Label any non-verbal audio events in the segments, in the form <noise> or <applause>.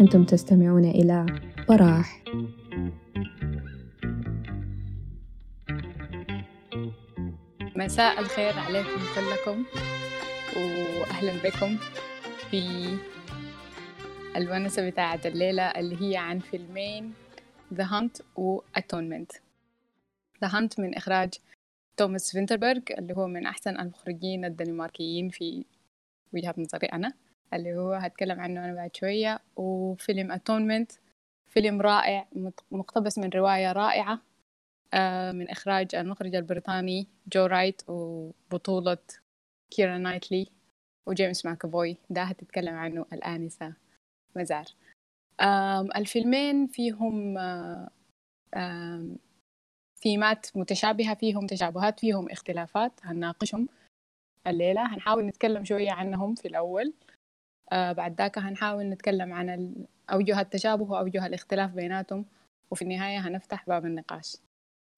أنتم تستمعون إلى براح. مساء الخير عليكم كلكم وأهلا بكم في الونسة بتاعة الليلة اللي هي عن فيلمين The Hunt و Atonement. The Hunt من إخراج توماس فينتربرغ اللي هو من أحسن المخرجين الدنماركيين في وجهة نظري أنا اللي هو هتكلم عنه أنا بعد شوية. وفيلم Atonement فيلم رائع مقتبس من رواية رائعة آه، من إخراج المخرج البريطاني جو رايت وبطولة كيرا نايتلي وجيمس ماكافوي. ده هتتكلم عنه الآنسة مزار الفيلمين فيهم ثيمات متشابهة فيهم تشابهات فيهم اختلافات. هنناقشهم الليلة. هنحاول نتكلم شوية عنهم في الأول. آه بعد ذاك هنحاول نتكلم عن أوجه التشابه وأوجه الاختلاف بيناتهم. وفي النهاية هنفتح باب النقاش.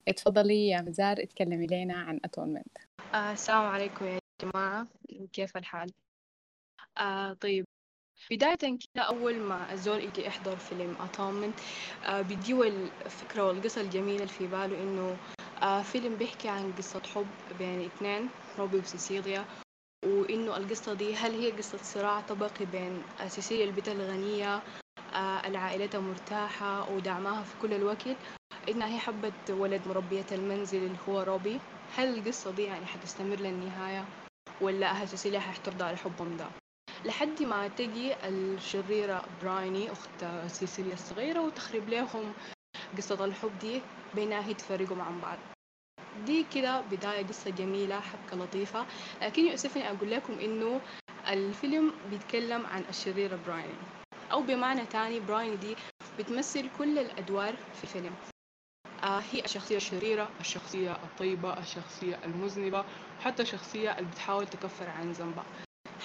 اتفضلي يا مزار اتكلمي لنا عن أتونمنت آه السلام عليكم يا جماعة. كيف الحال؟ آه طيب بداية كده أول ما الزول يجي يحضر فيلم أتومنت آه بيديه الفكرة والقصة الجميلة اللي في باله إنه آه فيلم بيحكي عن قصة حب بين اثنين روبي وسيسيليا وإنه القصة دي هل هي قصة صراع طبقي بين آه سيسيليا البنت الغنية آه العائلة مرتاحة ودعمها في كل الوقت إنها هي حبت ولد مربية المنزل اللي هو روبي. هل القصة دي يعني حتستمر للنهاية ولا أهل سيسيليا حيحترضوا على حبهم ده؟ لحد ما تجي الشريرة برايني أخت سيسيليا الصغيرة وتخرب لهم قصة الحب دي بينها هي تفرقوا عن بعض. دي كده بداية قصة جميلة حبكة لطيفة. لكن يؤسفني أقول لكم إنه الفيلم بيتكلم عن الشريرة برايني. أو بمعنى تاني برايني دي بتمثل كل الأدوار في الفيلم. آه هي الشخصية الشريرة الشخصية الطيبة الشخصية المذنبة وحتى الشخصية اللي بتحاول تكفر عن ذنبها.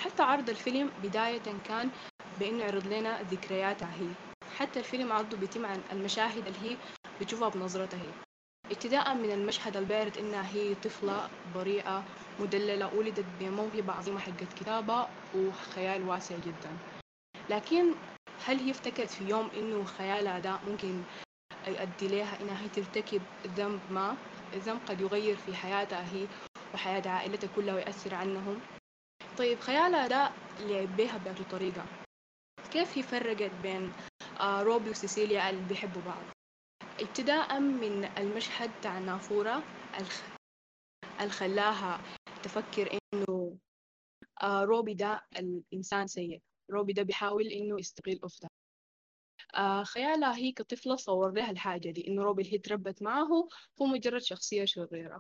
حتى عرض الفيلم بداية كان بإنه يعرض لنا ذكرياتها هي حتى الفيلم عرضه بيتم عن المشاهد اللي هي بتشوفها بنظرتها هي ابتداء من المشهد البارد إنها هي طفلة بريئة مدللة ولدت بموهبة عظيمة حقت كتابة وخيال واسع جدا. لكن هل هي افتكرت في يوم إنه خيالها ده ممكن يؤدي لها إنها هي ترتكب ذنب ما؟ الذنب قد يغير في حياتها هي وحياة عائلتها كلها ويأثر عنهم؟ طيب خيالها ده لعب بيها بهذه الطريقة كيف هي فرقت بين آه روبي وسيسيليا اللي بيحبوا بعض؟ ابتداء من المشهد تاع النافورة الخ... الخلاها تفكر إنه آه روبي ده الإنسان سيء. روبي ده بيحاول إنه يستغل اختها آه خيالها هي كطفلة صور لها الحاجة دي إنه روبي اللي هي تربت معه هو مجرد شخصية شريرة.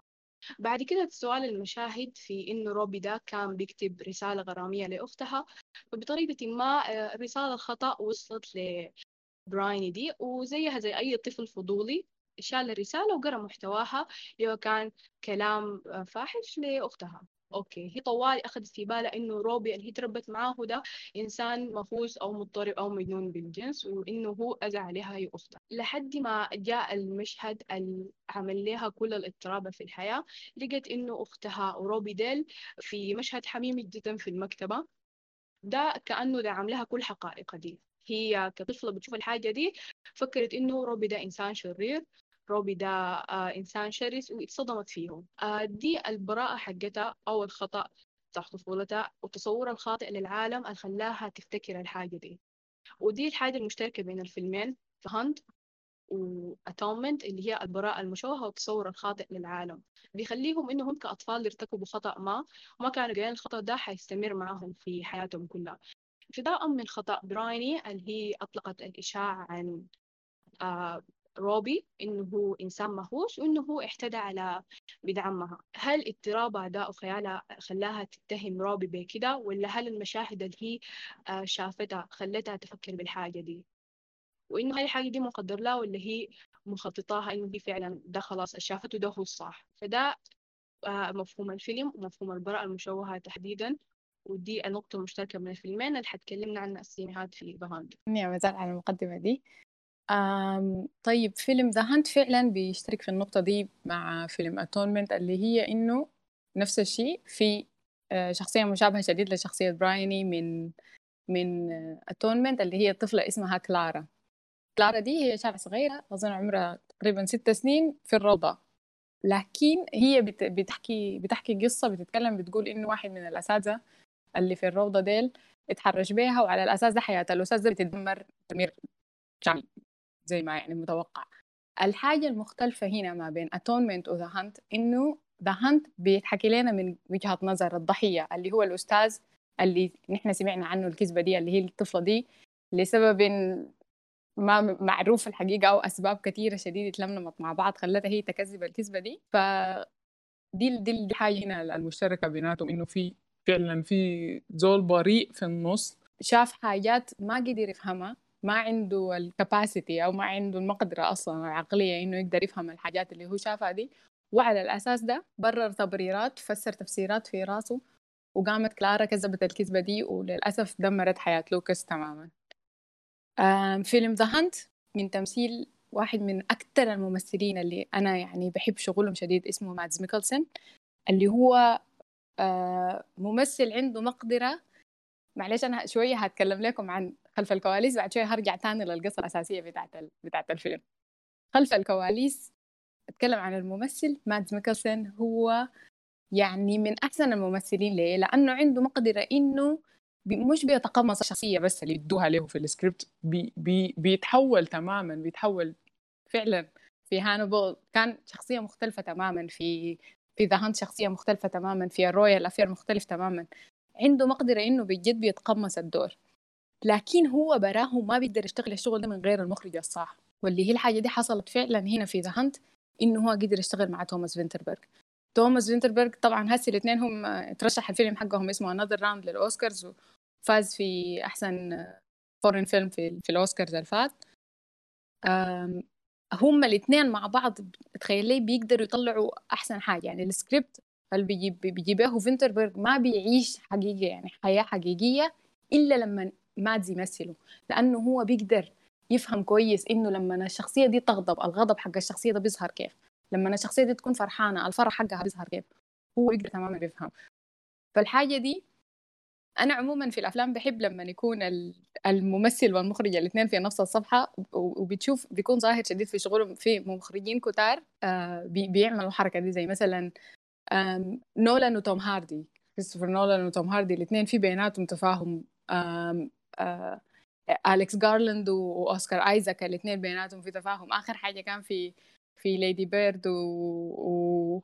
بعد كده سؤال المشاهد في إنه روبي ده كان بيكتب رسالة غرامية لأختها فبطريقة ما الرسالة الخطأ وصلت لبرايني دي وزيها زي أي طفل فضولي شال الرسالة وقرأ محتواها اللي كان كلام فاحش لأختها. أوكي. هي طوالي اخذت في بالها إنه روبي اللي هي تربت معاه ده إنسان مفوز أو مضطرب أو مجنون بالجنس وإنه هو أذى عليها هي اختها لحد ما جاء المشهد اللي عمل لها كل الاضطراب في الحياة لقت إنه أختها وروبي ديل في مشهد حميمي جدا في المكتبة. ده كأنه دعم لها كل حقائق دي. هي كطفلة بتشوف الحاجة دي فكرت إنه روبي ده إنسان شرير روبي ده آه إنسان شرس وإتصدمت فيه آه دي البراءة حقتها أو الخطأ بتاع طفولتها والتصور الخاطئ للعالم اللي خلاها تفتكر الحاجة دي. ودي الحاجة المشتركة بين الفيلمين فهند واتومنت اللي هي البراءة المشوهة والتصور الخاطئ للعالم. بيخليهم إنهم كأطفال يرتكبوا خطأ ما وما كانوا قايلين الخطأ ده حيستمر معهم في حياتهم كلها. ابتداء من خطأ برايني اللي هي أطلقت الإشاعة عن آه روبي إنه هو إنسان مهووس وإنه هو اعتدى على بنت عمها هل اضطرابها ده وخيالها خلاها تتهم روبي بكده ولا هل المشاهد اللي هي شافتها خلتها تفكر بالحاجة دي؟ وإنه هاي الحاجة دي مقدر لها ولا هي مخططاها إنه هي فعلا ده خلاص شافته ده هو الصح؟ فده مفهوم الفيلم ومفهوم البراءة المشوهة تحديدا. ودي النقطة المشتركة من الفيلمين اللي حتكلمنا عنها السينيهات في بهاند يا مزال على المقدمة دي. طيب فيلم The Hunt فعلا بيشترك في النقطة دي مع فيلم Atonement اللي هي إنه نفس الشيء في آه، شخصية مشابهة شديد لشخصية برايوني من من Atonement اللي هي طفلة اسمها كلارا. كلارا دي هي شابة صغيرة أظن عمرها تقريبا ست سنين في الروضة. لكن هي بتحكي بتحكي قصة بتتكلم بتقول إنه واحد من الأساتذة اللي في الروضة ديل اتحرش بيها وعلى الأساس ده حياة. الأستاذ ده بتدمر تدمير زي ما يعني متوقع. الحاجة المختلفة هنا ما بين Atonement و The Hunt إنه The Hunt بيتحكي لنا من وجهة نظر الضحية اللي هو الأستاذ اللي نحن سمعنا عنه الكذبة دي اللي هي الطفلة دي لسبب ما معروف الحقيقة أو أسباب كثيرة شديدة تلملمت مع بعض خلتها هي تكذب الكذبة دي. ف دي دي الحاجة هنا المشتركة بيناتهم إنه في فعلا في زول بريء في النص شاف حاجات ما قدر يفهمها. ما عنده ال capacity أو ما عنده المقدرة أصلا العقلية إنه يقدر يفهم الحاجات اللي هو شافها دي. وعلى الأساس ده برر تبريرات فسر تفسيرات في راسه وقامت كلارا كذبت الكذبة دي وللأسف دمرت حياة لوكاس تماما. فيلم The Hunt من تمثيل واحد من أكثر الممثلين اللي أنا يعني بحب شغلهم شديد اسمه مادز ميكلسون اللي هو ممثل عنده مقدرة. معلش أنا شوية هتكلم لكم عن خلف الكواليس بعد شوية هرجع تاني للقصة الأساسية بتاعت بتاعت الفيلم. خلف الكواليس أتكلم عن الممثل مادز ميكلسن هو يعني من أحسن الممثلين ليه؟ لأنه عنده مقدرة إنه مش بيتقمص الشخصية بس اللي يدوها له في السكريبت بي بي بيتحول تماما بيتحول فعلا في هانيبال كان شخصية مختلفة تماما في في The Hunt شخصية مختلفة تماما في ال Royal Affair مختلف تماما. عنده مقدرة إنه بجد بيتقمص الدور. لكن هو براه ما بيقدر يشتغل الشغل ده من غير المخرج الصح. واللي هي الحاجة دي حصلت فعلا هنا في The Hunt إنه هو قدر يشتغل مع توماس فينتربرغ. توماس فينتربرغ طبعا هسه الاثنين هم ترشح الفيلم حقهم اسمه Another Round لل Oscars وفاز في أحسن foreign film في, في الأوسكارز اللي فات. هم الاثنين مع بعض تخيلي بيقدروا يطلعوا أحسن حاجة. يعني السكريبت اللي بيجيب بيجيبه فينتربرغ ما بيعيش حقيقة يعني حياة حقيقية إلا لما مادز يمثله لأنه هو بيقدر يفهم كويس إنه لما الشخصية دي تغضب الغضب حق الشخصية ده بيظهر كيف. لما الشخصية دي تكون فرحانة الفرح حقها بيظهر كيف. هو يقدر تماما بيفهم فالحاجة دي أنا عموما في الأفلام بحب لما يكون الممثل والمخرج الاثنين في نفس الصفحة وبتشوف بيكون ظاهر شديد في شغلهم في مخرجين كتار آه، بيعملوا الحركه دي زي مثلا نولان وتوم هاردي. كريستوفر نولان وتوم هاردي الاثنين في بيناتهم تفاهم آه، أليكس جارلاند وأوسكار آيزاك الاثنين بيناتهم في تفاهم. آخر حاجة كان في في Lady Bird و, و...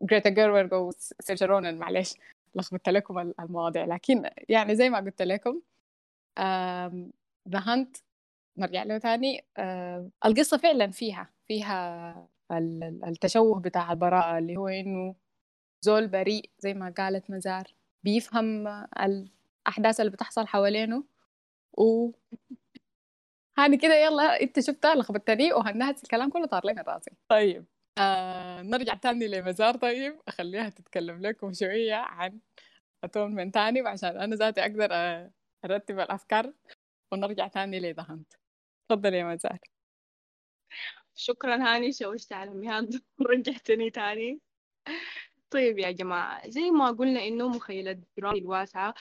وجريتا جيرويج وسيرشا معلش لخبطت لكم المواضيع. لكن يعني زي ما قلت لكم ذا هانت نرجع له تاني. القصة فعلا فيها فيها التشوه بتاع البراءة اللي هو إنه زول بريء زي ما قالت مزار بيفهم الأحداث اللي بتحصل حوالينه. و <laughs> هاني كده يلا انت شفتها لخبطتني وهنهت الكلام كله طار لي من راسي طيب. آه نرجع تاني لمزار. طيب اخليها تتكلم لكم شوية عن اتون من تاني عشان أنا ذاتي أقدر أرتب الأفكار. ونرجع تاني لدهنت تفضل يا مزار. شكرا هاني شوشت على مهاد <laughs> ورجعتني تاني. طيب يا جماعة زي ما قلنا إنه مخيلة برامي الواسعة.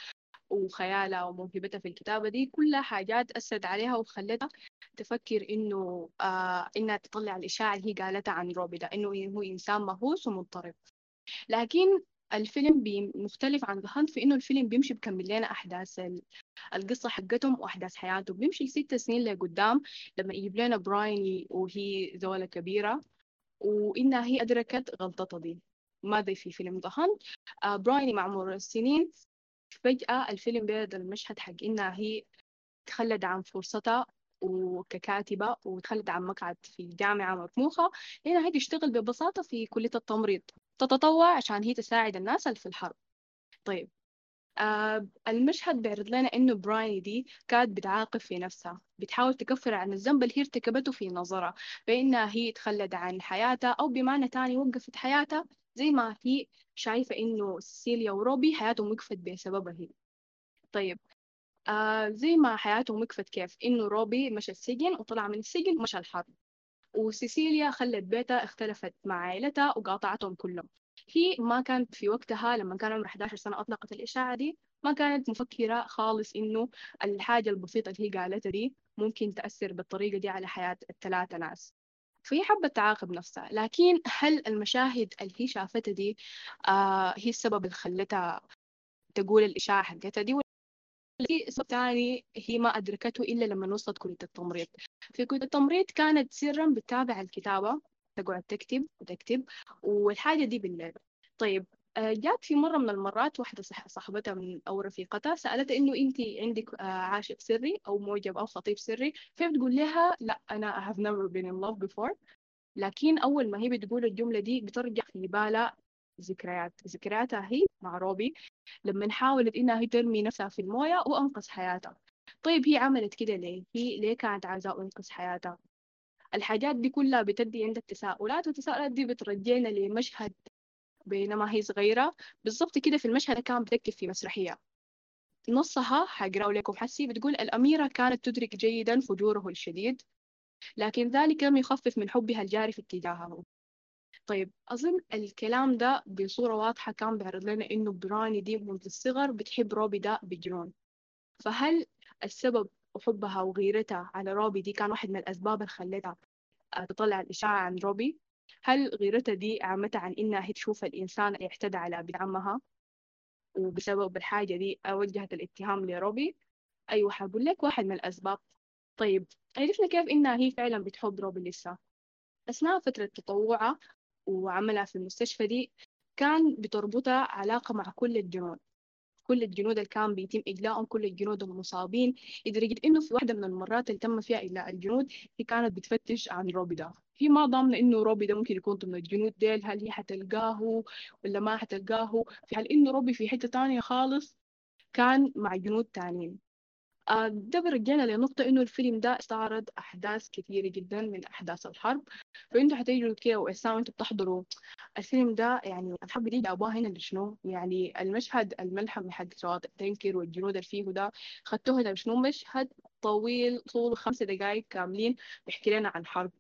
وخيالها وموهبتها في الكتابة دي كلها حاجات أثرت عليها وخلتها تفكر إنه آه إنها تطلع الإشاعة اللي هي قالتها عن روبي ده إنه هو إنسان مهووس ومضطرب. لكن الفيلم مختلف عن ذا في إنه الفيلم بيمشي بكمل لنا أحداث القصة حقتهم وأحداث حياته. بيمشي ست سنين لقدام لما يجيب لنا برايني وهي زولة كبيرة وإنها هي أدركت غلطتها دي. ماذا في فيلم The آه برايني مع مرور السنين فجأة الفيلم بيرد المشهد حق إنها هي تخلد عن فرصتها وككاتبة وتخلد عن مقعد في جامعة مرموقة هنا هي تشتغل ببساطة في كلية التمريض تتطوع عشان هي تساعد الناس في الحرب. طيب آه المشهد بيعرض لنا إنه براين دي كانت بتعاقب في نفسها بتحاول تكفر عن الذنب اللي هي ارتكبته في نظرها بإنها هي تخلد عن حياتها أو بمعنى تاني وقفت حياتها. زي ما هي شايفة إنه سيليا وروبي حياتهم وقفت بسببها هي طيب آه زي ما حياته مكفت كيف؟ إنه روبي مشى السجن وطلع من السجن ومشى الحرب. وسيسيليا خلت بيتها اختلفت مع عائلتها وقاطعتهم كلهم. هي ما كانت في وقتها لما كان عمرها 11 سنة أطلقت الإشاعة دي ما كانت مفكرة خالص إنه الحاجة البسيطة اللي هي قالتها دي ممكن تأثر بالطريقة دي على حياة الثلاثة ناس. فهي حبت تعاقب نفسها لكن هل المشاهد اللي هي شافتها دي آه هي السبب اللي خلتها تقول الإشاعة حقتها دي؟ في سبب تاني هي ما أدركته إلا لما وصلت كلية التمريض. في كلية التمريض كانت سرا بتتابع الكتابة تقعد تكتب وتكتب والحاجة دي بالليل. طيب جات في مرة من المرات واحدة صاحبتها من أو رفيقتها سألتها إنه أنت عندك آه، عاشق سري أو معجب أو خطيب سري فهي بتقول لها لا أنا I have never been in love before لكن أول ما هي بتقول الجملة دي بترجع في بالها ذكريات ذكرياتها هي مع روبي لما حاولت إنها هي ترمي نفسها في الموية وأنقذ حياتها طيب هي عملت كده ليه؟ هي ليه كانت عايزة أنقذ حياتها؟ الحاجات دي كلها بتدي عندك تساؤلات والتساؤلات دي بترجعنا لمشهد بينما هي صغيرة. بالضبط كده في المشهد كان بتكتب في مسرحية. نصها حقرأه لكم حسي بتقول الأميرة كانت تدرك جيدا فجوره الشديد لكن ذلك لم يخفف من حبها الجاري في اتجاهه. طيب أظن الكلام ده بصورة واضحة كان بيعرض لنا إنه براني دي منذ الصغر بتحب روبي ده بجنون. فهل السبب وحبها وغيرتها على روبي دي كان واحد من الأسباب اللي خلتها تطلع الإشاعة عن روبي؟ هل غيرتها دي عامتها عن إنها هي تشوف الإنسان اعتدى على بنت عمها وبسبب الحاجة دي وجهت الاتهام لروبي؟ أيوة حقول لك واحد من الأسباب. طيب عرفنا كيف إنها هي فعلا بتحب روبي لسه. أثناء فترة تطوعها وعملها في المستشفى دي كان بتربطها علاقة مع كل الجنود. كل الجنود اللي كان بيتم إجلاءهم كل الجنود المصابين. لدرجة إنه في واحدة من المرات اللي تم فيها إجلاء الجنود هي كانت بتفتش عن روبي ده. هي ما ضامنة إنه روبي ده ممكن يكون ضمن الجنود ديل؟ هل هي حتلقاه ولا ما حتلقاه؟ في حال إنه روبي في حتة تانية خالص كان مع جنود تانيين؟ آه، ده بيرجعنا لنقطة إنه الفيلم ده استعرض أحداث كثيرة جدا من أحداث الحرب. فأنتوا حتيجوا كده وإسام أنتوا بتحضروا. الفيلم ده يعني الحرب دي جابوها هنا لشنو؟ يعني المشهد الملحمي حق سواء التنكر والجنود اللي فيه ده خدتوه هنا لشنو؟ مشهد طويل طوله خمسة دقايق كاملين بيحكي لنا عن حرب.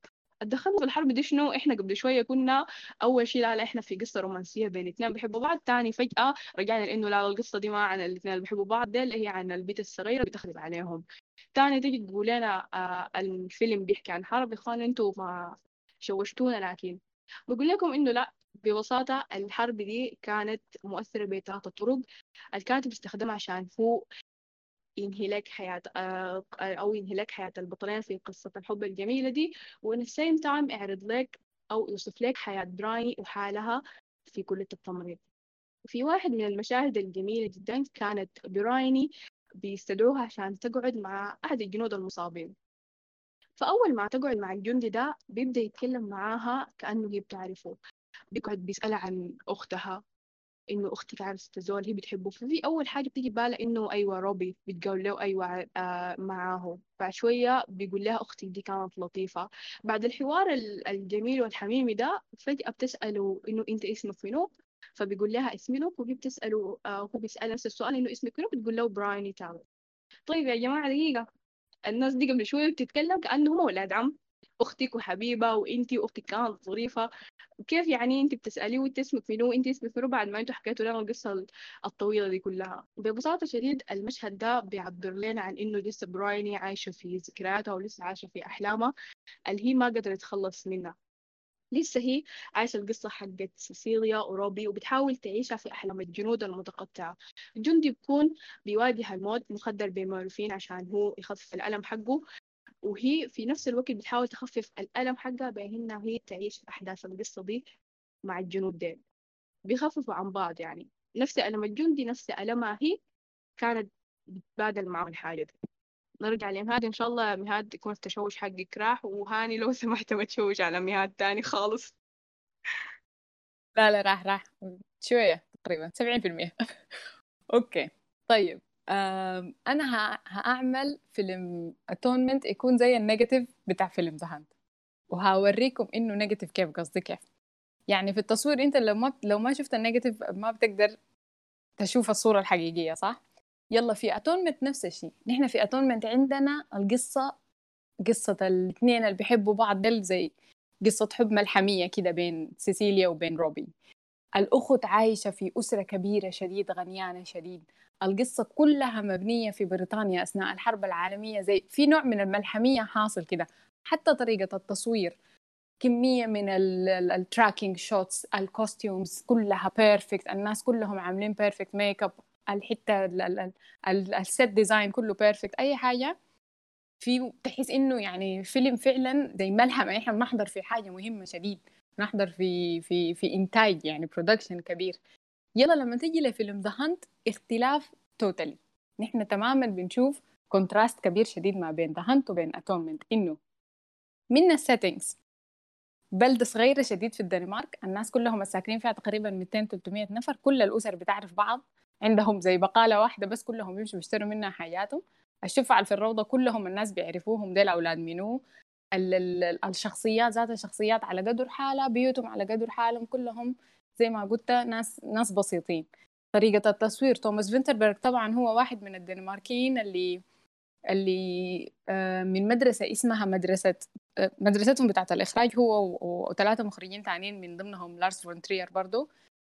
دخلنا في الحرب دي شنو؟ إحنا قبل شوية كنا أول شيء لا, لا إحنا في قصة رومانسية بين اثنين بيحبوا بعض تاني فجأة رجعنا لإنه لا القصة دي ما عن الاثنين اللي بيحبوا بعض دي اللي هي عن البنت الصغيره بتخرب عليهم. تاني تيجي تقول لنا آه الفيلم بيحكي عن حرب يا إخوان أنتوا ما شوشتونا لكن بقول لكم إنه لا ببساطة الحرب دي كانت مؤثرة بثلاثة طرق الكاتب استخدمها عشان هو ينهي لك حياة آه، أو ينهي حياة البطلين في قصة الحب الجميلة دي. وإن ال same time يعرض لك أو يوصف لك حياة براي وحالها في كلية التمريض في واحد من المشاهد الجميلة جدا كانت برايني بيستدعوها عشان تقعد مع أحد الجنود المصابين. فأول ما تقعد مع الجندي ده بيبدأ يتكلم معاها كأنه هي بتعرفه. بيقعد بيسألها عن أختها. إنه أختك عارفه زول هي بتحبه. ففي أول حاجة بتيجي بالها إنه أيوه روبي بتقول له أيوه آه معاه بعد شوية بيقول لها أختك دي كانت لطيفة. بعد الحوار الجميل والحميمي ده فجأة بتسأله إنه أنت اسمك منو؟ فبيقول لها اسمي نوك وهي بتسأله آه هو بيسأل نفس السؤال إنه اسمك منو بتقول له براين تاول طيب يا جماعة دقيقة. الناس دي قبل شوية بتتكلم كأنهم أولاد عم. أختك وحبيبة وانتي وأختك كانت ظريفة. كيف يعني انت بتسأليه وانت اسمك منو انت اسمك منو بعد ما أنتوا حكيتوا لنا القصة الطويلة دي كلها. ببساطة شديد المشهد ده بيعبر لنا عن إنه لسه برايني عايشة في ذكرياتها ولسه عايشة في أحلامها اللي هي ما قدرت تخلص منها. لسه هي عايشة القصة حقت سيسيليا وروبي وبتحاول تعيشها في أحلام الجنود المتقطعة. الجندي بيكون بيواجه الموت مخدر بمورفين عشان هو يخفف الألم حقه. وهي في نفس الوقت بتحاول تخفف الألم حقها بأنها هي تعيش أحداث القصة دي مع الجنود ديل بيخففوا عن بعض يعني. نفس ألم الجندي نفس ألمها هي كانت بتبادل معه الحاجة دي. نرجع لمهاد إن شاء الله مهاد يكون التشوش حقك راح وهاني لو <laughs> سمحت ما تشوش على مهاد تاني خالص. لا لا راح راح. شوية تقريبا سبعين في المية. <laughs> okay طيب. أنا هأعمل فيلم Atonement يكون زي ال negative بتاع فيلم The Hunt وهوريكم إنه negative كيف قصدي كيف. يعني في التصوير أنت لو ما لو ما شفت ال negative ما بتقدر تشوف الصورة الحقيقية صح؟ يلا في Atonement نفس الشيء. نحن في Atonement عندنا القصة قصة الاثنين اللي بيحبوا بعض دل زي قصة حب ملحمية كده بين سيسيليا وبين روبي. الأخت عايشة في أسرة كبيرة شديد غنيانة شديد. القصة كلها مبنية في بريطانيا أثناء الحرب العالمية زي في نوع من الملحمية حاصل كده حتى طريقة التصوير كمية من ال tracking shots ال costumes كلها perfect الناس كلهم عاملين perfect makeup الحتة ال set design كله perfect أي حاجة. في تحس إنه يعني فيلم فعلا زي ملحمة إحنا بنحضر في حاجة مهمة شديد نحضر في في في إنتاج يعني production كبير. يلا لما تيجي لفيلم The Hunt اختلاف totally نحن تماما بنشوف contrast كبير شديد ما بين The Hunt وبين Atonement إنه من ال settings بلدة صغيرة شديد في الدنمارك الناس كلهم الساكنين فيها تقريبا 200 300 نفر كل الأسر بتعرف بعض عندهم زي بقالة واحدة بس كلهم بيمشوا بيشتروا منها حياتهم الشفع في الروضة كلهم الناس بيعرفوهم ديل أولاد منو الشخصيات ذات الشخصيات على قدر حالها بيوتهم على قدر حالهم كلهم زي ما قلت ناس ناس بسيطين. طريقة التصوير توماس فينتربرغ طبعا هو واحد من الدنماركيين اللي اللي آه، من مدرسة اسمها مدرسة آه، مدرستهم بتاعت الإخراج هو وثلاثة مخرجين تانيين من ضمنهم لارس فون ترير برضو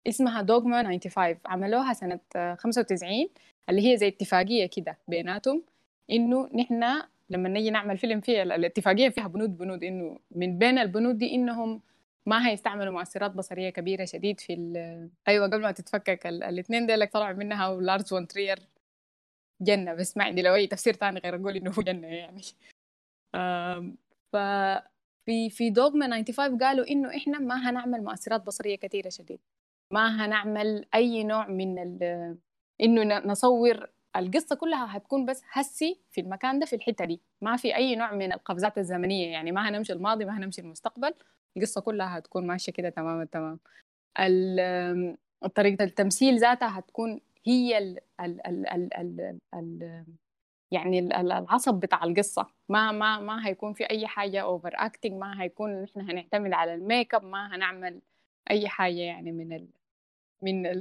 اسمها Dogme 95 عملوها سنة 95 آه، اللي هي زي اتفاقية كده بيناتهم إنه نحن لما نيجي نعمل فيلم فيه الاتفاقية فيها بنود بنود إنه من بين البنود دي إنهم ما هيستعملوا مؤثرات بصرية كبيرة شديد في أيوة قبل ما تتفكك الاثنين ديلك طلعوا منها ولارس فون ترير جنة بس ما عندي لو أي تفسير تاني غير أقول إنه هو جنة يعني. ف في في دوغما 95 قالوا إنه إحنا ما هنعمل مؤثرات بصرية كثيرة شديد. ما هنعمل أي نوع من ال إنه نصور القصة كلها هتكون بس هسي في المكان ده في الحتة دي. ما في أي نوع من القفزات الزمنية يعني. ما هنمشي الماضي ما هنمشي المستقبل. القصة كلها هتكون ماشية كده تماما تمام طريقة التمثيل ذاتها هتكون هي ال ال ال ال ال ال يعني العصب بتاع القصة. ما ما ما هيكون في أي حاجة overacting ما هيكون إحنا هنعتمد على الميك اب ما هنعمل أي حاجة يعني من ال من ال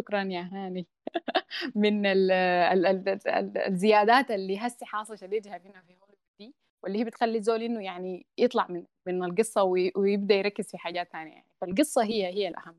شكرا يا هاني. <laughs> من ال ال ال الزيادات اللي هسه حاصله شديد شايفينها في واللي هي بتخلي الزول إنه يعني يطلع من من القصة ويبدأ يركز في حاجات ثانية يعني. فالقصة هي هي الأهم.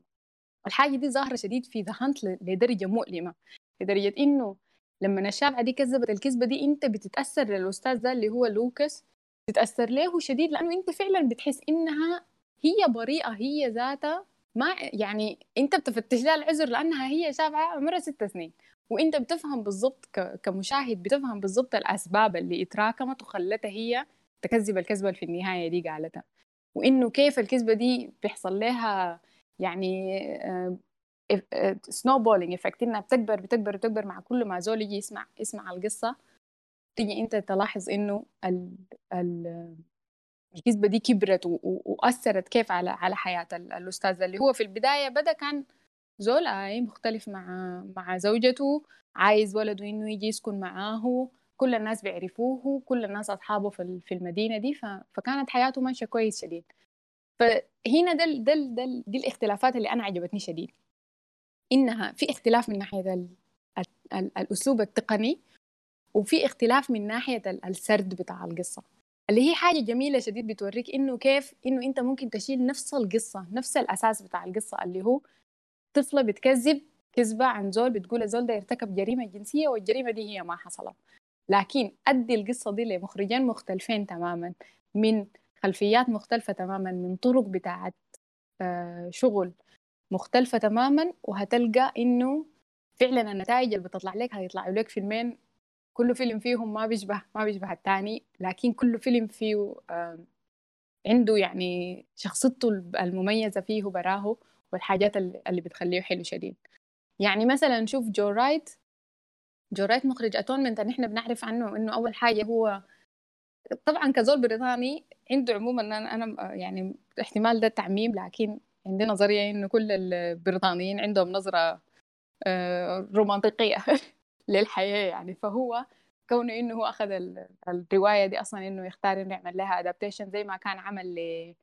الحاجة دي ظاهرة شديد في ذا هانت لدرجة مؤلمة. لدرجة إنه لما الشابعه دي كذبت الكذبة دي أنت بتتأثر للأستاذ ده اللي هو لوكاس تتاثر له شديد؟ لأنه أنت فعلا بتحس إنها هي بريئة هي ذاتها ما يعني أنت بتفتش لها العذر لأنها هي شابعه عمرها ست سنين. وانت بتفهم بالضبط كمشاهد بتفهم بالضبط الأسباب اللي إتراكمت وخلتها هي تكذب الكذبة في النهاية دي قالتها. وإنه كيف الكذبة دي بيحصل لها يعني snowballing effect إنها بتكبر بتكبر بتكبر مع كل ما زول يجي يسمع يسمع القصة. تيجي أنت تلاحظ إنه ال ال الكذبة دي كبرت وأثرت كيف على على حياة الأستاذ. اللي هو في البداية بدأ كان زول آي مختلف مع مع زوجته عايز ولده إنه يجي يسكن معاه كل الناس بيعرفوه كل الناس أصحابه في المدينة دي فكانت حياته ماشية كويس شديد. فهنا دل دل دل دي الاختلافات اللي أنا عجبتني شديد. إنها في اختلاف من ناحية ال ال الأسلوب التقني وفي اختلاف من ناحية السرد بتاع القصة. اللي هي حاجة جميلة شديد بتوريك إنه كيف إنه أنت ممكن تشيل نفس القصة نفس الأساس بتاع القصة اللي هو طفلة بتكذب كذبة عن زول بتقول الزول ده ارتكب جريمة جنسية والجريمة دي هي ما حصلت. لكن أدي القصة دي لمخرجين مختلفين تماما من خلفيات مختلفة تماما من طرق بتاعت آه، شغل مختلفة تماما وهتلقى إنه فعلا النتائج اللي بتطلع لك هيطلعوا لك فيلمين كل فيلم فيهم ما بيشبه ما بيشبه الثاني لكن كل فيلم فيه عنده يعني شخصيته المميزة فيه براه والحاجات اللي بتخليه حلو شديد. يعني مثلا نشوف جو رايت جو رايت مخرج Atonement نحن بنعرف عنه إنه أول حاجة هو طبعا كزول بريطاني عنده عموما أنا يعني احتمال ده تعميم لكن عندي نظرية إنه كل البريطانيين عندهم نظرة آه، رومانطيقيه <laughs> للحياة يعني. فهو كونه إنه هو أخذ الرواية دي أصلا إنه يختار إنه يعمل لها adaptation زي ما كان عمل ل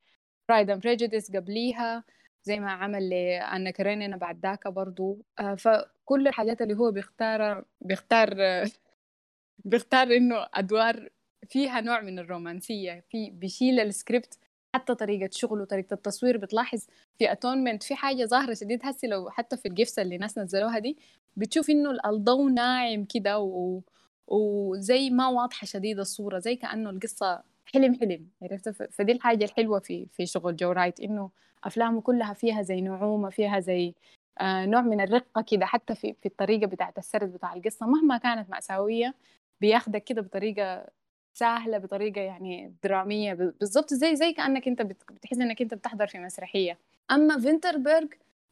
Pride and قبليها. زي ما عمل ل Anna Karenina بعد ذاك برضو. آه، فكل كل الحاجات اللي هو بيختار بيختار <laughs> بيختار إنه أدوار فيها نوع من الرومانسية. في بيشيل السكريبت حتى طريقة شغله طريقة التصوير بتلاحظ في Atonement في حاجة ظاهرة شديد. هسي لو حتى في ال gifs اللي ناس نزلوها دي بتشوف إنه الضوء ناعم كده و... وزي ما واضحة شديد الصورة زي كأنه القصة حلم حلم. عرفت؟ فدي الحاجة الحلوة في في شغل جو رايت إنه أفلامه كلها فيها زي نعومة فيها زي آه نوع من الرقة كده حتى في في الطريقة بتاعت السرد بتاع القصة. مهما كانت مأساوية بياخدك كده بطريقة سهلة بطريقة يعني درامية بالضبط زي زي كأنك أنت بتحس إنك أنت بتحضر في مسرحية. أما فينتربرغ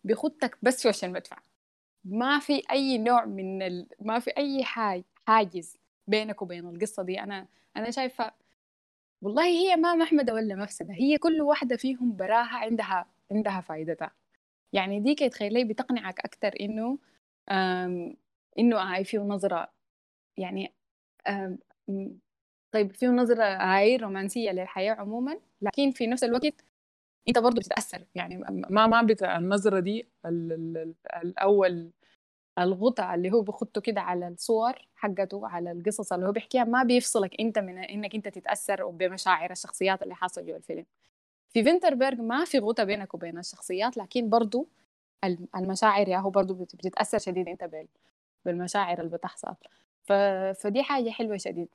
بيخدك بس وش المدفع. ما في أي نوع من ال... ما في حاج حاجز بينك وبين القصة دي. أنا أنا شايفة والله هي ما محمدة ولا مفسدة هي كل واحدة فيهم براها عندها عندها فائدتها يعني ديك تخيلي بتقنعك أكتر إنه إنه هاي فيه نظرة يعني طيب فيه نظرة هاي رومانسية للحياة عموما لكن في نفس الوقت أنت برضه بتتأثر. يعني ما ما بتاع النظرة دي ال ال الأول الغطاء اللي هو بخطه كده على الصور حقته على القصص اللي هو بيحكيها ما بيفصلك انت من إنك انت تتأثر بمشاعر الشخصيات اللي حاصله جوا الفيلم. في فينتربرغ ما في غطاء بينك وبين الشخصيات لكن برضو المشاعر يا هو برضو بتتأثر شديد انت بالمشاعر اللي بتحصل. ف... فدي حاجة حلوة شديد.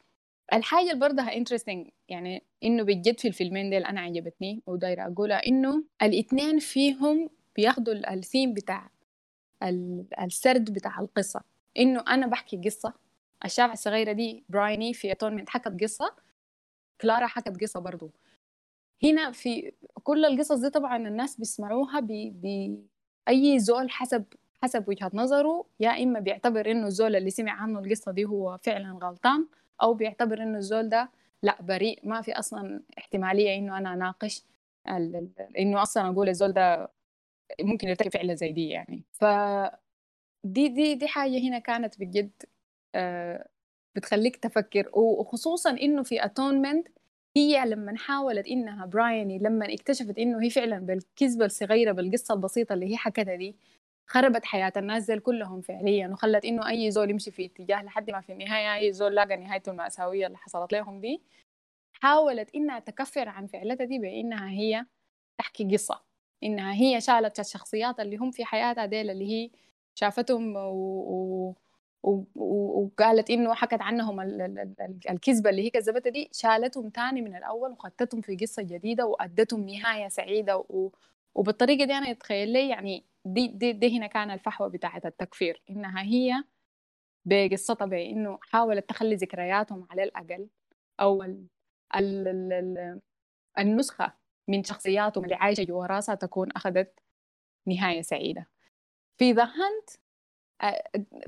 الحاجة اللي برضها interesting يعني إنه بجد في الفيلمين ديل أنا عجبتني ودايره أقولها إنه الاثنين فيهم بياخدوا الثيم بتاع السرد بتاع القصة. إنه أنا بحكي قصة الشافعة الصغيرة دي برايوني في Atonement حكت قصة كلارا حكت قصة برضو. هنا في كل القصص دي طبعا الناس بيسمعوها بأي زول حسب حسب وجهة نظره. يا إما بيعتبر إنه الزول اللي سمع عنه القصة دي هو فعلا غلطان أو بيعتبر إنه الزول ده لا بريء ما في أصلا احتمالية إنه أنا أناقش إنه أصلا أقول الزول ده ممكن يرتكب فعلة زي دي يعني. ف دي دي دي حاجة هنا كانت بجد آه، بتخليك تفكر. وخصوصا إنه في Atonement هي لما حاولت إنها برايوني لما اكتشفت إنه هي فعلا بالكذبة الصغيرة بالقصة البسيطة اللي هي حكتها دي خربت حياة الناس دي كلهم فعليا. وخلت إنه أي زول يمشي في اتجاه لحد ما في النهاية أي زول لاقى نهايته المأساوية اللي حصلت لهم دي حاولت إنها تكفر عن فعلتها دي بإنها هي تحكي قصة. إنها هي شالت الشخصيات اللي هم في حياتها ديل اللي هي شافتهم و... و... وقالت إنه حكت عنهم الكذبة اللي هي كذبتها دي شالتهم تاني من الأول وخدتهم في قصة جديدة وأدتهم نهاية سعيدة و... وبالطريقة دي أنا أتخيل لي يعني دي دي, دي هنا كان الفحوى بتاعه التكفير إنها هي بقصتها بانه حاولت تخلي ذكرياتهم على الأقل أو ال... ال... ال... النسخة من شخصياتهم اللي عايشة جوا راسها تكون أخذت نهاية سعيدة. في The Hunt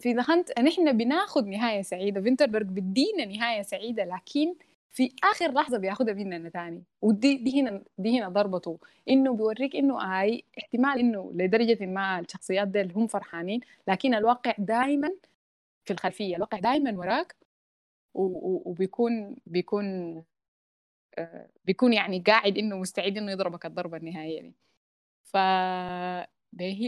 في The Hunt نحن بناخذ نهاية سعيدة. فينتربرغ بدينا نهاية سعيدة لكن في آخر لحظة بياخذها مننا تاني. ودي دي هنا دي هنا ضربته. إنه بيوريك إنه هاي احتمال إنه لدرجة ما الشخصيات دي هم فرحانين لكن الواقع دائما في الخلفية الواقع دائما وراك. وبيكون بيكون بيكون يعني قاعد إنه مستعد إنه يضربك الضربة النهائية دي. ف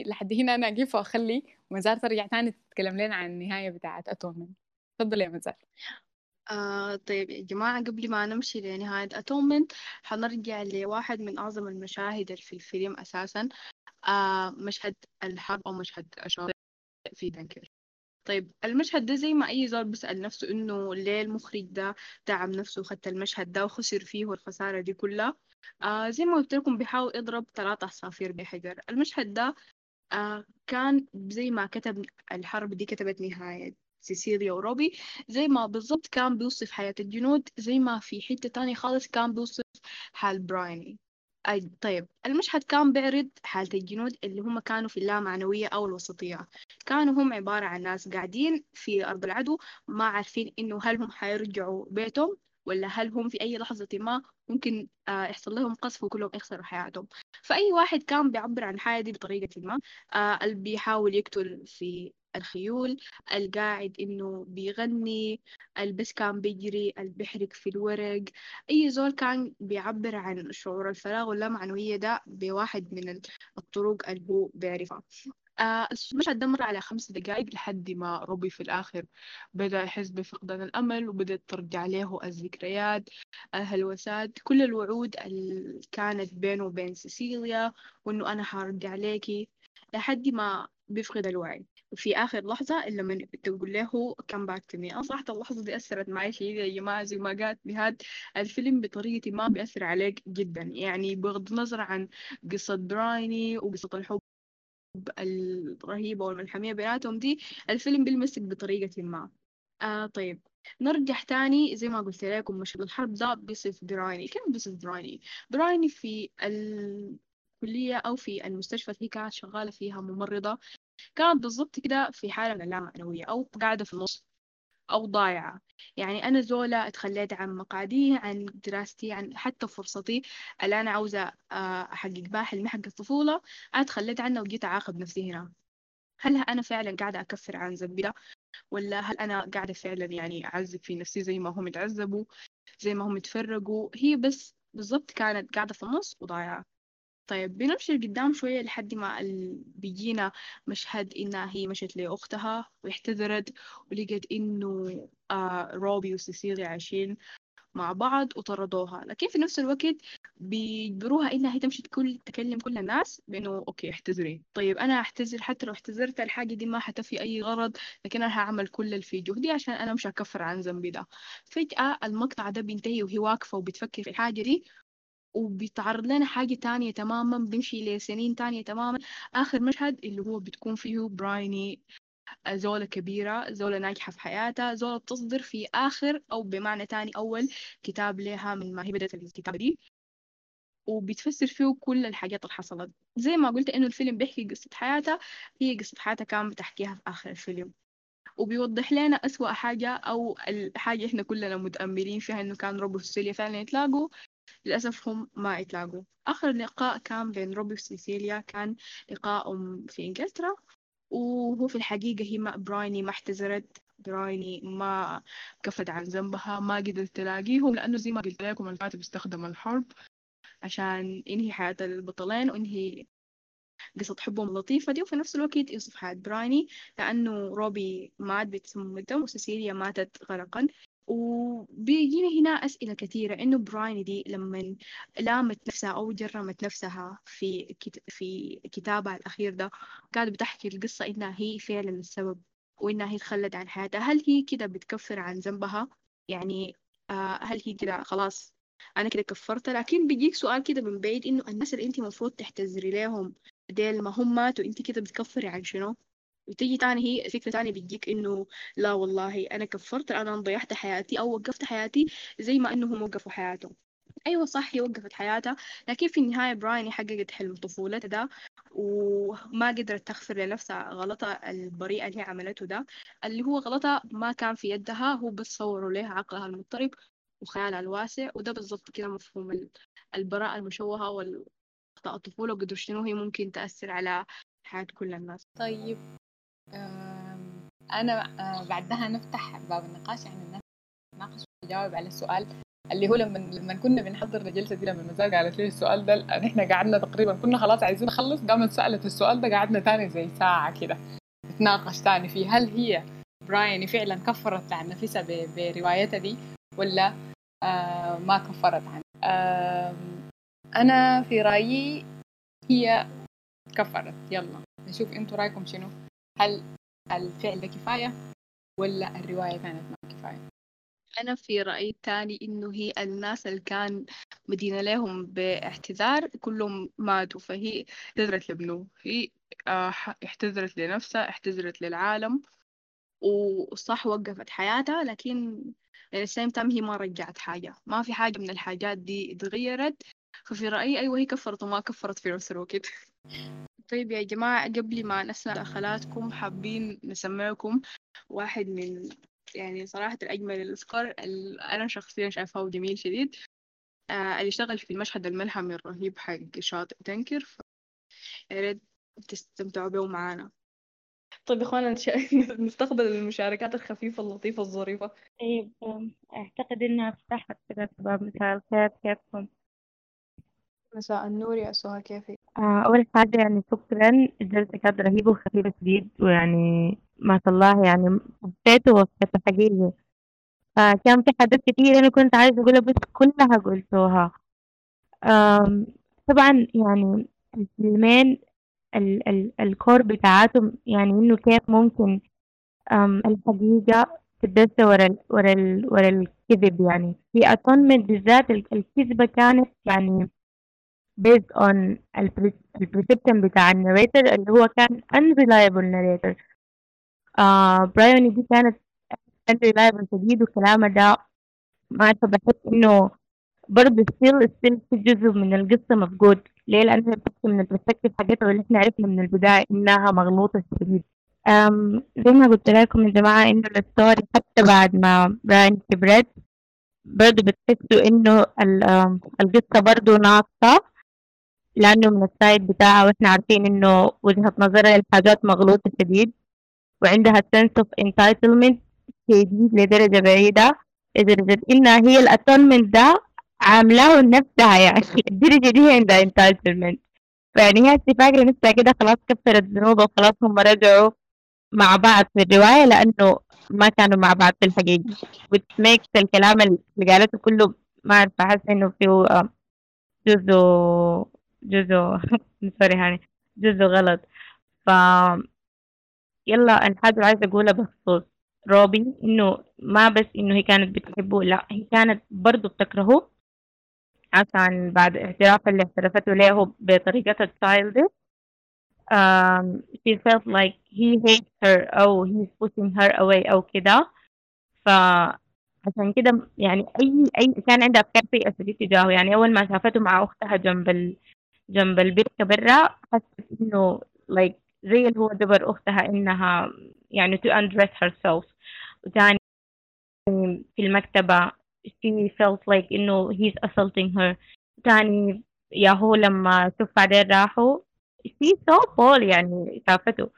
لحد هنا أنا اقف واخلي مزار ترجع تاني تتكلم لنا عن النهاية بتاعه أتومن. تفضل يا مزار آه طيب يا جماعة قبل ما نمشي لنهاية أتومنت حنرجع لواحد من أعظم المشاهد في الفيلم أساسا آه مشهد الحرب أو مشهد الشاطئ في دنكر طيب المشهد ده زي ما أي زول بيسأل نفسه إنه ليه المخرج ده تعب نفسه وخد المشهد ده وخسر فيه والخسارة دي كلها؟ آه زي ما قلت لكم بيحاول يضرب ثلاثة عصافير بحجر. المشهد ده آه كان زي ما كتب الحرب دي كتبت نهاية سيسيليا وروبي زي ما بالضبط كان بيوصف حياة الجنود زي ما في حتة تانية خالص كان بيوصف حال برايني. طيب المشهد كان بيعرض حالة الجنود اللي هم كانوا في اللامعنوية أو الوسطية. كانوا هم عبارة عن ناس قاعدين في أرض العدو ما عارفين إنه هل هم حيرجعوا بيتهم ولا هل هم في أي لحظة ما ممكن آه، يحصل لهم قصف وكلهم يخسروا حياتهم. فأي واحد كان بيعبر عن الحياة دي بطريقة ما آه، اللي بيحاول يقتل في الخيول القاعد إنه بيغني البس كان بيجري البحرق في الورق. أي زول كان بيعبر عن شعور الفراغ واللامعنوية ده بواحد من الطرق اللي هو بيعرفها. آه المشهد ده مر على خمس دقايق لحد ما روبي في الآخر بدأ يحس بفقدان الأمل وبدأت ترجع له الذكريات الهلوسات كل الوعود اللي كانت بينه وبين سيسيليا وإنه أنا حرجع ليكي لحد ما بيفقد الوعي. وفي آخر لحظة اللي لما تقول له come back to me صراحة اللحظة دي أثرت معي شديد يا جماعة زي ما قالت نهاد الفيلم بطريقة ما بيأثر عليك جدا. يعني بغض النظر عن قصة برايني وقصة الحب الرهيبة والملحمية بيناتهم دي الفيلم بيلمسك بطريقة ما. آه طيب. نرجع تاني زي ما قلت لكم مشهد الحرب ده بيصف برايني. كيف بيصف برايني؟ برايني في الكلية أو في المستشفى اللي هي كانت شغالة فيها ممرضة. كانت بالضبط كده في حالة من اللامعنوية أو قاعدة في النص أو ضايعة. يعني أنا زولا اتخليت عن مقعدي عن دراستي عن حتى فرصتي اللي أنا عاوزة آه، أحقق بها حلمي حق الطفولة. أنا اتخليت عنها وجيت أعاقب نفسي هنا. هل أنا فعلا قاعدة أكفر عن ذنبي ولا هل أنا قاعدة فعلا يعني أعذب في نفسي زي ما هم يتعذبوا زي ما هم يتفرقوا؟ هي بس بالضبط كانت قاعدة في النص وضايعة. طيب بنمشي لقدام شوية لحد ما. بيجينا مشهد إنها هي مشت لأختها واعتذرت ولقت إنه آه روبي وسيسيليا عايشين مع بعض وطردوها لكن في نفس الوقت بيجبروها إنها هي تمشي تكل تكلم كل الناس بإنه أوكي احتذري طيب أنا أحتذر حتى لو احتذرت الحاجة دي ما حتفي أي غرض لكن أنا هعمل كل اللي في جهدي عشان أنا مش هكفر عن ذنبي ده فجأة المقطع ده بينتهي وهي واقفة وبتفكر في الحاجة دي وبيتعرض لنا حاجة تانية تماما بنمشي لسنين تانية تماما. آخر مشهد اللي هو بتكون فيه برايني زولة كبيرة زولة ناجحة في حياتها زولة بتصدر في آخر أو بمعنى تاني أول كتاب لها من ما هي بدأت الكتابة دي. وبتفسر فيه كل الحاجات اللي حصلت. زي ما قلت إنه الفيلم بيحكي قصة حياتها هي قصة حياتها كان بتحكيها في آخر الفيلم. وبيوضح لنا أسوأ حاجة أو الحاجة إحنا كلنا متأملين فيها إنه كان روبو وسيليا فعلا يتلاقوا. للأسف هم ما اتلاقوا آخر لقاء كان بين روبي وسيسيليا كان لقاء في إنجلترا وهو في الحقيقة هي ما برايني ما احتذرت برايني ما كفت عن ذنبها ما قدرت تلاقيهم لأنه زي ما قلت لكم الكاتب استخدم الحرب عشان ينهي حياة البطلين وينهي قصة حبهم اللطيفة دي وفي نفس الوقت يوصف حياة برايني لأنه روبي مات بتسمم الدم وسيسيليا ماتت غرقا. وبيجينا هنا أسئلة كثيرة إنه براين دي لما لامت نفسها أو جرمت نفسها في. في كتابها الأخير ده كانت بتحكي القصة إنها هي فعلا السبب وإنها هي تخلت عن حياتها. هل هي كده بتكفر عن ذنبها؟ يعني آه هل هي كده خلاص أنا كده كفرت لكن بيجيك سؤال كده من بعيد إنه الناس اللي أنت المفروض تحتذري لهم ديل ما هم ماتوا أنت كده بتكفري عن شنو؟ وتيجي تاني هي فكرة تانية بتجيك إنه لا والله أنا كفرت أنا ضيعت حياتي أو وقفت حياتي زي ما إنهم وقفوا حياتهم. أيوة صح هي وقفت حياتها لكن في النهاية براين حققت حلم طفولتها ده وما قدرت تغفر لنفسها غلطها البريئة اللي هي عملته ده اللي هو غلطها ما كان في يدها هو بس صوروا لها عقلها المضطرب وخيالها الواسع وده بالضبط كده مفهوم البراءة المشوهة والأخطاء الطفولة وقدر شنو هي ممكن تأثر على حياة كل الناس. طيب. أنا آه، بعدها نفتح باب النقاش. يعني الناس وتجاوب على السؤال اللي هو لما لما كنا بنحضر الجلسه دي لما المزار قالت لي السؤال ده إحنا قعدنا تقريبا كنا خلاص عايزين نخلص. قامت سألت السؤال ده قعدنا تاني زي ساعة كده نتناقش تاني فيه. هل هي براين فعلا كفرت عن نفسها بروايتها دي ولا آه ما كفرت عنها؟ آه أنا في رأيي هي كفرت. يلا نشوف أنتوا رأيكم شنو؟ هل الفعل ده كفاية ولا الرواية كانت ما كفاية؟ أنا في رأيي الثاني إنه هي الناس اللي كان مدينة لهم باعتذار كلهم ماتوا فهي اعتذرت لابنه هي آه، اعتذرت لنفسها اعتذرت للعالم وصح وقفت حياتها لكن السيم تام هي ما رجعت حاجة ما في حاجة من الحاجات دي اتغيرت ففي رأيي أيوة هي كفرت وما كفرت في نفس الوقت. <laughs> طيب يا جماعة قبل ما نسمع دخلاتكم حابين نسمعكم واحد من يعني صراحة الأجمل الأذكار اللي أنا شخصيا شايفاه جميل شديد. آه اللي اشتغل في المشهد الملحمي الرهيب حق شاطئ تنكر ف... يا ريت تستمتعوا به معانا طيب يا اخوانا <laughs> نستقبل المشاركات الخفيفة اللطيفة الظريفة. طيب أعتقد إنها فتحت كده باب مساء الخير كيفكم؟ مساء النور يا سهى كيفك؟ آه، أول حاجة يعني شكرا الجلسة كانت رهيبة وخفيفة شديد ويعني ما شاء الله يعني حسيته وصفته حقيقي. آه كان في حاجات كتير أنا كنت عايزة أقولها بس كلها قلتوها. طبعا يعني الفيلمين ال ال ال core بتاعتهم يعني إنه كيف ممكن الحقيقة تدس ورا ال ورا ال ورا الكذب يعني. في Atonement بالذات ال- الكذبة كانت يعني based on ال perception بتاع ال narrator اللي هو كان unreliable narrator. آه برايوني دي كانت unreliable شديد وكلامه ده ما عارفة بحس إنه برضه still still في جزء من القصة مفقود. ليه؟ لأنها بتحكي من ال perspective حاجتها واللي إحنا عرفنا من البداية إنها مغلوطة شديد. أم زي ما قلت لكم يا جماعة إنه ال story حتى بعد ما برايوني كبرت برضه بتحسوا إنه القصة برضه ناقصة. لأنه من ال side بتاعها وإحنا عارفين إنه وجهة نظرها للحاجات مغلوطة شديد وعندها sense of entitlement شديد لدرجة بعيدة. لدرجة إنها هي الاتونمنت ده عاملاه لنفسها يعني. الدرجة دي عندها entitlement. فيعني هي فاكرة نفسها كده خلاص كفرت ذنوبها وخلاص هم رجعوا مع بعض في الرواية لأنه ما كانوا مع بعض في الحقيقة. Makes الكلام اللي قالته كله ما أعرف أحس إنه فيه آه، جزء جزء <laughs> سوري هاني جزء غلط. ف يلا الحاجة اللي عايزة أقولها بخصوص روبي إنه ما بس إنه هي كانت بتحبه لا هي كانت برضه بتكرهه عشان بعد اعتراف اللي اعترفته له بطريقتها childish. um, she felt like he hates her أو he's pushing her away أو كده. فعشان كده يعني أي أي كان عندها أفكار سيئة تجاهه. يعني أول ما شافته مع أختها جنب ال... جنب البركة برا حست إنه like زي اللي هو جبر أختها إنها يعني to undress herself. وتاني في المكتبة she felt like إنه he's assaulting her. تاني يا هو لما شوف بعدين راحوا she so Paul يعني شافته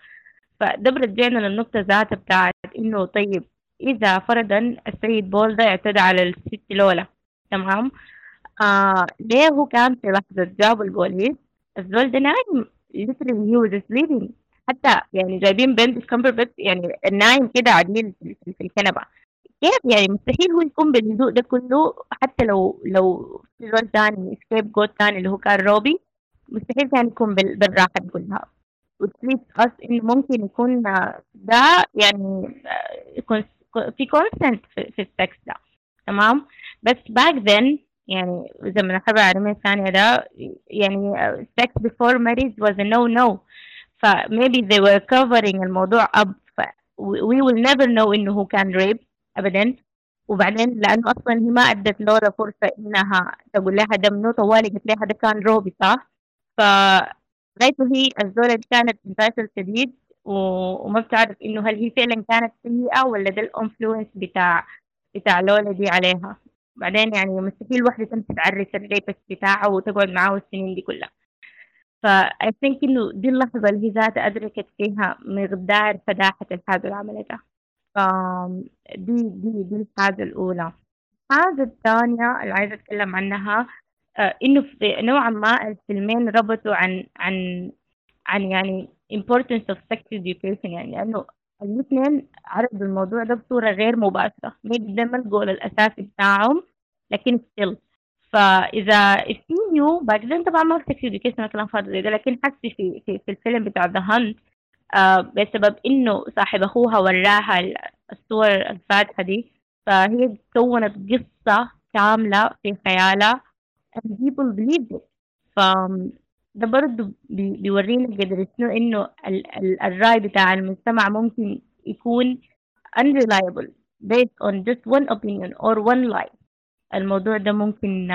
فده برجعنا للنقطة ذاتها بتاعت إنه طيب إذا فرضا السيد بول ده اعتدى على الست لولا تمام؟ آه ليه هو كان في لحظة جابوا البوليس؟ الزول ده نايم literally he was sleeping حتى يعني جايبين بنت كمبر بس يعني نايم كده عديل في الكنبة. كيف يعني؟ مستحيل هو يكون بالهدوء ده كله. حتى لو لو في زول تاني scapegoat تاني اللي هو كان روبي مستحيل كان يكون بال- بالراحة دي كلها. وتريد us إنه ممكن يكون آه، ده يعني آه، يكون في consent في, السكس ده. تمام؟ بس back then يعني زي ما الحرب العالمية الثانية ده يعني sex before marriage was a no no ف maybe they were covering الموضوع up. ف we will never know إنه كان rape أبدا. وبعدين لأنه أصلا هي ما أدت لولا فرصة إنها تقول لها ده منو طوالي قلت لها ده كان روبي صح؟ ف هي الزولة دي كانت entitled شديد و- وما بتعرف إنه هل هي فعلا كانت سيئة ولا ده ال influence بتاع بتاع لولا دي عليها. بعدين يعني مستحيل واحدة تمشي تعرس ال rapist بتاعها وتقعد معاه السنين دي كلها. ف I think إنه دي اللحظة اللي هي ذاتها أدركت فيها مقدار فداحة الحاجة اللي عملتها ف دي دي الحاجة الأولى. الحاجة الثانية اللي عايزة أتكلم عنها آه، إنه في نوعا ما الفيلمين ربطوا عن عن عن يعني importance of sex education يعني لأنه الاثنين عرضوا الموضوع ده بصورة غير مباشرة. maybe ده ما الجول الأساسي بتاعهم لكن still. فإذا if you knew back then طبعا ما في education كلام فاضي زي ده لكن حسي في في, في الفيلم بتاع The Hunt آه بسبب إنه صاحب أخوها وراها ال- الصور الفاتحة دي. فهي كونت قصة كاملة في خيالها and people believed it. ف ده برضه بي- بيورينا قدر شنو إنه ال- ال- الرأي بتاع المجتمع ممكن يكون unreliable based on just one opinion or one lie. الموضوع ده ممكن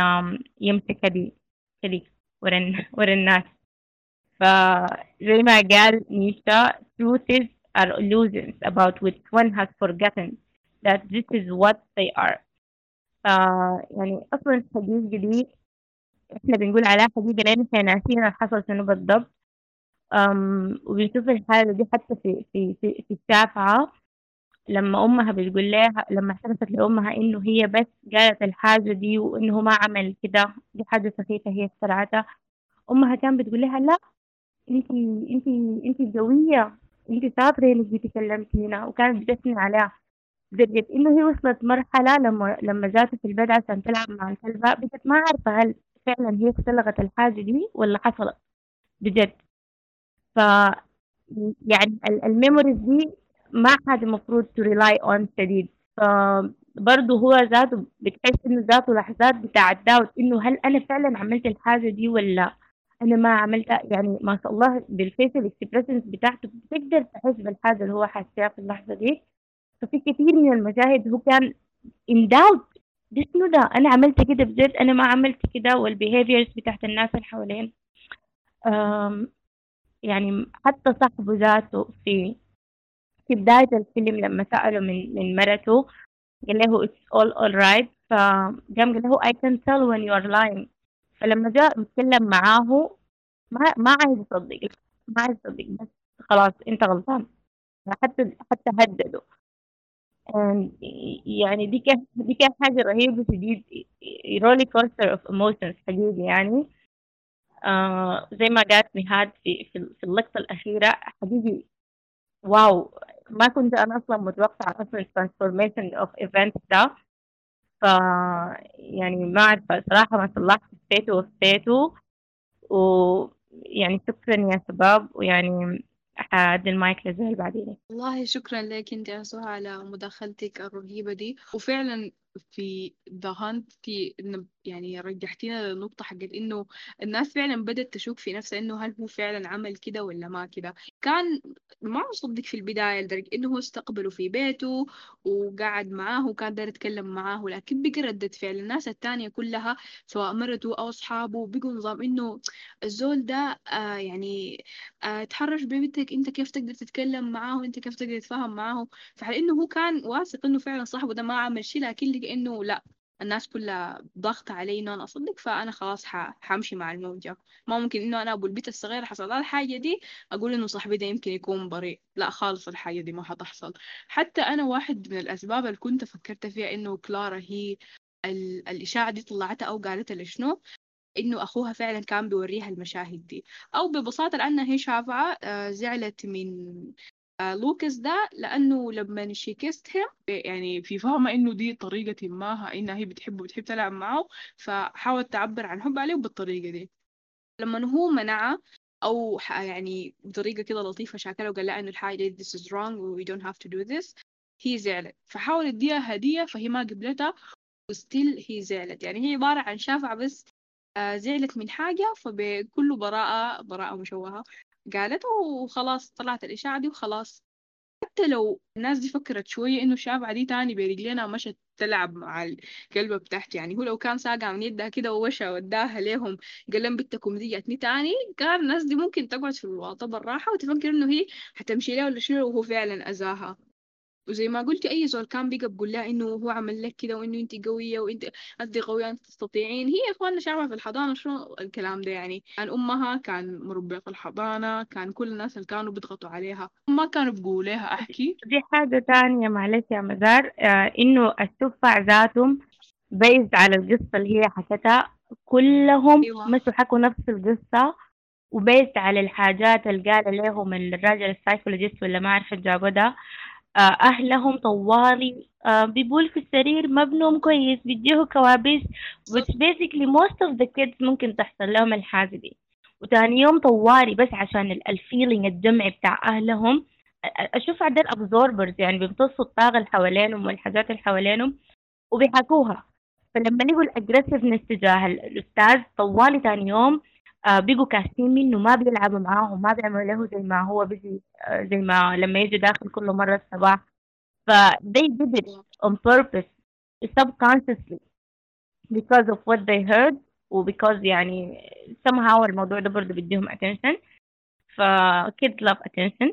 كده كده ورا الن- ورا الناس فزي ما قال نيشا truths are illusions about which one has forgotten that this is what they are. ف يعني أصلا الحقيقة دي إحنا بنقول عليها حقيقة لأن إحنا ناسيين حصل شنو بالضبط. وبنشوف الحالة دي حتى في في في, في الشافعة. لما أمها بتقول لها لما اعترفت لأمها إنه هي بس قالت الحاجة دي وإنه ما عمل كده دي حاجة سخيفة هي اخترعتها. أمها كانت بتقول لها لا انت انت انت قوية انت شاطرة إنك جيتي كلمتي هنا. وكانت بتثني عليها لدرجة إنه هي وصلت مرحلة لما لما جات في البيت عشان تلعب مع الكلبة بقت ما عارفة هل فعلا هي اختلقت الحاجة دي ولا حصلت بجد. ف يعني ال memories دي ما حاجة المفروض to rely on شديد. فبرضه هو ذاته بتحس إنه ذاته لحظات بتاع داوت إنه هل أنا فعلا عملت الحاجة دي ولا أنا ما عملتها يعني ما شاء الله بال facial expressions بتاعته بتقدر تحس بالحاجة اللي هو حاسها في اللحظة دي. ففي كثير من المشاهد هو كان in doubt. ده شنو ده أنا عملت كده بجد أنا ما عملت كده وال behaviors بتاعت الناس اللي حوالين يعني حتى صاحبه ذاته في في بداية الفيلم لما سأله من من مرته قال له it's all alright. فقام قال له I can tell when you are lying. فلما جاء يتكلم معاه ما ما عايز يصدق ما عايز يصدق بس خلاص أنت غلطان. حتى حتى هدده. يعني دي كان دي كان حاجة رهيبة شديد roller coaster of emotions حقيقي يعني. آه زي ما قالت نهاد في في اللقطة الأخيرة حقيقي wow ما كنت أنا أصلا متوقعة أصلا ال transformation of event ده. ف يعني ما أعرف صراحة ما صلحت حسيته وفيته ويعني شكرا يا شباب ويعني حادي المايك لزهل بعدين والله شكرا لك أنت يا سهى على مداخلتك الرهيبة دي. وفعلا في ذا هانت يعني رجحتينا للنقطة حقت إنه الناس فعلا بدأت تشوف في نفسها إنه هل هو فعلا عمل كده ولا ما كده. كان ما مصدق في البداية لدرجة إنه هو استقبله في بيته وقعد معاه وكان داير يتكلم معاه لكن بقى ردة فعل الناس التانية كلها سواء مرته أو أصحابه بقوا نظام إنه الزول ده آه يعني آه تحرش ببنتك أنت كيف تقدر تتكلم معاه وأنت كيف تقدر تتفاهم معاه. فعلى إنه هو كان واثق إنه فعلا صاحبه ده ما عمل شيء لكن إنه لا الناس كلها ضغط علي إنه أنا أصدق فأنا خلاص حامشي مع الموجة. ما ممكن إنه أنا أبو البيت الصغير حصل لها الحاجة دي أقول إنه صاحبي ده يمكن يكون بريء. لا خالص الحاجة دي ما حتحصل. حتى أنا واحد من الأسباب اللي كنت فكرت فيها إنه كلارا هي الإشاعة دي طلعتها أو قالتها لشنو إنه أخوها فعلا كان بيوريها المشاهد دي. أو ببساطة لأنها هي شافعة آه، زعلت من آه، لوكاس ده لأنه لما she kissed him يعني في فاهمة إنه دي طريقة ما إنها هي بتحبه بتحب تلعب معه فحاولت تعبر عن حبها ليه بالطريقة دي. لما هو منعه أو يعني بطريقة كده لطيفة شاكله وقال لها إنه الحاجة دي this is wrong we don't have to do this هي زعلت. فحاولت اديها هدية فهي ما قبلتها وستيل هي زعلت. يعني هي عبارة عن شافعة بس آه، زعلت من حاجة فبكل براءة براءة مشوهة قالته وخلاص طلعت الإشاعة دي وخلاص. حتى لو الناس دي فكرت شوية إنه الشابعة دي تاني برجلينا مشت تلعب مع الكلبة بتاعتي يعني هو لو كان ساقع من يدها كده ووشى وداها ليهم قال لهم بنتكم دي جاتني تاني كان الناس دي ممكن تقعد في الواطة بالراحة وتفكر إنه هي حتمشي لها ولا شنو وهو فعلا أذاها. وزي ما قلت أي زول كان بيقى بقول لها إنه هو عمل لك كده وإنه انت قوية وإنت انت قوية انت تستطيعين. هي إخواننا شعبها في الحضانة شنو الكلام ده يعني؟ كان أمها كان مربية في الحضانة كان كل الناس اللي كانوا بيضغطوا عليها. ما كانوا بيقولوا لها أحكي. دي حاجة تانية معلش يا مزار. آه إنه السفع ذاتهم based على القصة اللي هي حكتها. كلهم أيوة. بس هو حكوا نفس القصة و based على الحاجات اللي قال لهم الراجل ال psychologist ولا ما عارفه جابوا ده. أهلهم طوالي آه، بيبول في السرير ما بنوم كويس بيجيه كوابيس which basically most of the kids ممكن تحصل لهم الحاجة دي. وتاني يوم طوالي بس عشان ال feeling الجمعي بتاع أهلهم. أشوف عندهم absorbers يعني بيمتصوا الطاقة اللي حوالينهم والحاجات اللي حوالينهم وبيحكوها فلما لقوا الأجريسفنس تجاه الأستاذ طوالي تاني يوم آه، بيجوا كاسين منه ما بيلعبوا معاه ما بيعملوا له زي ما هو بيجي آه، زي ما لما يجي داخل كل مرة الصباح ف they did it on purpose subconsciously because of what they heard و because يعني somehow الموضوع ده برضه بيديهم attention ف kids love attention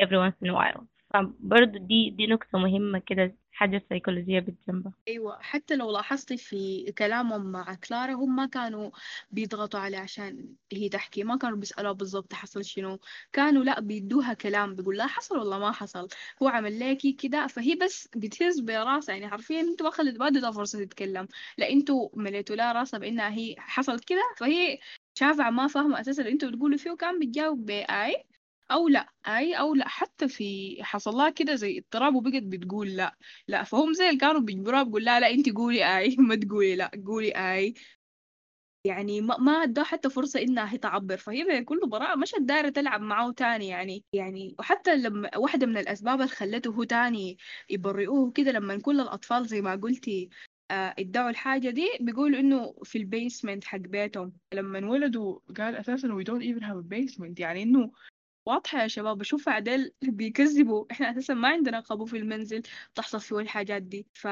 every once in a while فبرضه دي دي نقطة مهمة كده حاجة سيكولوجية بالجنبة أيوة حتى لو لاحظتي في كلامهم مع كلارا هم ما كانوا بيضغطوا عليه عشان هي تحكي. ما كانوا بيسألوها بالضبط حصل شنو. كانوا لا بيدوها كلام بيقول لا حصل ولا ما حصل. هو عمل لكي كده فهي بس بتهز براسها. يعني حرفيا أنتوا ما اديتها فرصة تتكلم. لا أنتوا مليتوا لها راسها بإنها هي حصلت كده. فهي شافعة ما فاهمة أساسا اللي أنتوا بتقولوا فيه وكان بتجاوب بأي أو لأ أي أو لأ حتى في حصل لها كده زي اضطراب وبقت بتقول لأ. لأ فهم زي اللي كانوا بيجبروها بيقول لا لأ انت قولي أي <laughs> ما تقولي لأ قولي أي. يعني ما ما أداه حتى فرصة إنها هي تعبر. فهي بكل براءة مش دايرة تلعب معاه تاني يعني يعني وحتى لما واحدة من الأسباب اللي خلته هو تاني يبرئوه كده لما كل الأطفال زي ما قلتي آه، ادعوا الحاجة دي بيقولوا إنه في البيسمنت حق بيتهم. لما انولدوا قال أساسا we don't even have a basement يعني إنه واضحة يا شباب بشوف عدل <laughs> بيكذبوا. إحنا أساسا ما عندنا قبو في المنزل تحصل فيه الحاجات دي. ف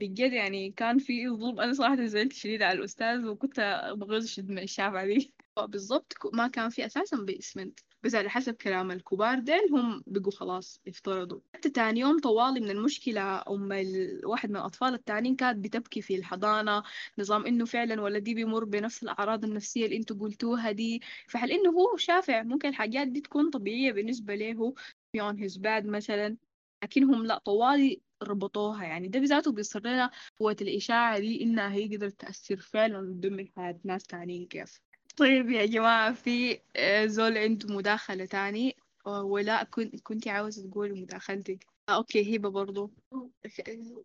بجد يعني كان في ظلم. أنا صراحة زعلت شديد على الأستاذ وكنت بغيظ من الشافعة دي <laughs> بالضبط ما كان في أساسا بيسمنت بس على حسب كلام الكبار. ديل هم بقوا خلاص افترضوا حتى تاني يوم طوالي من المشكلة أم الواحد من الأطفال التانيين كانت بتبكي في الحضانة نظام إنه فعلا ولدي بيمر بنفس الأعراض النفسية اللي أنتوا قلتوها دي. فحل إنه هو شافع؟ ممكن الحاجات دي تكون طبيعية بالنسبة له. on his bed مثلا. لكنهم لا طوالي ربطوها. يعني ده بذاته بيصير لنا قوة الإشاعة دي إنها هي قدرت تأثر فعلا ضمن حياة ناس تانيين كيف. طيب يا جماعة في آه، زول عنده مداخلة تاني. آه، ولا كنت كنتي عاوزة تقولي مداخلتك. آه أوكي هبة برضو.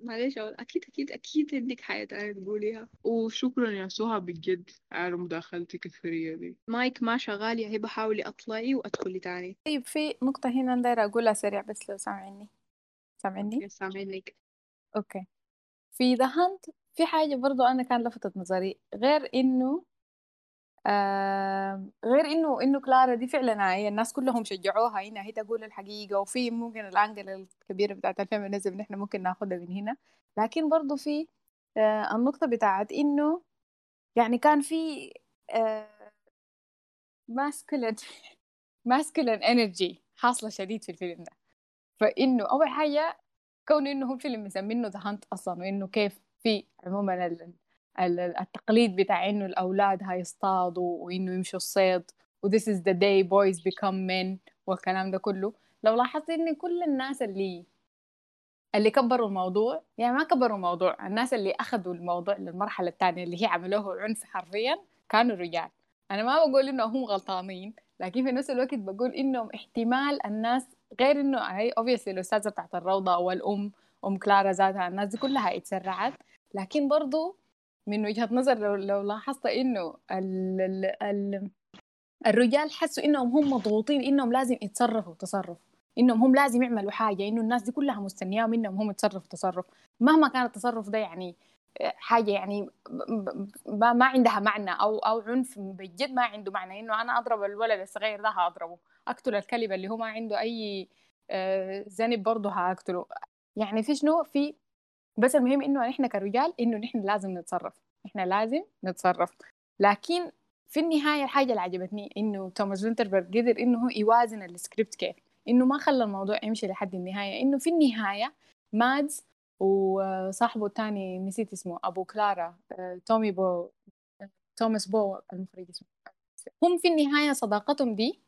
معلش أكيد أكيد أكيد عندك حاجة تانية تقوليها. وشكرا يا سهى بجد على مداخلتك الثرية دي. مايك ما شغال يا هبة حاولي أطلعي وأدخلي تاني. طيب في نقطة هنا دايرة أقولها سريع بس لو سامعني. سامعني؟ يا سامعينك. okay. في The Hunt في حاجة برضو أنا كان لفتت نظري غير إنه آه غير إنه إنه كلارا دي فعلا هي الناس كلهم شجعوها. هنا هي تقول الحقيقة وفي ممكن ال angle الكبيرة بتاعت ال feminism نحن ممكن ناخدها من هنا. لكن برضو في آه النقطة بتاعت إنه يعني كان في آه masculine energy حاصلة شديد في الفيلم ده. فإنه أول حاجة كون إنه هو فيلم مسمينه The Hunt أصلا وإنه كيف في عموما التقليد بتاع إنه الأولاد هيصطادوا وإنه يمشوا الصيد و this is the day boys become men والكلام ده كله. لو لاحظت إن كل الناس اللي اللي كبروا الموضوع يعني ما كبروا الموضوع الناس اللي أخذوا الموضوع للمرحلة الثانية اللي هي عملوه عنف حرفيا كانوا رجال. أنا ما بقول إنه هم غلطانين لكن في نفس الوقت بقول إنهم احتمال الناس غير إنه هي obviously الأستاذة بتاعت الروضة والأم أم كلارا ذاتها الناس دي كلها اتسرعت. لكن برضو من وجهة نظر لو, لو لاحظت إنه ال ال ال الرجال حسوا إنهم هم مضغوطين إنهم لازم يتصرفوا تصرف. إنهم هم لازم يعملوا حاجة إنه الناس دي كلها مستنياهم إنهم هم يتصرفوا تصرف. مهما كان التصرف ده يعني حاجة يعني ما, ما عندها معنى أو أو عنف بجد ما عنده معنى. إنه أنا أضرب الولد الصغير ده هأضربه. أقتل الكلب اللي هو ما عنده أي آه، ذنب برضه هأقتله. يعني في شنو؟ في بس المهم إنه إحنا كرجال إنه نحن لازم نتصرف. إحنا لازم نتصرف. لكن في النهاية الحاجة اللي عجبتني إنه توماس فينتربرغ قدر إنه هو يوازن السكريبت كيف. إنه ما خلى الموضوع يمشي لحد النهاية. إنه في النهاية مادز وصاحبه الثاني نسيت اسمه أبو كلارا آه، توماس بو توماس بو المخرج اسمه. هم في النهاية صداقتهم دي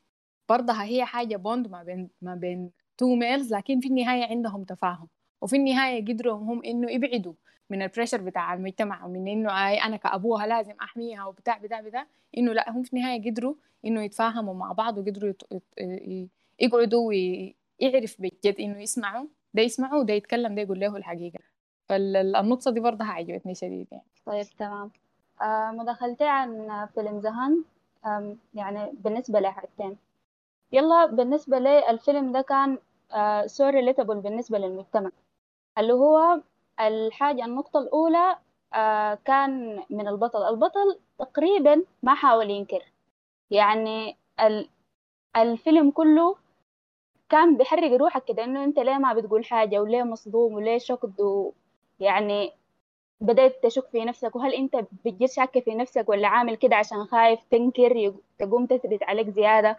برضها هي حاجة bond ما بين ما بين two males لكن في النهاية عندهم تفاهم. وفي النهاية قدروا هم إنه يبعدوا من ال pressure بتاع المجتمع ومن إنه آي أنا كأبوها لازم أحميها وبتاع بتاع بتاع إنه لا هم في النهاية قدروا إنه يتفاهموا مع بعض وقدروا يقعدوا ويعرف بجد إنه يسمعوا ده يسمعوا وده يتكلم ده يقول له الحقيقة. فالنقطة دي برضها عجبتني شديد يعني. طيب تمام. آه مداخلتي عن فيلم زهان يعني بالنسبة لي حاجتين. يلا بالنسبة لي الفيلم ده كان آه so relatable بالنسبة للمجتمع. اللي هو الحاجة النقطة الأولى آه كان من البطل. البطل تقريبا ما حاول ينكر. يعني ال الفيلم كله كان بيحرق روحك كده إنه أنت ليه ما بتقول حاجة وليه مصدوم وليه شكد و... يعني بدأت تشك في نفسك. وهل أنت بتجد شاكة في نفسك ولا عامل كده عشان خايف تنكر تقوم تثبت عليك زيادة؟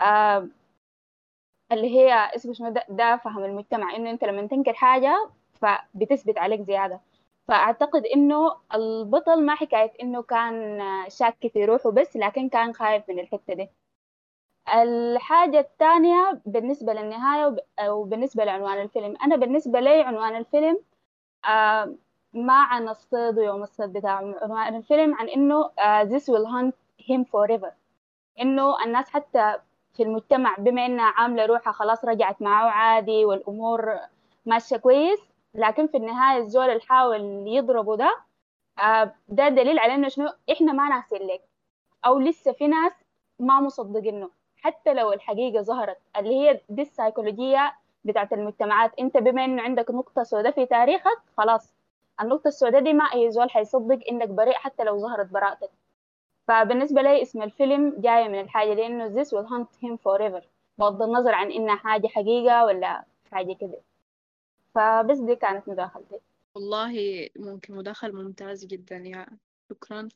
آه اللي هي اسمه شنو ده, فهم المجتمع إنه أنت لما تنكر حاجة فبتثبت عليك زيادة. فأعتقد إنه البطل ما حكاية إنه كان شاك في روحه بس لكن كان خايف من الحتة دي. الحاجة الثانية بالنسبة للنهاية وب- وبالنسبة لعنوان الفيلم. أنا بالنسبة لي عنوان الفيلم آه ما عن الصيد ويوم الصيد بتاعه عنوان الفيلم عن إنه آه this will hunt him forever. إنه الناس حتى في المجتمع بما إنها عاملة روحها خلاص رجعت معه عادي والأمور ماشية كويس لكن في النهاية الزول اللي حاول يضربه ده آه، ده دليل على إنه شنو؟ إحنا ما ناسين لك أو لسه في ناس ما مصدقينه حتى لو الحقيقة ظهرت اللي هي دي السيكولوجية بتاعت المجتمعات. أنت بما إنه عندك نقطة سوداء في تاريخك خلاص. النقطة السوداء دي ما أي زول حيصدق إنك بريء حتى لو ظهرت براءتك. فبالنسبة لي اسم الفيلم جاي من الحاجة دي إنه this will hunt him forever. بغض النظر عن إنها حاجة حقيقة ولا حاجة كده. فبس دي كانت مداخلتي. والله ممكن مداخل ممتاز جدا يا شكرا.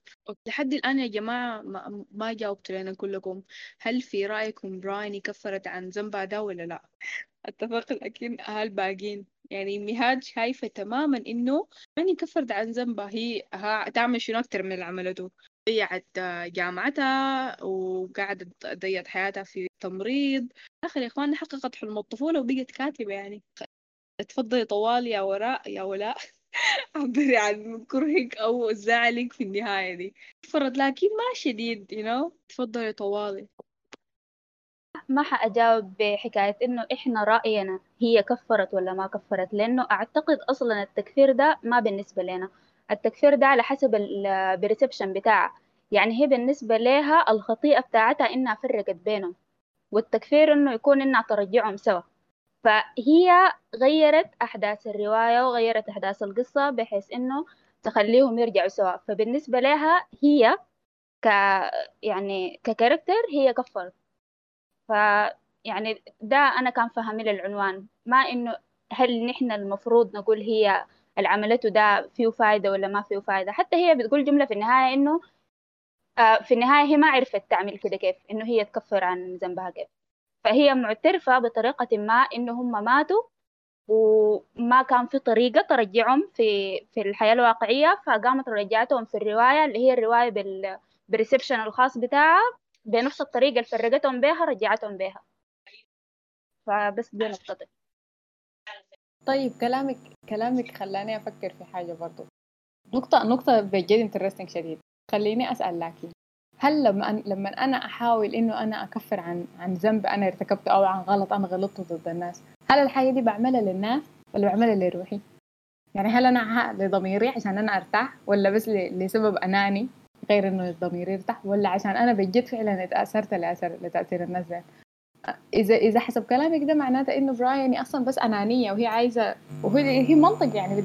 لحد الآن يا جماعة ما, ما جاوبت لنا كلكم. هل في رأيكم براين كفرت عن ذنبها ده ولا لا؟ أتفق لكن هل باقين يعني مهاد شايفة تماما إنه يعني كفرت عن ذنبها هي ها تعمل شنو أكتر من اللي عملته؟ ضيعت جامعتها وقعدت ضيعت حياتها في تمريض. آخر يا إخوان حققت حلم الطفولة وبقت كاتبة يعني. تفضلي طوال يا وراء يا ولاء. <laughs> عبري عن كرهك أو زعلك في النهاية دي. كفرت لكن ما شديد you know. تفضلي طوالي. ما حأجاوب بحكاية إنه إحنا رأينا هي كفرت ولا ما كفرت لأنه أعتقد أصلا التكفير ده ما بالنسبة لنا. التكفير ده على حسب البريسبشن بتاعها يعني هي بالنسبة لها الخطيئة بتاعتها إنها فرقت بينهم والتكفير إنه يكون إنها ترجعهم سوا. فهي غيرت أحداث الرواية وغيرت أحداث القصة بحيث إنه تخليهم يرجعوا سوا. فبالنسبة لها هي ك يعني ككاركتر هي كفرت. ف يعني ده أنا كان فهمي للعنوان. ما إنه هل نحن المفروض نقول هي اللي عملته ده فيه فايدة ولا ما فيه فايدة. حتى هي بتقول جملة في النهاية إنه آه في النهاية هي ما عرفت تعمل كده كيف إنه هي تكفر عن ذنبها كيف. فهي معترفة بطريقة ما إنه هم ماتوا وما كان في طريقة ترجعهم في في الحياة الواقعية فقامت رجعتهم في الرواية اللي هي الرواية بال بالريسبشن الخاص بتاعها بنفس الطريقة اللي فرقتهم بيها رجعتهم بيها. فبس دي نقطتي. طيب كلامك كلامك خلاني أفكر في حاجة برضو. نقطة نقطة بجد انترستنج شديد. خليني أسأل لكن هل لما لما أنا أحاول إنه أنا أكفر عن عن ذنب أنا ارتكبته أو عن غلط أنا غلطته ضد الناس هل الحاجة دي بعملها للناس ولا بعملها لروحي؟ يعني هل أنا لضميري عشان أنا أرتاح ولا بس لسبب أناني غير إنه الضمير يرتاح ولا عشان أنا بجد فعلا اتأثرت لأثر لتأثير الناس ده إذا إذا حسب كلامك ده معناته إنه برايوني أصلا بس أنانية وهي عايزة وهي هي منطق يعني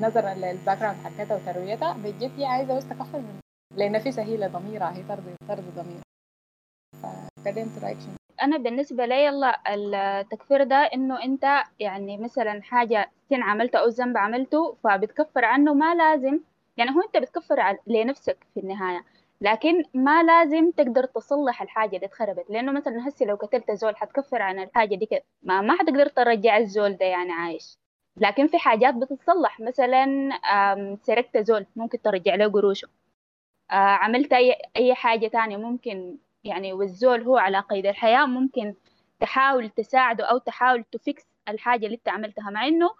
نظرا لل background حقتها وتربيتها بجد هي عايزة بس من لأن نفسها هي لضميرها هي ترضي ترضي ضميرها فكده انت رايك شنو؟ أنا بالنسبة لي يلا التكفير ده إنه أنت يعني مثلا حاجة sin عملته أو ذنب عملته فبتكفر عنه ما لازم. يعني هو أنت بتكفر لنفسك في النهاية. لكن ما لازم تقدر تصلح الحاجة اللي اتخربت. لأنه مثلا هسي لو قتلت زول حتكفر عن الحاجة دي كده ما, ما حتقدر ترجع الزول ده يعني عايش. لكن في حاجات بتتصلح. مثلا سرقت زول ممكن ترجع له قروشه. عملت أي أي حاجة تانية ممكن يعني والزول هو على قيد الحياة ممكن تحاول تساعده أو تحاول تفكس الحاجة اللي أنت عملتها. مع إنه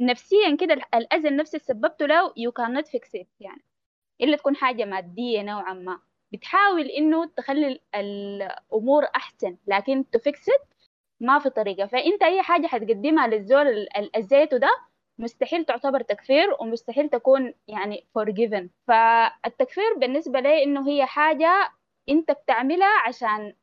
نفسيا كده الأذى النفسي سببته له cannot fix it يعني. إلا تكون حاجة مادية نوعا ما. بتحاول إنه تخلي الأمور أحسن لكن تفكس it ما في طريقة. فأنت أي حاجة حتقدمها للزول الأذيته ده مستحيل تعتبر تكفير ومستحيل تكون يعني forgiven. فالتكفير بالنسبة لي إنه هي حاجة أنت بتعملها عشان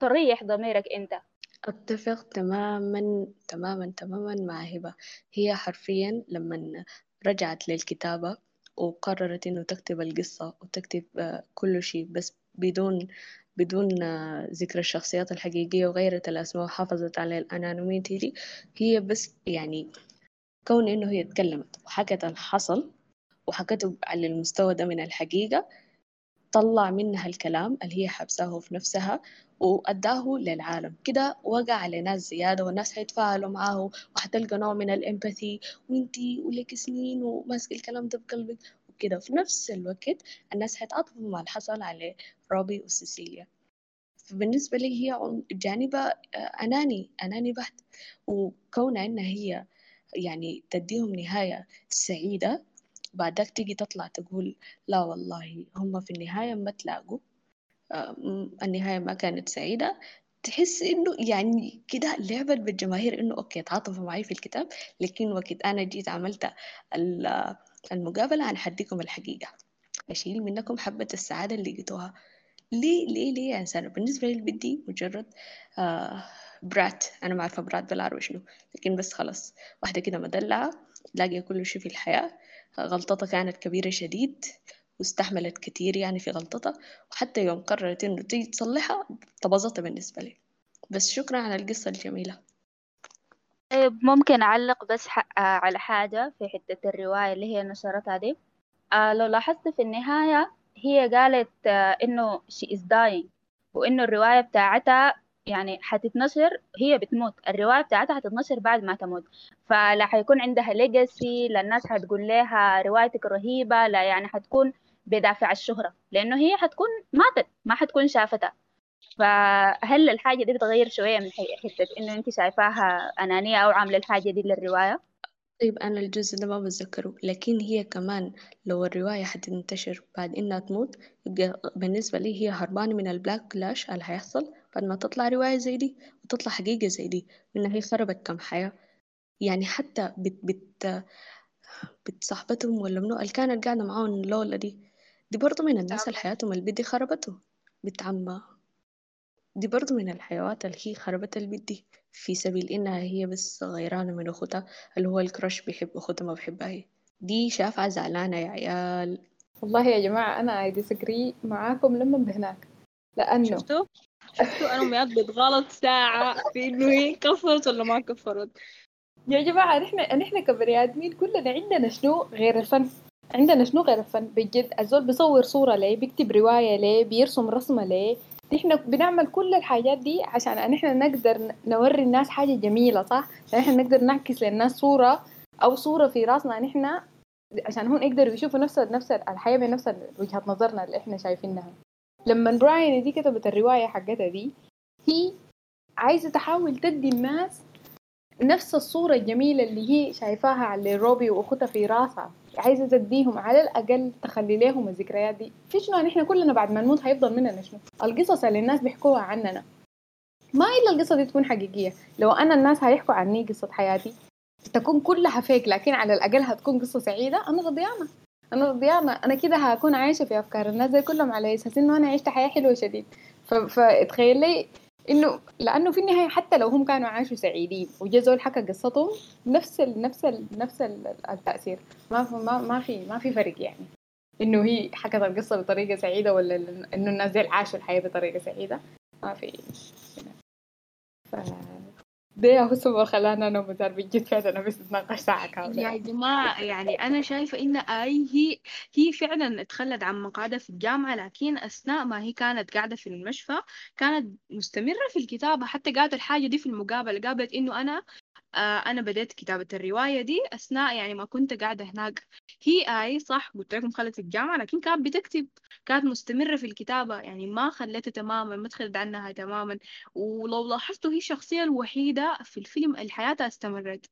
تريح ضميرك أنت. أتفق تماما تماما تماما مع هبة. هي حرفيا لما رجعت للكتابة وقررت إنه تكتب القصة وتكتب كل شيء بس بدون بدون ذكر الشخصيات الحقيقية وغيرت الأسماء وحافظت على الأنانيميتي دي. هي بس يعني كون إنه هي تكلمت وحكت الحصل وحكته على المستوى ده من الحقيقة طلع منها الكلام اللي هي حبساه في نفسها وأداه للعالم. كده وقع على ناس زيادة والناس حيتفاعلوا معاه وحتلقى نوع من الإمباثي. وإنتي ولك سنين وماسك الكلام ده بقلبك وكده في نفس الوقت الناس حيتعاطفوا مع اللي حصل على روبي وسيسيليا. فبالنسبة لي هي جانبة أناني أناني بحت. وكونها إنها هي يعني تديهم نهاية سعيدة بعدك تيجي تطلع تقول لا والله هم في النهاية ما تلاقوا. النهاية ما كانت سعيدة. تحس إنه يعني كده لعبت بالجماهير إنه أوكي تعاطفوا معي في الكتاب لكن وقت أنا جيت عملت المقابلة أنا حديكم الحقيقة. أشيل منكم حبة السعادة اللي لقيتوها ليه ليه ليه يا إنسان بالنسبة لي بدي مجرد آه برات أنا ما أعرف برات بالعربي شنو لكن بس خلاص. واحدة كده مدلعة لاقية كل شيء في الحياة. غلطتها كانت كبيرة شديد واستحملت كتير يعني في غلطتها. وحتى يوم قررت إنه تيجي تصلحها طبزتها بالنسبة لي. بس شكرا على القصة الجميلة. طيب ممكن أعلق بس على حاجة في حتة الرواية اللي هي نشرتها دي؟ آه لو لاحظت في النهاية هي قالت آه إنه she is dying وإنه الرواية بتاعتها يعني حتتنشر هي بتموت. الرواية بتاعتها حتتنشر بعد ما تموت. فلا حيكون عندها ليجاسي لا الناس حتقول لها روايتك رهيبة لا يعني حتكون بدافع الشهرة. لأنه هي حتكون ماتت ما حتكون شافتها. فهل الحاجة دي بتغير شوية من حتة إنه أنت شايفاها أنانية أو عاملة الحاجة دي للرواية؟ طيب أنا الجزء ده ما بتذكره لكن هي كمان لو الرواية حتنتشر بعد إنها تموت يبقى بالنسبة لي هي هربانة من البلاك كلاش اللي هيحصل. بعد ما تطلع رواية زي دي وتطلع حقيقة زي دي إنها هي خربت كم حياة. يعني حتى بت بت بتصاحبتهم ولا منو اللي كانت قاعدة معاهم لولا دي دي برضو من الناس اللي حياتهم البدي خربته. بنت عمها دي برضو من الحيوات اللي هي خربت البيت دي في سبيل إنها هي بس غيرانة من أختها اللي هو الكراش بيحب أختها ما بحبها هي. دي شافعة زعلانة يا عيال. والله يا جماعة أنا I disagree معاكم لما بهناك. لأنه شفتوا؟ شفتوا أنا بتغلط ساعة في إنه هي كفرت ولا ما كفرت؟ يا جماعة نحن نحن كبني آدمين كلنا عندنا شنو غير الفن؟ عندنا شنو غير الفن؟ بجد الزول بيصور صورة ليه؟ بيكتب رواية ليه؟ بيرسم رسمة ليه؟ نحن بنعمل كل الحاجات دي عشان نحن نقدر نوري الناس حاجة جميلة صح؟ عشان نحن نقدر نعكس للناس صورة أو صورة في راسنا نحن عشان هم يقدروا يشوفوا نفس نفس الحياة بنفس وجهة نظرنا اللي إحنا شايفينها. لما براين دي كتبت الرواية حقتها دي هي عايزة تحاول تدي الناس نفس الصورة الجميلة اللي هي شايفاها على روبي وأختها في راسها. عايزة تديهم على الأقل تخلي لهم الذكريات دي. في شنو؟ نحن كلنا بعد ما نموت هيفضل مننا شنو؟ القصص اللي الناس بيحكوها عننا. ما إلا القصة دي تكون حقيقية. لو أنا الناس هيحكوا عني قصة حياتي تكون كلها فيك لكن على الأقل هتكون قصة سعيدة. أنا رضيانة أنا رضيانة أنا كده هكون عايشة في أفكار الناس زي كلهم على أساس إنه أنا عشت حياة حلوة شديد فتخيل لي إنه لأنه في النهاية حتى لو هم كانوا عاشوا سعيدين وجزول حكى قصتهم نفس ال نفس ال نفس ال التأثير. ما في ما, ما في ما في فرق يعني. إنه هي حكت القصة بطريقة سعيدة ولا إنه الناس دي عاشوا الحياة بطريقة سعيدة؟ ما في. ف ده هو السبب خلانا أنا ومزار بجد فعلا بس نتناقش ساعة كاملة. يا جماعة يعني أنا شايفة إن أي هي هي فعلا اتخلت عن مقعدها في الجامعة لكن أثناء ما هي كانت قاعدة في المشفى كانت مستمرة في الكتابة حتى قالت الحاجة دي في المقابلة قالت إنه أنا آه أنا بديت كتابة الرواية دي أثناء يعني ما كنت قاعدة هناك. هي أي صح؟ قلت لكم خلت الجامعة لكن كانت بتكتب كانت مستمرة في الكتابة. يعني ما خلتها تماما ما تخلت عنها تماما. ولو لاحظتوا هي الشخصية الوحيدة في الفيلم اللي حياتها استمرت.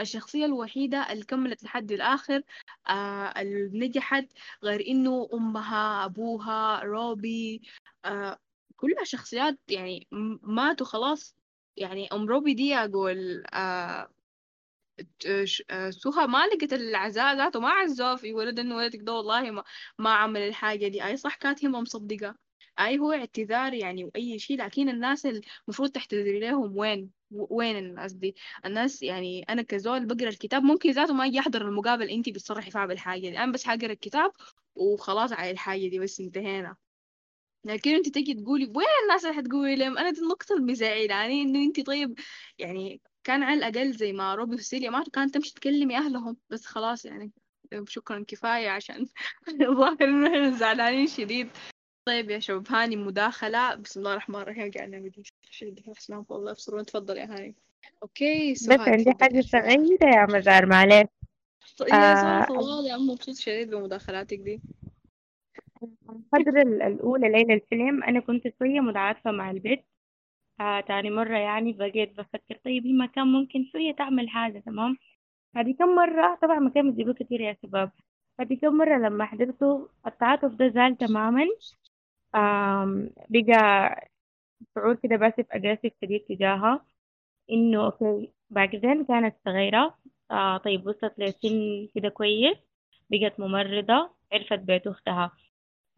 الشخصية الوحيدة اللي كملت لحد الآخر آه اللي نجحت غير إنه أمها أبوها روبي آه كلها شخصيات يعني ماتوا خلاص. يعني أم روبي دي أقول آه سهى ما لقت العزاء ذاته ما عزوها في ولد إنه ولدك ده والله ما, ما عمل الحاجة دي. أي صح كانت هي ما مصدقة. أي هو اعتذار يعني وأي شيء لكن الناس المفروض تحتذري لهم وين وين الناس دي؟ الناس يعني أنا كزول بقرأ الكتاب ممكن ذاته ما يحضر المقابل انت بتصرحي فيها بالحاجة دي. أنا بس حقرأ الكتاب وخلاص على الحاجة دي بس انتهينا. لكن انت تجي تقولي وين الناس اللي حتقولي لهم؟ أنا دي النقطة المزعجة. يعني انه أنت طيب يعني كان على الأقل زي ما روبي وسيليا ماتوا كانت تمشي تكلمي أهلهم بس خلاص يعني. شكرا كفاية عشان <laughs> الظاهر إنه زعلانين شديد. طيب يا شباب هاني مداخلة. بسم الله الرحمن الرحيم. قاعدة بدي شدي السلام والله بصرون تفضل يا هاني. أوكي بس عندي حاجة صغيرة يا مزار معلش يا زلمة طوال يا عم مبسوط شديد بمداخلاتك دي. الفترة الأولى ليلة الفيلم أنا كنت شوية متعاطفة مع البيت. آه تاني مرة يعني بقيت بفكر طيب هي ما كان ممكن شوية تعمل حاجة تمام؟ هذه كم مرة؟ طبعا ما كان كتير يا شباب. هذه كم مرة لما حضرته التعاطف ده زال تماما. بقى شعور كده باسف أجاسف شديد تجاهها إنه أوكي بعد ذن كانت صغيرة. آه طيب وصلت لسن كده كويس. بقت ممرضة. عرفت بيت أختها.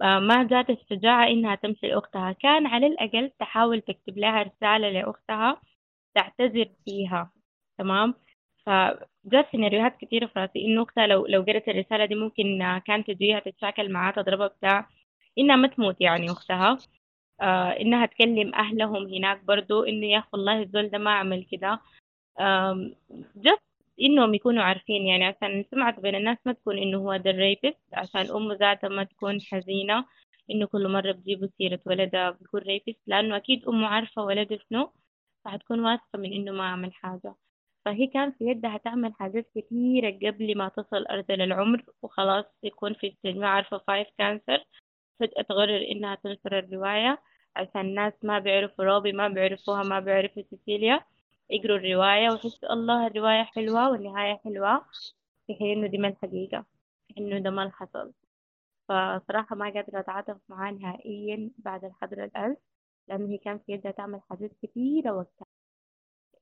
ما جات الشجاعة إنها تمشي لأختها كان على الأقل تحاول تكتب لها رسالة لأختها تعتذر فيها. تمام؟ فجات سيناريوهات كتيرة في رأسي إنه أختها لو لو قرأت الرسالة دي ممكن آه، كانت تجيها تتشاكل معاها تضربها بتاع. إنها ما تموت يعني أختها. آه إنها تكلم أهلهم هناك برضو إنه يا أخي والله الزول ده ما عمل كده. just إنهم يكونوا عارفين يعني عشان سمعت بين الناس ما تكون إنه هو ده ال rapist عشان أمه ذاتها ما تكون حزينة إنه كل مرة بتجيبوا سيرة ولدها بيكون rapist لأنه أكيد أمه عارفة ولده شنو فحتكون واثقة من إنه ما عمل حاجة. فهي كان في يدها تعمل حاجات كثيرة قبل ما تصل أرذل العمر وخلاص يكون في السجن ما عارفة five cancer فجأة تقرر إنها تنشر الرواية عشان الناس ما بيعرفوا روبي ما بيعرفوها ما بيعرفوا سيسيليا. يقروا الرواية ويحسوا الله الرواية حلوة والنهاية حلوة في حين إنه دي ما الحقيقة إنه ده ما الحصل. فصراحة ما قادرة أتعاطف معاه نهائيا بعد الحظر الألف لأنه هي كان في يدها تعمل حاجات كثيرة وقتها.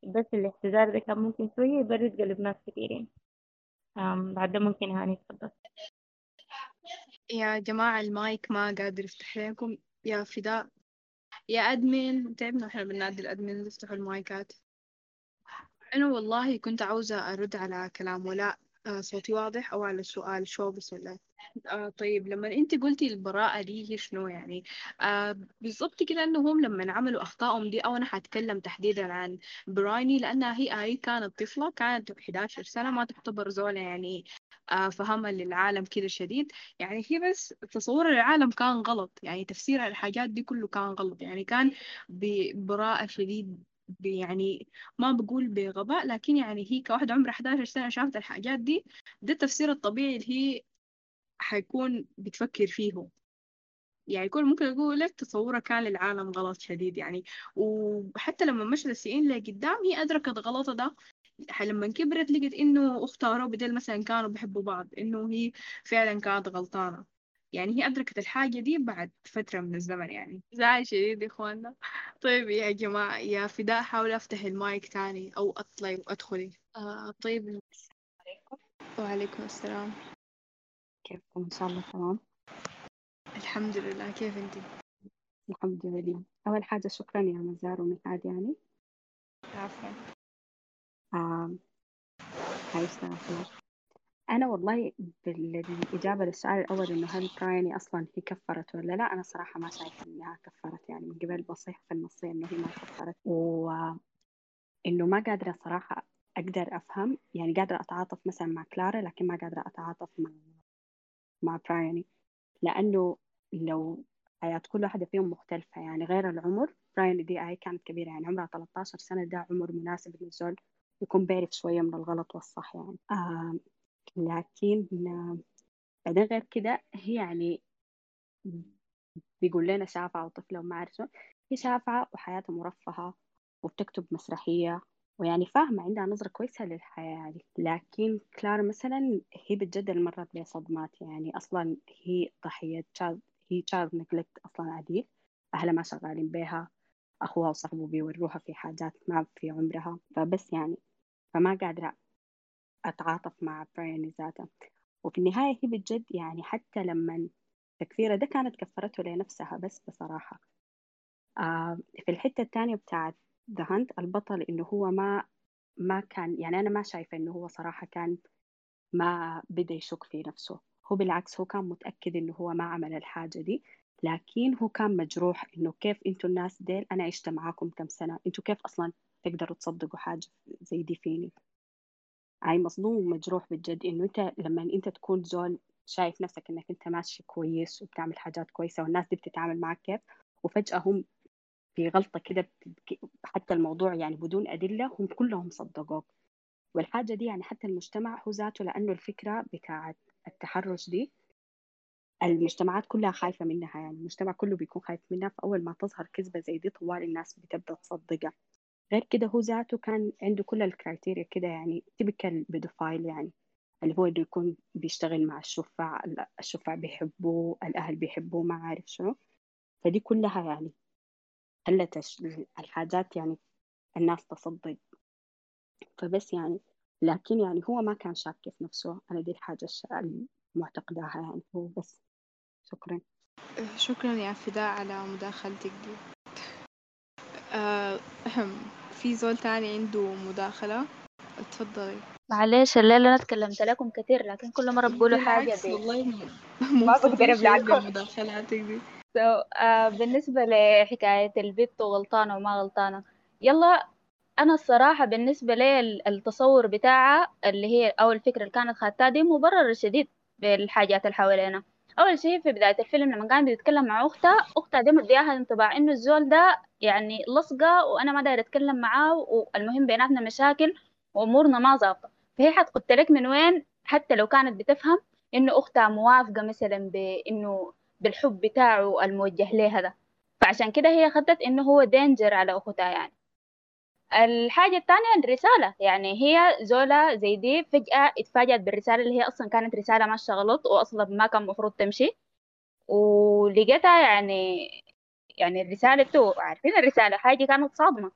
بس الاحتجاج ده كان ممكن شوية يبرد قلب ناس كثيرين بعد ده ممكن هاني تفضل يا جماعة المايك ما قادر يفتح لكم. يا فداء. يا أدمن. تعبنا إحنا بننادي الأدمن. يفتحوا المايكات. أنا والله كنت عاوزة أرد على كلام ولاء آه، صوتي واضح أو على السؤال شو بس ولا آه طيب لما أنت قلتي البراءة دي هي شنو يعني؟ آه بالضبط كده إنهم لما عملوا أخطائهم دي أو أنا حتكلم تحديدا عن برايني لانها هي هي كانت طفلة كانت 11 سنة ما تعتبر زولة يعني آه فهمها للعالم كده شديد. يعني هي بس تصورها للعالم كان غلط يعني تفسيرها الحاجات دي كله كان غلط. يعني كان ببراءة شديد يعني ما بقول بغباء لكن يعني هي كواحدة عمرها 11 سنة شافت الحاجات دي ده التفسير الطبيعي اللي هي حيكون بتفكر فيه يعني يكون ممكن أقول لك تصورها كان للعالم غلط شديد يعني. وحتى لما مشت السنين لقدام هي أدركت غلطها ده. لما كبرت لقت إنه أختها وروبي ديل مثلا كانوا بيحبوا بعض إنه هي فعلا كانت غلطانة. يعني هي أدركت الحاجة دي بعد فترة من الزمن يعني. زعل شديد يا إخوانا طيب يا جماعة يا فداء حاول أفتح المايك تاني أو أطلعي وأدخلي آه طيب. السلام عليكم وعليكم السلام. كيفكم؟ إن شاء الله تمام. الحمد لله. كيف أنت؟ الحمد لله. أول حاجة شكرا يا مزار ومسعد يعني. عفوا. آه هاي أنا والله بالإجابة للسؤال الأول إنه هل برايني أصلا هي كفرت ولا لا أنا صراحة ما شايفة إنها كفرت يعني من قبل بصيح في النصية إنه هي ما كفرت. وإنه ما قادرة صراحة أقدر أفهم يعني قادرة أتعاطف مثلا مع كلارا لكن ما قادرة أتعاطف مع مع برايني لأنه لو حياة كل واحدة فيهم مختلفة يعني غير العمر براين دي آي كانت كبيرة يعني عمرها 13 سنة ده عمر مناسب للزول يكون بيعرف شوية من الغلط والصح يعني. آه لكن بعدين غير كده هي يعني بيقول لنا شافعة وطفلة وما أعرف هي شافعة وحياتها مرفهة وبتكتب مسرحية ويعني فاهمة عندها نظرة كويسة للحياة يعني. لكن كلارا مثلا هي بتجدد مرات بصدمات يعني. أصلا هي ضحية تشارد هي تشارد نجلكت أصلا عديل أهلها ما شغالين بيها أخوها وصاحبه بيوروها في حاجات ما في عمرها. فبس يعني فما قادرة أتعاطف مع براين ذاته. وفي النهاية هي بجد يعني حتى لما تكفيرة ده كانت كفرته لنفسها بس بصراحة. آه في الحتة الثانية بتاعت ذا هانت البطل إنه هو ما ما كان يعني أنا ما شايفة إنه هو صراحة كان ما بدأ يشك في نفسه. هو بالعكس هو كان متأكد إنه هو ما عمل الحاجة دي لكن هو كان مجروح إنه كيف أنتوا الناس ديل أنا عشت معاكم كم سنة أنتوا كيف أصلا تقدروا تصدقوا حاجة زي دي فيني؟ هاي مصدوم ومجروح بجد إنه أنت لما أنت تكون زول شايف نفسك إنك أنت ماشي كويس وبتعمل حاجات كويسة والناس دي بتتعامل معك كيف وفجأة هم في غلطة كده حتى الموضوع يعني بدون أدلة هم كلهم صدقوك. والحاجة دي يعني حتى المجتمع هو ذاته لأنه الفكرة بتاعت التحرش دي المجتمعات كلها خايفة منها يعني المجتمع كله بيكون خايف منها فأول ما تظهر كذبة زي دي طوالي الناس بتبدأ تصدقها. غير كده هو ذاته كان عنده كل ال criteria كده يعني typical pedophile يعني اللي هو إنه يكون بيشتغل مع الشفع الشفع بيحبوه الأهل بيحبوه ما عارف شنو. فدي كلها يعني خلت الش- الحاجات يعني الناس تصدق. فبس يعني لكن يعني هو ما كان شاك في نفسه. أنا دي الحاجة المعتقداها يعني هو بس. شكرا. شكرا يا فداء على مداخلتك دي. <laughs> أهم في زول تاني عنده مداخلة؟ اتفضلي. معلش الليلة أنا اتكلمت لكم كتير لكن كل مرة بقولوا حاجة بالعكس دي والله <laughs> ما بقدر أبلعكم بمداخلاتك دي. So, uh, بالنسبة لحكاية البت وغلطانة وما غلطانة. يلا أنا الصراحة بالنسبة لي ال- التصور بتاعها اللي هي أو الفكرة اللي كانت خدتها دي مبرر شديد بالحاجات اللي حوالينا. أول شيء في بداية الفيلم لما كان بيتكلم مع أختها أختها دي مدياها انطباع إنه الزول ده يعني لصقة وأنا ما داير أتكلم معاه والمهم بيناتنا مشاكل وأمورنا ما ظابطة. فهي حتقلته لك من وين؟ حتى لو كانت بتفهم إنه أختها موافقة مثلا بإنه بالحب بتاعه الموجه لها ده. فعشان كده هي خدت إنه هو danger على أختها يعني. الحاجة التانية الرسالة. يعني هي زولة زي دي فجأة اتفاجأت بالرسالة اللي هي أصلا كانت رسالة ماشية غلط وأصلا ما كان المفروض تمشي. ولقيتها يعني يعني الرسالة انتو عارفين الرسالة؟ حاجة كانت صادمة.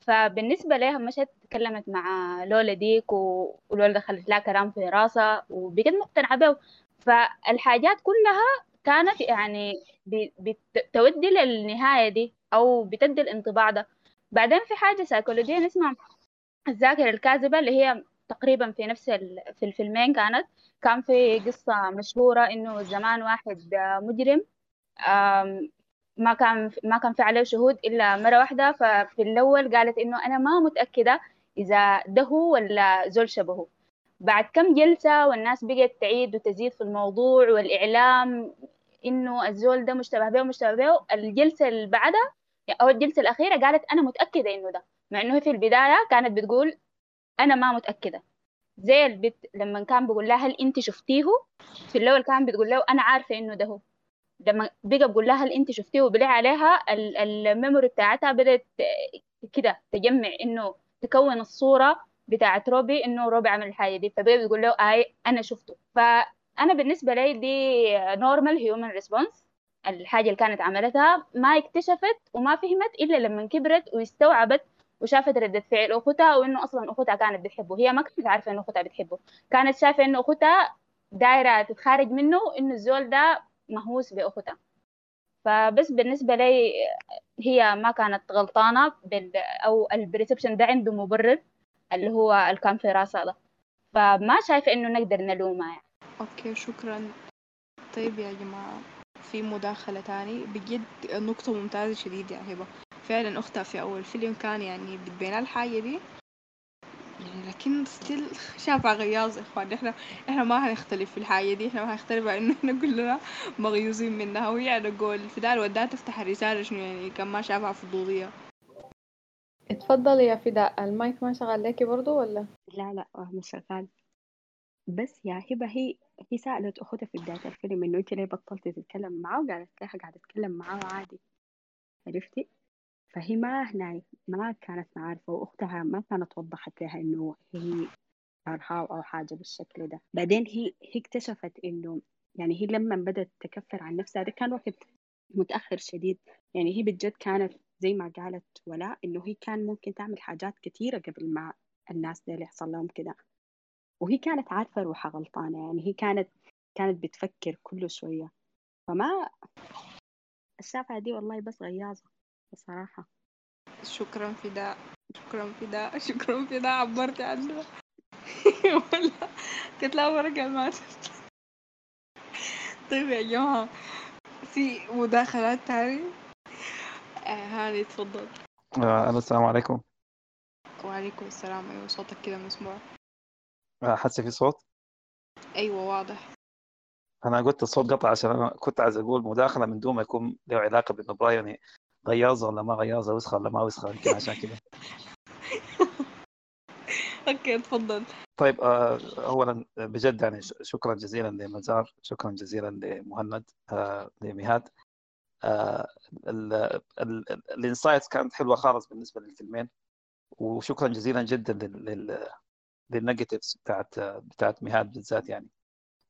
فبالنسبة لها مشت تكلمت مع لولا ديك ولولا دخلت لها كلام في راسها وبقت مقتنعة به فالحاجات كلها كانت يعني بتودي للنهاية دي أو بتدي الانطباع ده. بعدين في حاجة سيكولوجية اسمها الذاكرة الكاذبة اللي هي تقريبا في نفس. في الفيلمين كانت كان في قصة مشهورة إنه زمان واحد آه، مجرم ما كان ما كان في عليه شهود إلا مرة واحدة ففي الأول قالت إنه أنا ما متأكدة إذا ده هو ولا زول شبهه بعد كم جلسة والناس بقت تعيد وتزيد في الموضوع والإعلام إنه الزول ده مشتبه به ومشتبه به الجلسة اللي بعدها أو الجلسة الأخيرة قالت أنا متأكدة إنه ده مع إنه في البداية كانت بتقول أنا ما متأكدة. زي البت لما كان بيقول لها هل أنت شفتيه؟ في الأول كان بتقول له أنا عارفة إنه ده هو. لما بقى بقول لها هل أنت شفتيه؟ وبلع عليها ال- ال memory بتاعتها بدأت كده تجمع إنه تكون الصورة بتاعت روبي إنه روبي عمل الحاجة دي. فبقى بتقول له آي أنا شفته. فأنا بالنسبة لي دي normal human response الحاجة اللي كانت عملتها ما اكتشفت وما فهمت إلا لما كبرت واستوعبت وشافت ردة فعل أختها وإنه أصلا أختها كانت بتحبه. هي ما كانت عارفة إنه أختها بتحبه. كانت شايفة إنه أختها دايرة تتخارج منه إنه الزول ده مهووس بأختها فبس بالنسبة لي هي ما كانت غلطانة بال أو ال perception ده عنده مبرر اللي هو اللي كان في راسها ده. فما شايفة إنه نقدر نلومها يعني. okay شكرا. طيب يا جماعة. في مداخلة تاني بجد نقطة ممتازة شديد يا هبة. فعلا أختها في أول فيلم كان يعني بتبين الحاجة دي. يعني لكن ستيل شافها غياظ يا إخوان. إحنا إحنا ما هنختلف في الحاجة دي. إحنا ما هنختلف على انه إحنا كلنا مغيوزين منها. وهي على قول فدال وداها تفتح الرسالة شنو يعني كان ما شافها فضولية. اتفضلي يا فداء. المايك ما شغال لك برضو ولا؟ لا لا مش شغال بس يا هبة هي هي سألت أختها في بداية الفيلم إنه أنت ليه بطلتي تتكلم معاه وقالت لها قاعدة أتكلم معاه عادي. عرفتي؟ فهي ما هنا ما كانت عارفة وأختها ما كانت وضحت لها إنه هي كارهاه أو حاجة بالشكل ده. بعدين هي هي اكتشفت إنه يعني هي لما بدأت تكفر عن نفسها ده كان وقت متأخر شديد. يعني هي بجد كانت زي ما قالت ولاء إنه هي كان ممكن تعمل حاجات كتيرة قبل ما الناس دي اللي يحصل لهم كده. وهي كانت عارفة روحها غلطانة يعني هي كانت كانت بتفكر كل شوية. فما الشافعة دي والله بس غياظة بصراحة. شكرا فداء شكرا فداء <laughs> شكرا فداء عبرتي عنها <laughs> ولا كنت لا ورقة ما طيب يا جماعة في مداخلات تاني آه هاني تفضل. آه، السلام عليكم. وعليكم السلام أيوة صوتك كده مسموع. آه، حاسة في صوت؟ أيوة واضح. أنا قلت الصوت قطع عشان أنا كنت عايز أقول مداخلة من دون ما يكون له علاقة بإنه براين غياظة ولا ما غياظة وسخة ولا ما وسخة يمكن عشان كده <laughs> okay تفضل. طيب آه، أولا بجد يعني شكرا جزيلا لنزار شكرا جزيلا لمهند آه، لمهاد ال insights كانت حلوة خالص بالنسبة للفيلمين وشكرا جزيلا جدا لل لل narratives بتاعت بتاعت مهاد بالذات يعني.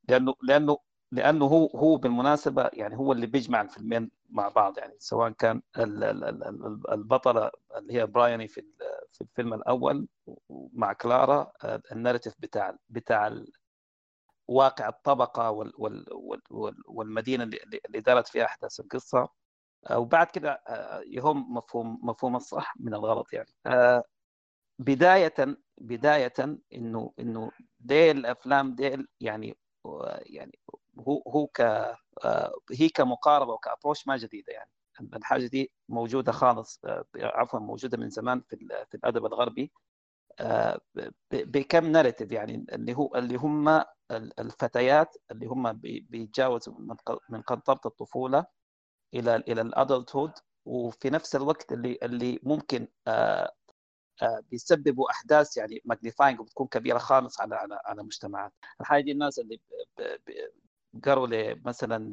لأنه لأنه لأنه هو هو بالمناسبة يعني هو اللي بيجمع الفيلمين مع بعض يعني. سواء كان ال- ال- ال- ال- البطلة اللي هي براياني في في الفيلم الأول مع كلارا ال narrative بتاع بتاع واقع الطبقة وال وال وال وال- والمدينة اللي دارت فيها أحداث القصة. وبعد كده آه، يهم مفهوم مفهوم الصح من الغلط يعني. آه، بداية بداية إنه إنه ديل الأفلام ديل يعني يعني هو هو ك آه، هي كمقاربة وك approach ما جديدة يعني. الحاجة دي موجودة خالص آه، عفوا موجودة من زمان في في الأدب الغربي آه، بكم narrative يعني اللي هو اللي هم ال- الفتيات اللي هم بي- بيتجاوزوا من قنطرة الطفولة إلى إلى ال adulthood وفي نفس الوقت اللي اللي ممكن بيسببوا أحداث يعني magnifying وبتكون كبيرة خالص على على على مجتمعات. الحاجة دي الناس اللي قروا مثلا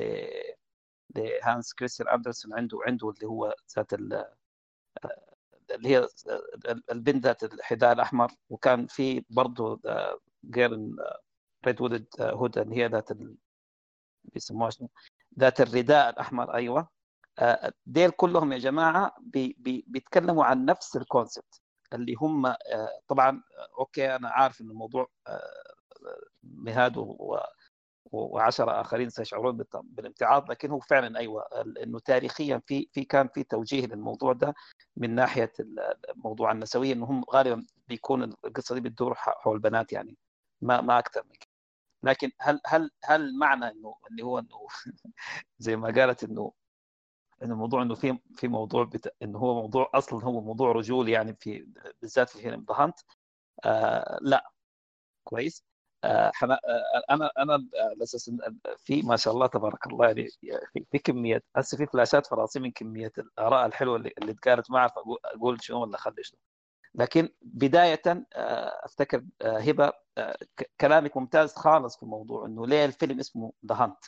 لهانس كريستيان أندرسون عنده عنده اللي هو ذات ال- اللي هي البنت ذات الحذاء الأحمر وكان في برضه girl in red riding hood اللي هي ذات بيسموها شنو؟ ذات الرداء الأحمر أيوه. آه، ديل كلهم يا جماعة بي بي بيتكلموا عن نفس ال concept اللي هم آه، طبعا آه، okay أنا عارف إن الموضوع آه، مهاد وعشرة آخرين سيشعرون بالامتعاض لكن هو فعلا أيوه إنه تاريخيا في في كان في توجيه للموضوع ده من ناحية موضوع النسوية هم غالبا بيكون القصة دي بتدور حول بنات يعني ما ما أكثر من كده. لكن هل هل هل معنى إنه اللي هو إنه <laughs> زي ما قالت إنه انه الموضوع إنه في في موضوع بت... إنه هو موضوع أصلا هو موضوع رجولي يعني في بالذات في فيلم ذا هانت آه لا. كويس. آه حنا آه أنا أنا على أساس في ما شاء الله تبارك الله يعني في, في كمية هسه في فلاشات في رأسي من كمية الآراء الحلوة اللي, اللي اتقالت معها فاقول أقول شنو ولا خلي شنو. لكن بداية آه أفتكر آه هبة آه كلامك ممتاز خالص في الموضوع إنه ليه الفيلم اسمه The Hunt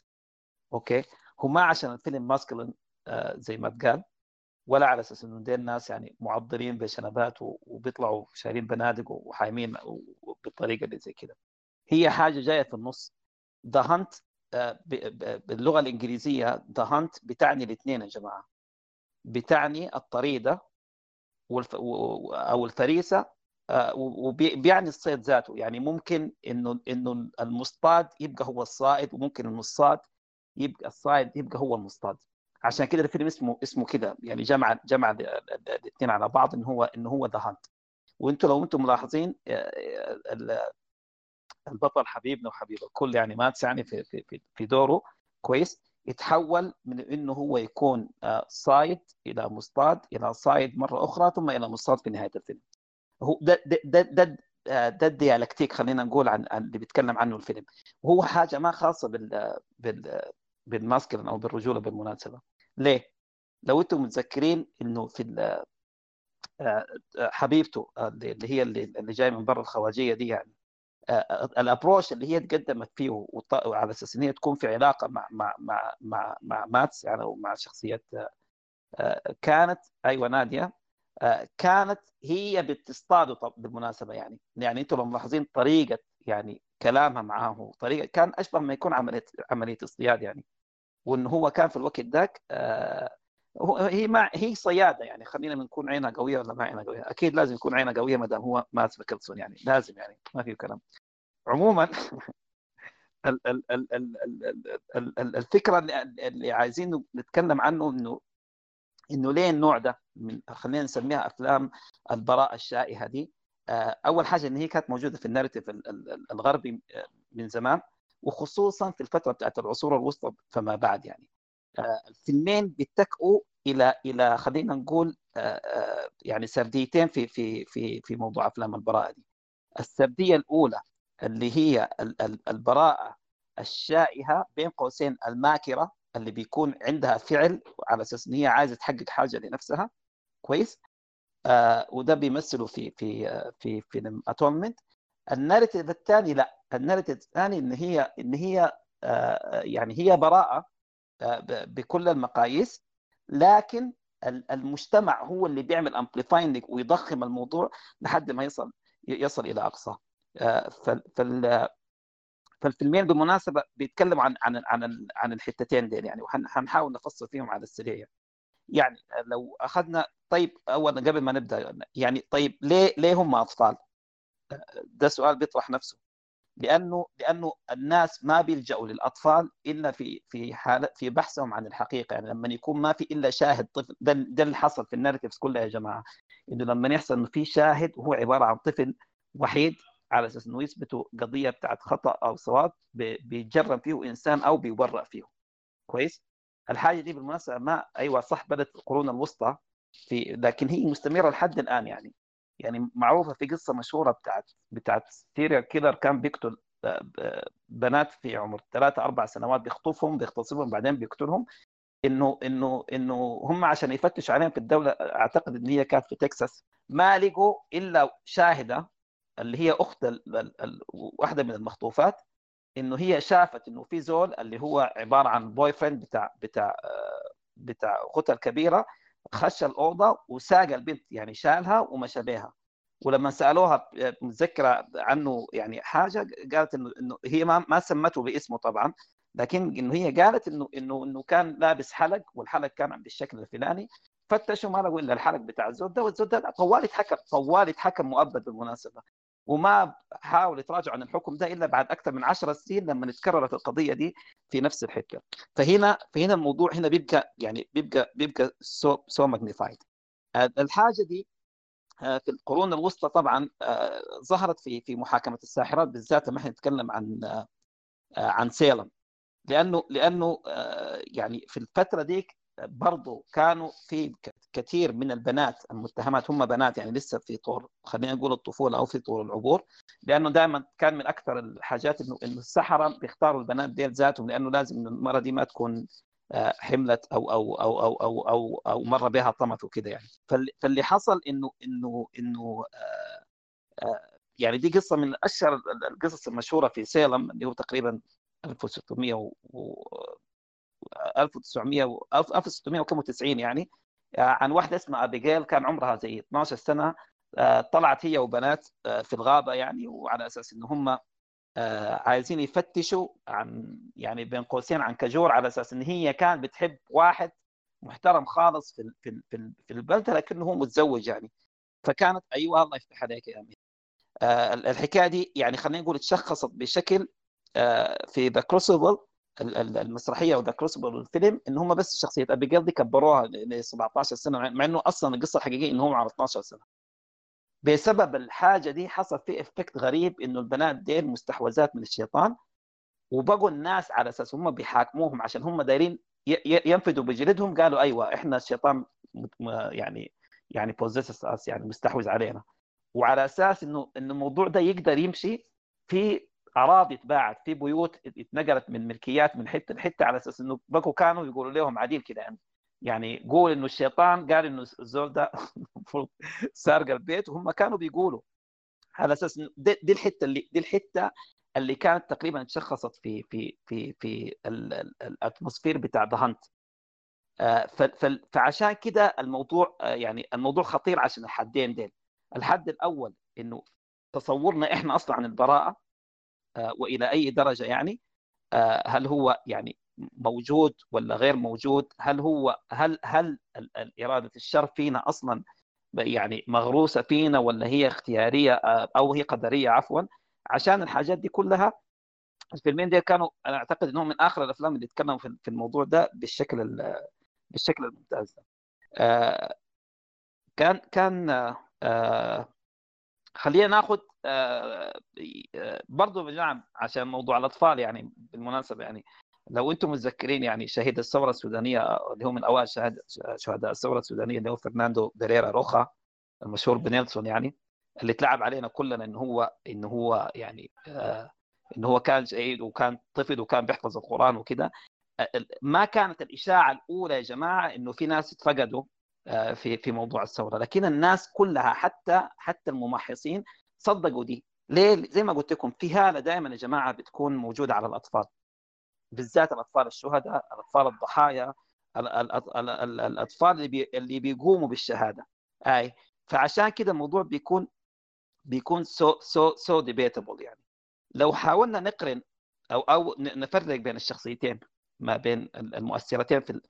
okay؟ هو ما عشان الفيلم masculine آه زي ما اتقال ولا على أساس إنه ديل ناس يعني معضلين بشنبات وبيطلعوا شايلين بنادق وحايمين بالطريقة اللي زي كده. هي حاجة جاية في النص. The Hunt باللغة الإنجليزية the hunt بتعني الاثنين يا جماعة. بتعني الطريدة أو الفريسة آه، وبيعني الصيد ذاته. يعني ممكن إنه إنه المصطاد يبقى هو الصائد وممكن الصاد يبقى الصائد يبقى هو المصطاد. عشان كده الفيلم اسمه اسمه كده يعني جمع جمع الاثنين على بعض انه هو انه هو the hunt وأنتم لو أنتم ملاحظين آه، ال- البطل حبيبنا وحبيب الكل يعني ماتس يعني في في في- دوره كويس يتحول من إنه هو يكون آه، صايد إلى مصطاد إلى صايد مرة أخرى ثم إلى مصطاد في نهاية الفيلم. هو ده ده ده, آه، ده الديالكتيك خلينا نقول عن عن اللي بيتكلم عنه الفيلم. وهو حاجة ما خاصة بال بال بالماسكلين أو بالرجولة بالمناسبة. ليه؟ لو أنتم متذكرين انه في آه، آه، حبيبته آه، اللي هي اللي اللي جاي من برا الخواجية دي يعني الابروش اللي هي تقدمت فيه وعلى أساس إن هي تكون في علاقة مع مع مع مع, مع ماتس يعني ومع شخصية آه، آه، كانت أيوه نادية كانت هي بتصطاده بالمناسبة يعني يعني أنتم لو ملاحظين طريقة يعني كلامها معاه طريقة كان أشبه ما يكون عمليه عملية اصطياد يعني وانه هو كان في الوقت ذاك آه، هي ما هي صياده يعني خلينا نكون عينها قويه ولا ما عينها قويه أكيد لازم يكون عينها قويه ما دام هو مات ميكلسون يعني لازم يعني ما في كلام عموما ال- ال- ال- ال- ال- ال- ال- الفكرة اللي, عايزين نتكلم عنه انه انه ليه النوع ده من خلينا نسميها افلام البراءه الشائهه دي آه، اول حاجة ان هي كانت موجوده في الناريتيف ال- ال- الغربي آه، من زمان وخصوصا في الفترة بتاعت العصور الوسطى فما بعد يعني. آه، الفيلمين بيتكئوا إلى إلى خلينا نقول آه، آه، يعني سرديتين في في في في موضوع أفلام البراءة دي. السردية الأولى اللي هي ال- ال- البراءة الشائهه بين قوسين الماكرة اللي بيكون عندها فعل على أساس إن هي عايزة تحقق حاجة لنفسها. كويس؟ آه وده بيمثله في في في فيلم Atonement ال narrative الثاني لا ال narrative الثاني إن هي إن هي آه يعني هي براءة آه بكل المقاييس لكن ال- المجتمع هو اللي بيعمل amplifying ويضخم الموضوع لحد ما يصل يصل إلى اقصاه آه، فال- فال فالفيلمين بالمناسبة بيتكلموا عن عن عن عن الحتتين دي يعني وحنحاول نفصل فيهم على السريع يعني. يعني لو أخذنا طيب اولا قبل ما نبدأ يعني طيب ليه ليه هم أطفال؟ ده سؤال بيطرح نفسه لأنه لأنه الناس ما بيلجأوا للأطفال إلا في في حاله في بحثهم عن الحقيقة. يعني لما يكون ما في إلا شاهد طفل ده, ده اللي حصل في الناريتيفز كلها يا جماعة. إنه لما يحصل إنه في شاهد وهو عبارة عن طفل وحيد على أساس إنه يثبتوا قضية بتاعت خطأ أو صواب بيجرم فيه إنسان أو بيبرأ فيه. كويس؟ الحاجة دي بالمناسبة ما أيوه صح بدات القرون الوسطى في لكن هي مستمرة لحد الآن يعني. يعني معروفة في قصة مشهورة بتاعت بتاعت serial killer كان بيقتل بنات في عمر ثلاثة أربع سنوات بيخطفهم بيغتصبهم بعدين بيقتلهم. إنه إنه إنه هم عشان يفتشوا عليهم في الدولة أعتقد إن هي كانت في تكساس. ما لقوا إلا شاهدة اللي هي أخت واحدة من المخطوفات إنه هي شافت إنه في زول اللي هو عبارة عن بوي فريند بتاع بتاع بتاع اختها الكبيرة خش الأوضة وساق البنت يعني شالها ومشى بها ولما سألوها متذكره عنه يعني حاجة قالت إنه إنه هي ما ما سمته باسمه طبعا لكن إنه هي قالت إنه إنه إنه كان لابس حلق والحلق كان بالشكل الفلاني. فتشوا ما لقوا إلا الحلق بتاع الزول ده والزول ده طوال يتحكم طوال يتحكم مؤبد بالمناسبة. وما حاولوا يتراجعوا عن الحكم ده إلا بعد أكثر من 10 سنين لما تكررت القضية دي في نفس الحتة. فهنا فهنا الموضوع هنا بيبقى يعني بيبقى بيبقى so so magnified الحاجة دي في القرون الوسطى طبعا ظهرت في في محاكمة الساحرات بالذات لما إحنا نتكلم عن عن سيلم لأنه لأنه يعني في الفترة ديك برضو كانوا في كثير من البنات المتهمات هم بنات يعني لسه في طور خلينا نقول الطفولة أو في طور العبور لأنه دائما كان من أكثر الحاجات إنه السحرة بيختاروا البنات ديل ذاتهم لأنه لازم المراه دي ما تكون حملت أو أو أو أو أو أو, أو مر بها طمث وكذا يعني. فاللي حصل إنه إنه إنه يعني دي قصة من أشهر القصص المشهورة في سيلم اللي هو تقريبا 1600 و 1900 1690 يعني عن واحدة اسمها أبيجيل كان عمرها زي 12 سنة طلعت هي وبنات في الغابة يعني وعلى أساس إن هم عايزين يفتشوا عن يعني بين قوسين عن كجور على أساس إن هي كان بتحب واحد محترم خالص في في في, البلده لكنه هو متزوج يعني. فكانت أيوه الله يفتح عليك يا أمير. الحكاية دي يعني خلينا نقول تشخصت بشكل في The Crucible المسرحية و The Crucible الفيلم إن هم بس شخصيه ابيجيل دي كبروها ل 17 سنة مع إنه أصلا القصة الحقيقية إنه هم على 12 سنة. بسبب الحاجة دي حصل في effect غريب إنه البنات ديل مستحوذات من الشيطان وبقوا الناس على أساس هم بيحاكموهم عشان هم دايرين ينفذوا بجلدهم. قالوا أيوه إحنا الشيطان يعني يعني بوزيسس يعني مستحوذ علينا. وعلى أساس إنه إنه الموضوع ده يقدر يمشي في أراضي اتباعت في بيوت اتنقلت من ملكيات من حتة لحتة على أساس إنه بقوا كانوا يقولوا لهم عديل كده. يعني يعني قول إنه الشيطان قال إنه الزول ده <laughs> سارق البيت وهم كانوا بيقولوا على أساس دي, دي الحتة اللي دي الحتة اللي كانت تقريبا تشخصت في في في في ال atmosphere بتاع The Hunt فعشان كده الموضوع يعني الموضوع خطير عشان الحدين ديل. الحد الأول إنه تصورنا إحنا أصلا عن البراءة. وإلى أي درجة يعني هل هو يعني موجود ولا غير موجود؟ هل هو هل هل إرادة الشر فينا أصلا يعني مغروسة فينا ولا هي اختيارية أو هي قدرية عفوا؟ عشان الحاجات دي كلها الفيلمين دي كانوا أنا أعتقد إنهم من آخر الأفلام اللي تكلموا في الموضوع ده بالشكل بالشكل الممتاز. ده كان كان خلينا ناخذ برضه جماعة عشان موضوع الأطفال يعني بالمناسبة يعني لو أنتم متذكرين يعني شهيد الثورة السودانية اللي هو من أوائل شهداء الثورة السودانية اللي هو فرناندو بيريرا روخا المشهور بنيلسون يعني اللي تلعب علينا كلنا إن هو إن هو يعني آه إن هو كان شهيد وكان طفل وكان بيحفظ القرآن وكده. ما كانت الإشاعة الأولى يا جماعة إنه في ناس اتفقدوا آه في في موضوع الثورة لكن الناس كلها حتى حتى الممحصين صدقوا دي. ليه؟ زي ما قلت لكم في هالة دائما يا جماعة بتكون موجودة على الأطفال. بالذات الأطفال الشهداء الأطفال الضحايا الأطفال اللي اللي بيقوموا بالشهادة. أي فعشان كده الموضوع بيكون بيكون so so so debatable يعني. لو حاولنا نقرن أو أو نفرق بين الشخصيتين ما بين المؤثرتين في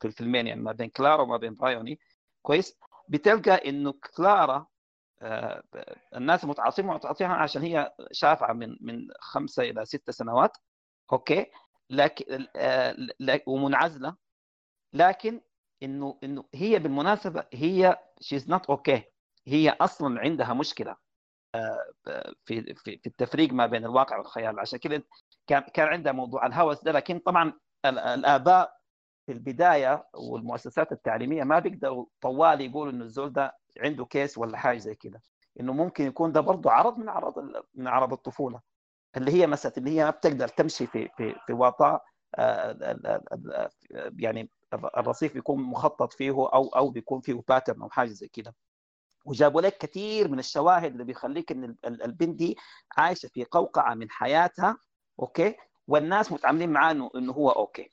في الفيلمين يعني ما بين كلارا وما بين برايوني كويس؟ بتلقى إنه كلارا الناس متعاطفين متعاطفين عشان هي شافعة من من خمسة إلى ست سنوات Okay؟ لكن آه، ومنعزلة. لكن إنه إنه هي بالمناسبة هي she's not okay هي أصلا عندها مشكلة آه، في في في التفريق ما بين الواقع والخيال. عشان كذا كان كان عندها موضوع الهوس ده. لكن طبعا الآباء في البداية والمؤسسات التعليمية ما بيقدروا طوال يقولوا إنه الزول ده عنده case ولا حاجة زي كده إنه ممكن يكون ده برضه عرض من اعراض من اعراض الطفولة. اللي هي مساله اللي هي ما بتقدر تمشي في في في وطاء آه، يعني الرصيف بيكون مخطط فيه أو أو بيكون فيه pattern أو حاجة زي كده. وجابوا لك كثير من الشواهد اللي بيخليك إن البنت دي عايشة في قوقعة من حياتها okay؟ والناس متعاملين معاه إنه هو okay.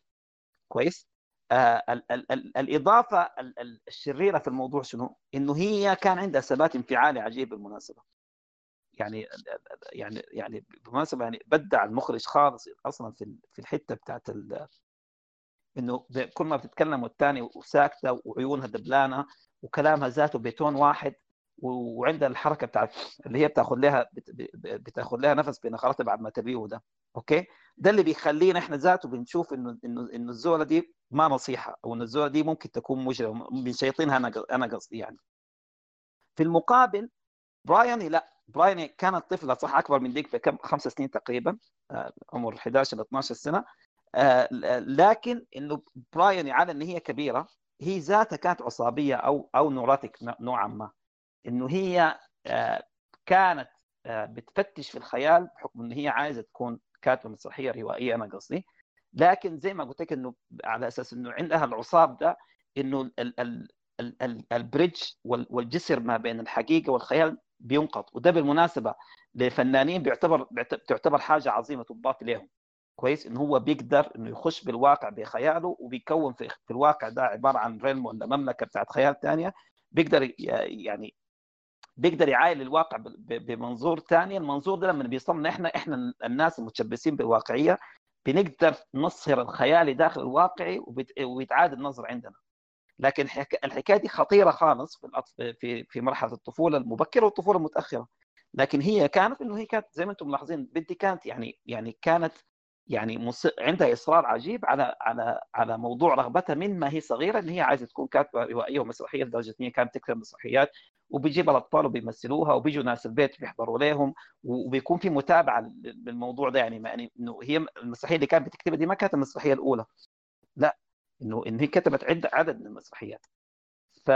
كويس؟ آه ال ال ال الإضافة ال الشريرة في الموضوع شنو؟ إنه هي كان عندها ثبات انفعالي عجيب بالمناسبة يعني يعني يعني بالمناسبة يعني بدع المخرج خالص أصلا في في الحتة بتاعت إنه كل ما بتتكلم والثاني وساكتة وعيونها دبلانة وكلامها ذاته بتون واحد وعندها الحركة بتاعت اللي هي بتاخذ لها بتاخذ لها نفس بنخرتها بعد ما تبيه ده أوكي؟ ده اللي بيخلينا إحنا ذاته بنشوف إنه إنه إنه الزولة دي ما نصيحة أو إنه الزولة دي ممكن تكون مجرم من شياطينها أنا أنا قصدي يعني. في المقابل برايوني لا برايوني كانت طفله صح أكبر من ديك بكم؟ خمس سنين تقريبا آه، عمر 11 ل 12 سنة آه، لكن إنه برايوني على إن هي كبيرة هي ذاتها كانت عصابيه أو أو neurotic نوعا ما. إنه هي آه، كانت بتفتش في الخيال بحكم إن هي عايزة تكون كاتبة مسرحية روائية أنا قصدي. لكن زي ما قلت لك إنه على أساس إنه عندها العصاب ده إنه البريدج والجسر ما بين الحقيقة والخيال بينقط. وده بالمناسبة لفنانين بيعتبر بتعتبر حاجة عظيمة تضاف لهم كويس؟ إنه هو بيقدر إنه يخش بالواقع بخياله وبيكون في, في الواقع ده عبارة عن ريلم ولا مملكة بتاعت خيال ثانية بيقدر يعني بيقدر يعاين الواقع بمنظور ثاني. المنظور ده لما بيصلنا إحنا إحنا الناس المتشبثين بالواقعية بنقدر نصهر الخيالي داخل الواقعي وبيتعاد النظر عندنا. لكن الحكاية دي خطيرة خالص في في في مرحلة الطفولة المبكرة والطفولة المتأخرة. لكن هي كانت إنه هي كانت زي ما أنتم ملاحظين بنتي كانت يعني يعني كانت يعني مص... عندها إصرار عجيب على على على موضوع رغبتها من ما هي صغيرة إن هي عايزة تكون كاتبة روائية ومسرحيه لدرجة إن هي كانت تكتب مسرحيات وبيجيب الاطفال وبيمثلوها وبيجوا ناس البيت بيحضروا لهم وبيكون في متابعة للموضوع ده يعني يعني إنه هي المسرحيه اللي كانت بتكتبها دي ما كانت المسرحيه الأولى. لا إنه إن هي كتبت عده عدد من المسرحيات ف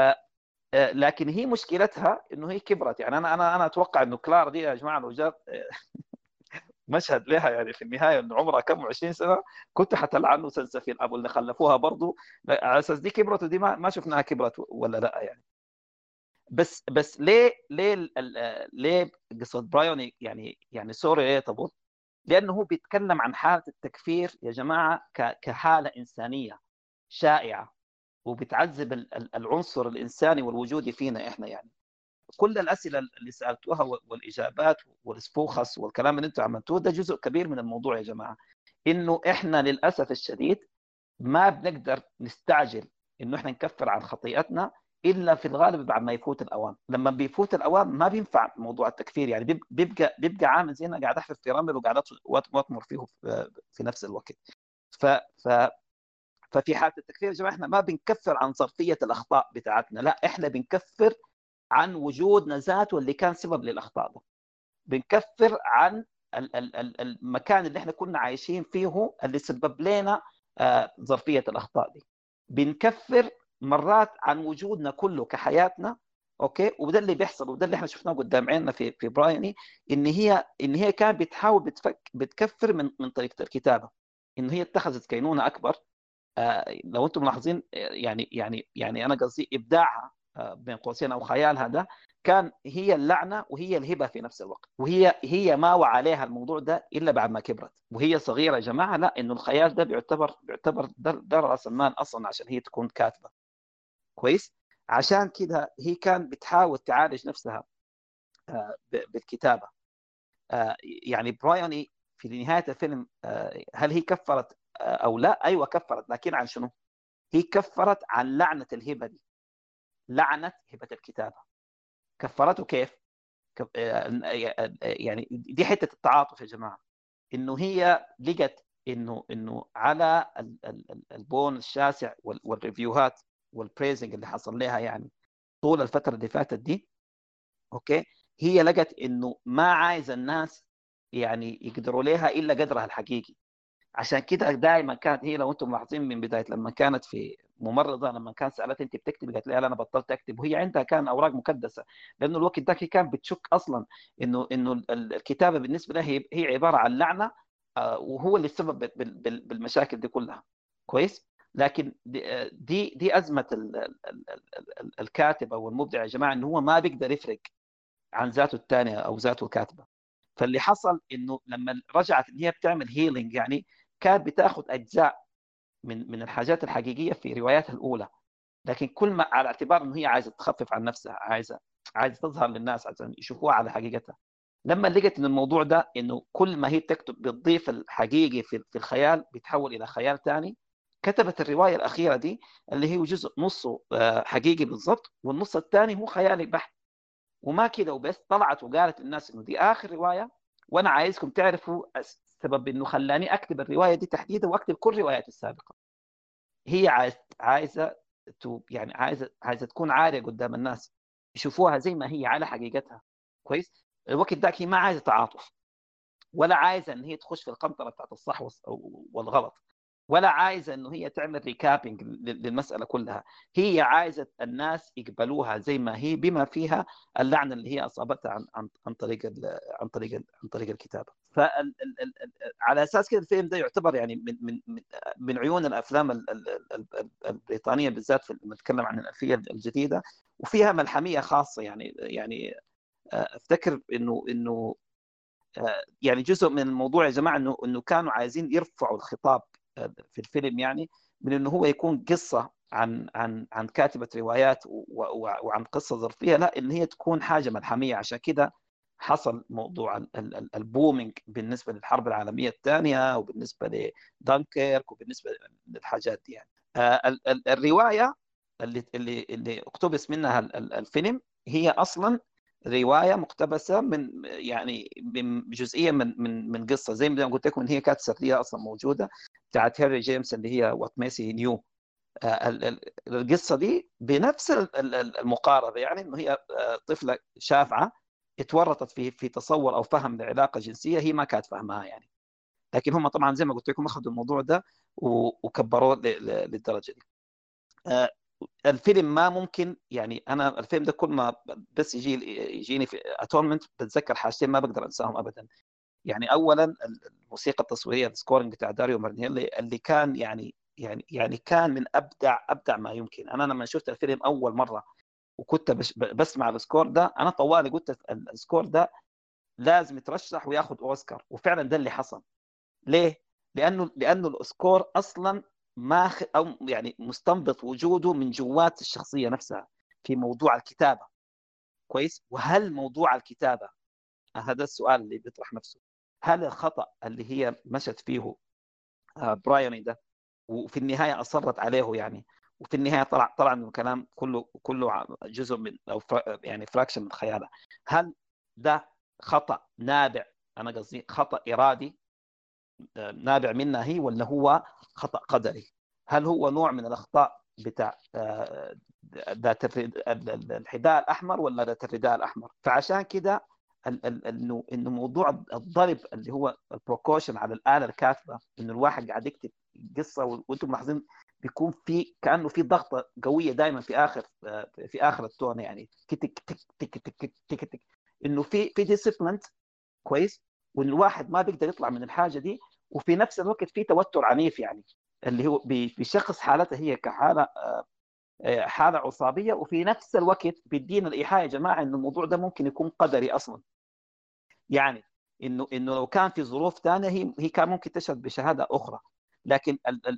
آه، لكن هي مشكلتها إنه هي كبرت. يعني أنا أنا أنا أتوقع إنه كلارا دي يا جماعة لو جات مشهد لها يعني في النهاية انه عمرها كم 20 سنة كنت حتلعنه سلسفيل أبو اللي خلفوها برضه على أساس دي كبرت ودي ما, ما شفناها كبرت ولا لأ يعني. بس بس ليه ليه ليه قصة برايون يعني يعني سوري ليه طبول لأنه هو بيتكلم عن حالة التكفير يا جماعة كحالة إنسانية شائعة وبتعذب العنصر الإنساني والوجودي فينا إحنا يعني. كل الأسئلة اللي سألتوها والإجابات والسبوخس والكلام اللي أنتم عملتوه ده جزء كبير من الموضوع يا جماعة. إنه إحنا للأسف الشديد ما بنقدر نستعجل إنه إحنا نكفر عن خطيئتنا إلا في الغالب بعد ما يفوت الأوان. لما بيفوت الأوان ما بينفع موضوع التكفير يعني بيبقى بيبقى عامل زي أنا قاعد احفر في رمل وقاعد اطمر فيه في نفس الوقت. ف ف ففي حالة التكفير يا جماعة إحنا ما بنكفر عن ظرفيه الأخطاء بتاعتنا لا إحنا بنكفر عن وجودنا ذاته اللي كان سبب للأخطاء ده. بنكفر عن المكان اللي إحنا كنا عايشين فيه اللي سبب لنا آه، ظرفية الأخطاء دي. بنكفر مرات عن وجودنا كله كحياتنا أوكي؟ وده اللي بيحصل وده اللي إحنا شفناه قدام عيننا في في برايني إن هي إن هي كانت بتحاول بتفك بتكفر من من طريقة الكتابة. إن هي اتخذت كينونة أكبر آه لو أنتم ملاحظين يعني يعني يعني أنا قصدي إبداعها آه بين قوسين أو خيالها ده كان هي اللعنة وهي الهبة في نفس الوقت. وهي هي ما وعى عليها الموضوع ده إلا بعد ما كبرت. وهي صغيرة يا جماعة لا إنه الخيال ده بيعتبر بيعتبر ده رأس أصلا عشان هي تكون كاتبة. كويس؟ عشان كده هي كان بتحاول تعالج نفسها آه، بالكتابة. آه، يعني برايوني في نهاية الفيلم هل هي كفرت أو لا؟ أيوه كفرت لكن عن شنو؟ هي كفرت عن لعنة الهبة دي. لعنه هبة الكتابة. كفرته كيف؟ يعني دي حتة التعاطف يا جماعة. إنه هي لقت انه إنه على البون الشاسع وال reviewهات وال praising اللي حصل لها يعني طول الفترة اللي فاتت دي okay؟ هي لقت إنه ما عايزة الناس يعني يقدروا لها إلا قدرها الحقيقي. عشان كده دائما كانت هي لو أنتم ملاحظين من بداية لما كانت في ممرضة لما كان سالت انت بتكتب قالت لها أنا بطلت أكتب. وهي عندها كان أوراق مكدسه لأنه الوقت هي كانت بتشك أصلا إنه إنه الكتابة بالنسبة لها هي عبارة عن لعنة آه، وهو اللي سبب بالمشاكل دي كلها. كويس؟ لكن دي دي أزمة الكاتب أو المبدع يا جماعة إنه هو ما بيقدر يفرق عن ذاته الثانية أو ذاته الكاتبة. فاللي حصل إنه لما رجعت إن هي بتعمل هيلينج يعني كانت بتاخذ أجزاء من من الحاجات الحقيقية في رواياتها الأولى. لكن كل ما على اعتبار إنه هي عايزة تخفف عن نفسها عايزة عايزة تظهر للناس عشان يشوفوها على حقيقتها. لما لقيت إن الموضوع ده إنه كل ما هي تكتب بتضيف الحقيقي في الخيال بيتحول إلى خيال ثاني كتبت الرواية الأخيرة دي اللي هي جزء نصه آه، حقيقي بالضبط والنص الثاني هو خيالي بحت وما كده وبس طلعت وقالت للناس إنه دي آخر رواية وأنا عايزكم تعرفوا السبب إنه خلاني أكتب الرواية دي تحديدا وأكتب كل رواياتي السابقة. هي عايز عايزة يعني عايزه عايزة تكون عارية قدام الناس يشوفوها زي ما هي على حقيقتها. كويس؟ الوقت ذاك هي ما عايزة تعاطف ولا عايزة إن هي تخش في القنطرة بتاعت الصح والغلط. ولا عايزة إنه هي تعمل ريكابينج للمسألة كلها. هي عايزة الناس يقبلوها زي ما هي بما فيها اللعنة اللي هي أصابتها عن عن, طريق عن طريق عن طريق الكتابة. فعلى أساس كده الفيلم ده يعتبر يعني من من من عيون الأفلام البريطانية بالذات في نتكلم عن الألفية الجديدة. وفيها ملحمية خاصة يعني يعني أفتكر إنه إنه يعني جزء من الموضوع يا جماعة إنه إنه كانوا عايزين يرفعوا الخطاب في الفيلم يعني من إنه هو يكون قصة عن عن عن كاتبة روايات وعن قصة ظرفية لا إن هي تكون حاجة ملحمية. عشان كده حصل موضوع ال bombing بالنسبة للحرب العالمية الثانية وبالنسبة لدانكيرك وبالنسبة للحاجات دي يعني. آه، الرواية اللي اللي اللي اقتبس منها الفيلم هي أصلا رواية مقتبسة من يعني جزئية من من من قصة زي ما قلت لكم إن هي كانت سرديه أصلا موجودة بتاعت هنري جيمس اللي هي What Maisie Knew القصة دي بنفس المقاربة يعني إنه هي آه، طفلة شافعة اتورطت في في تصور أو فهم لعلاقة جنسية هي ما كانت فاهمها يعني. لكن هم طبعا زي ما قلت لكم أخذوا الموضوع ده وكبروه للدرجة دي. آه، الفيلم ما ممكن يعني أنا الفيلم ده كل ما بس يجي يجيني في Atonement بتذكر حاجتين ما بقدر أنساهم ابدا. يعني اولا الموسيقى التصويرية ال scoring بتاع داريو ماريانيلي اللي كان يعني يعني يعني كان من أبدع أبدع ما يمكن. أنا لما شفت الفيلم أول مرة وكنت بسمع ال score ده أنا طوالي قلت ال score ده لازم يترشح وياخذ أوسكار. وفعلا ده اللي حصل. ليه؟ لأنه لأنه ال score أصلا ماخذ أو يعني مستنبط وجوده من جوات الشخصية نفسها في موضوع الكتابة. كويس؟ وهل موضوع الكتابة هذا السؤال اللي بيطرح نفسه هل الخطأ اللي هي مشت فيه آه، برايوني ده وفي النهاية أصرت عليه يعني وفي النهاية طلع طلع من الكلام كله كله جزء من أو يعني fraction من خيالها هل ده خطأ نابع؟ أنا قصدي خطأ إرادي نابع منها هي ولا هو خطأ قدري؟ هل هو نوع من الأخطاء بتاع آه، ذات الحذاء الأحمر ولا ذات الرداء الأحمر؟ فعشان كده إنه إنه موضوع الضرب اللي هو ال percussion على الآلة الكاتبة إنه الواحد قاعد يكتب قصة وأنتم ملاحظين بيكون في كأنه في ضغطة قوية دائما في آخر آه، في آخر التون يعني تك تك تك تك تك تك إنه في في ديسيبلين كويس وان الواحد ما بيقدر يطلع من الحاجة دي وفي نفس الوقت في توتر عنيف يعني اللي هو بيشخص حالته هي كحالة آه، آه، حالة عصابية وفي نفس الوقت بيدينا الإيحاء يا جماعة إنه الموضوع ده ممكن يكون قدري أصلا. يعني إنه إنه لو كان في ظروف ثانية هي هي كان ممكن تشهد بشهادة أخرى. لكن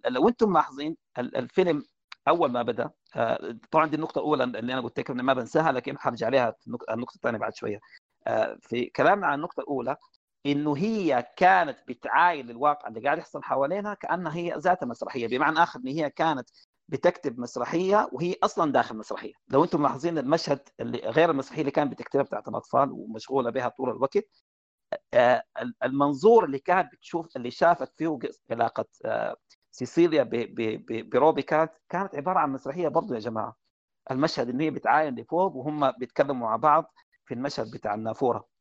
لو أنتم ملاحظين الفيلم أول ما بدأ آه، طبعا دي النقطة الأولى اللي أنا قلت لكم ما بنساها لكن حرجع عليها النقطة الثانية بعد شوية. في كلامنا عن النقطة الأولى إنه هي كانت بتعاين للواقع اللي قاعد يحصل حوالينها كأنها هي ذاتها مسرحية. بمعنى آخر إن هي كانت بتكتب مسرحية وهي أصلا داخل مسرحية. لو أنتم ملاحظين المشهد اللي غير المسرحية اللي كانت بتكتبها بتاعت الأطفال ومشغولة بها طول الوقت آه، المنظور اللي كانت بتشوف اللي شافت فيه علاقة آه، سيسيليا بروبي كانت كانت عبارة عن مسرحية برضه يا جماعة. المشهد إن هي بتعاين لفوق وهم بيتكلموا مع بعض في المشهد بتاع النافورة.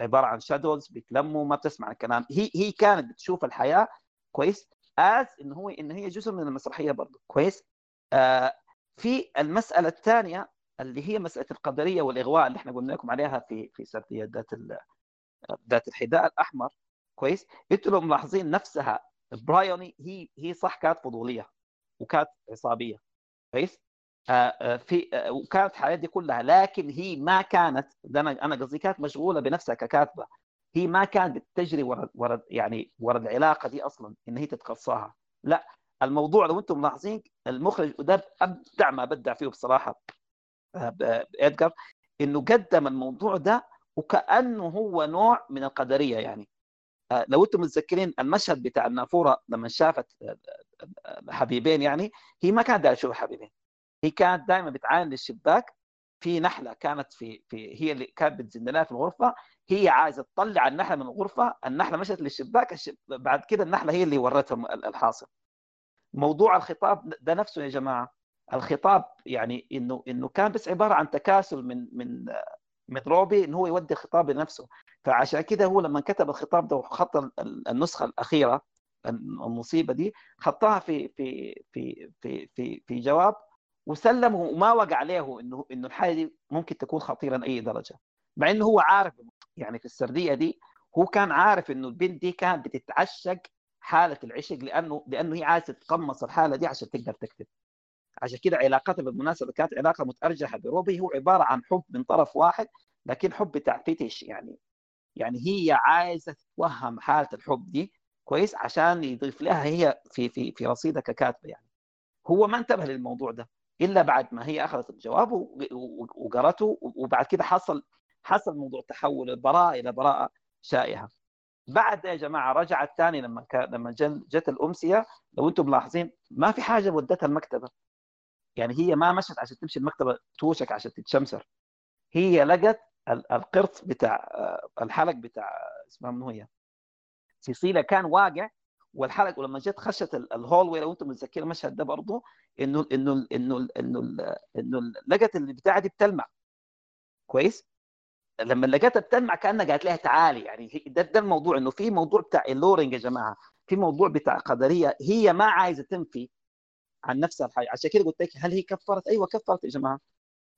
عبارة عن shadows بيتكلموا ما بتسمع الكلام. هي هي كانت بتشوف الحياة كويس as in هو ان هي جزء من المسرحية برضه كويس؟ آه في المسألة الثانية اللي هي مسألة القدرية والإغواء اللي إحنا قلنا لكم عليها في في سردية ذات ذات الحذاء الأحمر. كويس؟ أنتوا لو ملاحظين نفسها برايوني هي هي صح كانت فضولية وكانت عصابية. كويس؟ في آه، وكانت الحياة دي كلها. لكن هي ما كانت أنا أنا قصدي كانت مشغولة بنفسها ككاتبة. هي ما كانت بتجري ورا ورا يعني ورا العلاقة دي أصلا إن هي تتقصاها لا الموضوع لو أنتم ملاحظين المخرج وده أبدع ما بدع فيه بصراحة ادجار إنه قدم الموضوع ده وكأنه هو نوع من القدرية يعني. لو أنتم متذكرين المشهد بتاع النافورة لما شافت حبيبين يعني هي ما كانت دايره تشوف حبيبين. هي كانت دائما بتعاين للشباك. في نحلة كانت في في هي اللي كانت بتزن لها في الغرفة. هي عايزة تطلع النحلة من الغرفة. النحلة مشت للشباك. بعد كده النحلة هي اللي ورتها الحاصل. موضوع الخطاب ده نفسه يا جماعة. الخطاب يعني إنه إنه كان بس عبارة عن تكاسل من من من روبي انه هو يودي الخطاب لنفسه. فعشان كده هو لما كتب الخطاب ده وخط النسخة الأخيرة المصيبة دي خطاها في في في في في, في جواب. وسلمه وما وقع عليه إنه إنه الحاجة دي ممكن تكون خطيرة لأي درجة. مع إنه هو عارف يعني في السردية دي هو كان عارف إنه البنت دي كانت بتتعشق حالة العشق لأنه لأنه هي عايزة تتقمص الحالة دي عشان تقدر تكتب. عشان كده علاقتها بالمناسبة كانت علاقة متأرجحة بروبي. هو عبارة عن حب من طرف واحد لكن حب بتاع فتش يعني يعني هي عايزة تتوهم حالة الحب دي كويس عشان يضيف لها هي في في في رصيدها ككاتبة يعني. هو ما انتبه للموضوع ده. إلا بعد ما هي أخذت الجواب وقرته وبعد كده حصل حصل موضوع تحول البراءة إلى براءة شائعة. بعد يا جماعة رجعت ثاني لما لما جت الأمسية. لو أنتم ملاحظين ما في حاجة ودتها المكتبة. يعني هي ما مشت عشان تمشي المكتبة توشك عشان تتشمسر. هي لقت القرط بتاع الحلق بتاع اسمها من هي؟ سيسيلا كان واقع والحلقة ولما جت خشت الهول لو أنتم متذكرين المشهد ده برضه إنه إنه إنه إنه إنه لقت البتاعة دي بتلمع. كويس؟ لما لقيتها بتلمع كانها قالت لها تعالي. يعني ده, ده الموضوع إنه في موضوع بتاع ال luring يا جماعة. في موضوع بتاع قدرية هي ما عايزة تنفي عن نفسها الحاجة عشان كده قلت لك هل هي كفرت؟ أيوه كفرت يا جماعة.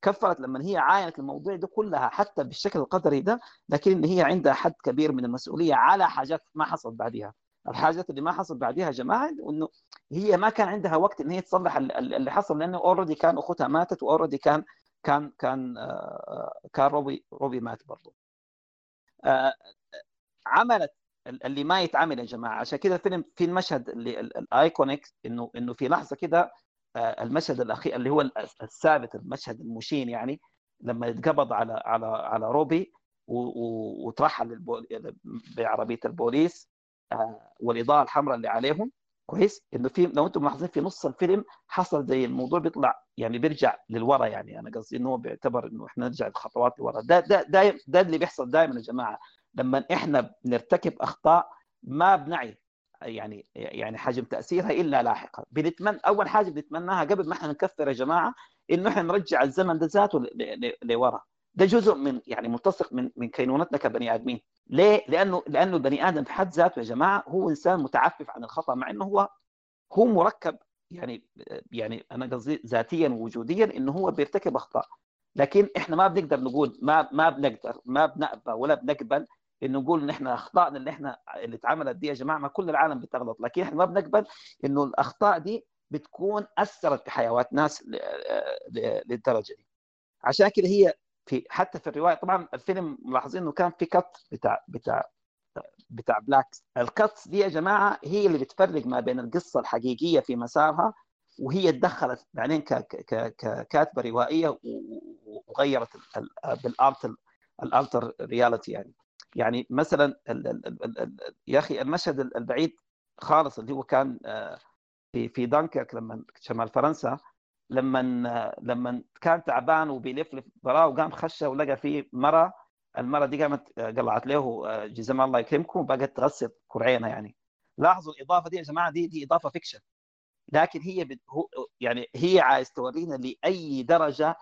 كفرت لما هي عاينت الموضوع ده كلها حتى بالشكل القدري ده لكن هي عندها حد كبير من المسؤولية على حاجات ما حصلت بعدها الحاجات اللي ما حصل بعدها يا جماعة إنه هي ما كان عندها وقت إن هي تصلح اللي حصل لأنه already كان اختها ماتت و already كان كان كان آه، كان روبي روبي مات برضه آه، عملت اللي ما يتعمل يا جماعة. عشان كده الفيلم في المشهد اللي ال iconic انه إنه في لحظة كده آه، المشهد الأخير اللي هو الثابت المشهد المشين يعني لما يتقبض على على على روبي وترحل بعربية البوليس. والإضاءة الحمراء اللي عليهم كويس؟ إنه في لو أنتم ملاحظين في نص الفيلم حصل زي الموضوع بيطلع يعني بيرجع للورا يعني أنا قصدي إنه بيعتبر إنه إحنا نرجع خطوات لورا ده ده ده, ده اللي بيحصل دائما يا جماعة. لما إحنا بنرتكب أخطاء ما بنعي يعني يعني حجم تأثيرها إلا لاحقا. بنتمنى أول حاجة بنتمناها قبل ما إحنا نكفر يا جماعة إنه إحنا نرجع الزمن ده ذاته لورا. ده جزء من يعني ملتصق من من كينونتنا كبني آدمين. ليه؟ لأنه لأنه البني آدم في حد ذاته يا جماعة هو إنسان متعفف عن الخطأ مع إنه هو هو مركب يعني يعني أنا قصدي ذاتيا ووجوديا إنه هو بيرتكب أخطاء. لكن إحنا ما بنقدر نقول ما ما بنقدر ما بنأبى ولا بنقبل إنه نقول إن إحنا أخطائنا اللي إحنا اللي اتعملت دي يا جماعة ما كل العالم بتغلط. لكن إحنا ما بنقبل إنه الأخطاء دي بتكون أثرت في حياه ناس للدرجة دي. عشان كده هي في حتى في الرواية طبعا الفيلم ملاحظين إنه كان في cut بتاع بتاع بتاع blacks ال cuts دي يا جماعة هي اللي بتفرق ما بين القصة الحقيقية في مسارها وهي تدخلت بعدين ككاتبة روائية وغيرت بال alter ال alter reality يعني. يعني مثلا يا أخي المشهد البعيد خالص اللي هو كان آه، في في دانكرك لما شمال فرنسا لما لما كان تعبان وبيلفلف براه وقام خشه ولقى فيه مرة المرة دي قامت آه، قلعت له آه، جزم الله يكرمكم وبقت تغسل كرعينها يعني. لاحظوا الإضافة دي يا جماعة دي دي إضافة fiction. لكن هي يعني هي عايز تورينا لأي درجة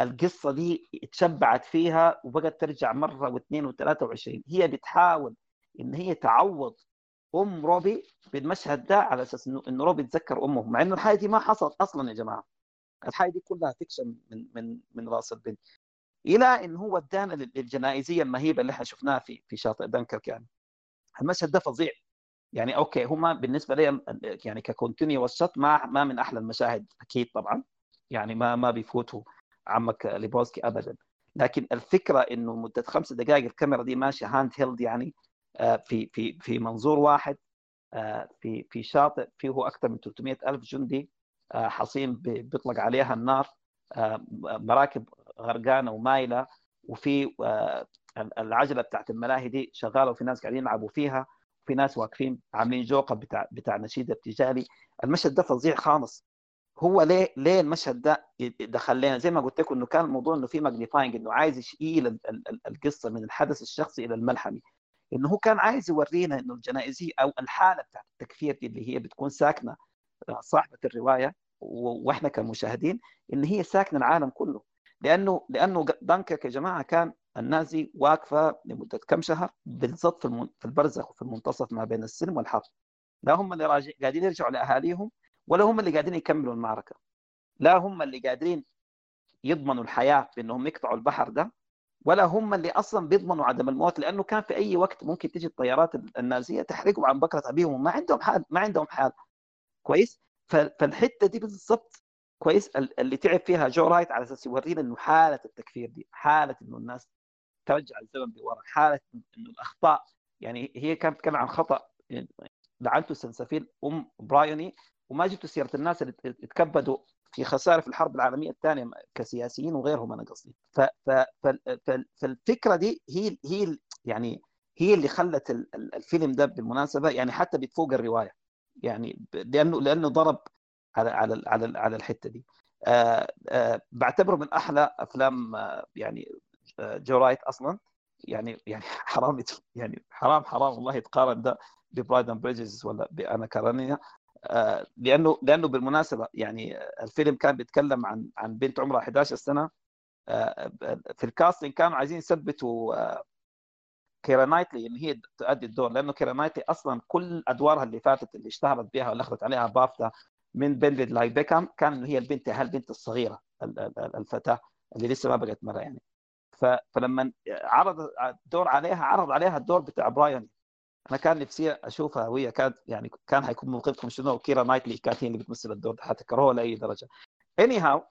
القصة دي اتشبعت فيها وبقت ترجع مرة واثنين وثلاثة وعشرين. هي بتحاول إن هي تعوض أم روبي بالمشهد ده على أساس إنه روبي يتذكر أمه مع إنه الحاجة دي ما حصلت أصلا يا جماعة. الحاجة دي كلها fiction من من من رأس البنت. إلى إن هو ادانا للجنائزية المهيبة اللي إحنا شفناها في في شاطئ دنكرك يعني. المشهد ده فظيع. يعني okay هما بالنسبة لي يعني ك continuous shot ما ما من أحلى المشاهد أكيد طبعا. يعني ما ما بيفوتوا عمك ليبوسكي ابدا. لكن الفكرة إنه مدة خمس دقائق الكاميرا دي ماشية handheld يعني آه، في في في منظور واحد آه، في في شاطئ فيه أكثر من 300 ألف جندي. حصين بيطلق عليها النار مراكب غرقانة ومايلة وفي العجلة بتاعت الملاهي دي شغالة وفي ناس قاعدين يلعبوا فيها وفي ناس واقفين عاملين جوقه بتاع بتاع نشيد ارتجالي. المشهد ده فظيع خالص. هو ليه ليه المشهد ده دخل لنا؟ زي ما قلت لكم إنه كان الموضوع إنه في ماجنيفاينج إنه عايز يشيل القصة من الحدث الشخصي إلى الملحمي. إنه هو كان عايز يورينا إنه الجنائزية أو الحالة بتاعت التكفير دي اللي هي بتكون ساكنة صاحبة الرواية وإحنا كمشاهدين إن هي ساكنة العالم كله. لأنه لأنه دانكرك يا جماعة كان النازي واقفة لمدة كم شهر بالضبط في البرزخ وفي المنتصف ما بين السلم والحرب. لا هم اللي راجع قاعدين يرجعوا لأهاليهم ولا هم اللي قاعدين يكملوا المعركة. لا هم اللي قادرين يضمنوا الحياة بأنهم يقطعوا البحر ده ولا هم اللي أصلا بيضمنوا عدم الموت. لأنه كان في أي وقت ممكن تجي الطيارات النازية تحرقهم عن بكرة أبيهم وما عندهم حال ما عندهم حال. كويس؟ فالحتة دي بالضبط كويس اللي تعب فيها جو رايت على أساس يورينا إنه حالة التكفير دي حالة إنه الناس ترجع الزمن لورا حالة إنه الأخطاء. يعني هي كانت تتكلم عن خطأ لعنته سنسفيل أم برايوني وما جبتوا سيرة الناس اللي تكبدوا في خسائر في الحرب العالمية الثانية كسياسيين وغيرهم أنا قصدي. فالفكرة دي هي هي يعني هي اللي خلت الفيلم ده بالمناسبة يعني حتى بتفوق الرواية. يعني لأنه لأنه ضرب على على على على الحتة دي. بعتبره من أحلى أفلام يعني جو رايت أصلا. يعني يعني <laughs> حرام يعني حرام حرام والله يتقارن ده ب Pride and Prejudice ولا بأنا كارنينا لأنه لأنه بالمناسبة يعني الفيلم كان بيتكلم عن عن بنت عمرها 11 سنة. في ال casting كانوا عايزين يثبتوا كيرا نايتلي ان هي تؤدي الدور لأنه كيرا نايتلي أصلا كل أدوارها اللي فاتت اللي اشتهرت بها واللي عليها بافتا من Bend It Like Beckham كان هي البنت هالبنت الصغيرة الفتاة اللي لسه ما بقت مرة يعني. فلما عرض الدور عليها عرض عليها الدور بتاع برايوني. أنا كان نفسي أشوفها وهي كانت يعني كان حيكون موقفكم شنو؟ كيرا نايتلي كانت هي اللي بتمثل الدور ده لأي درجة. anyhow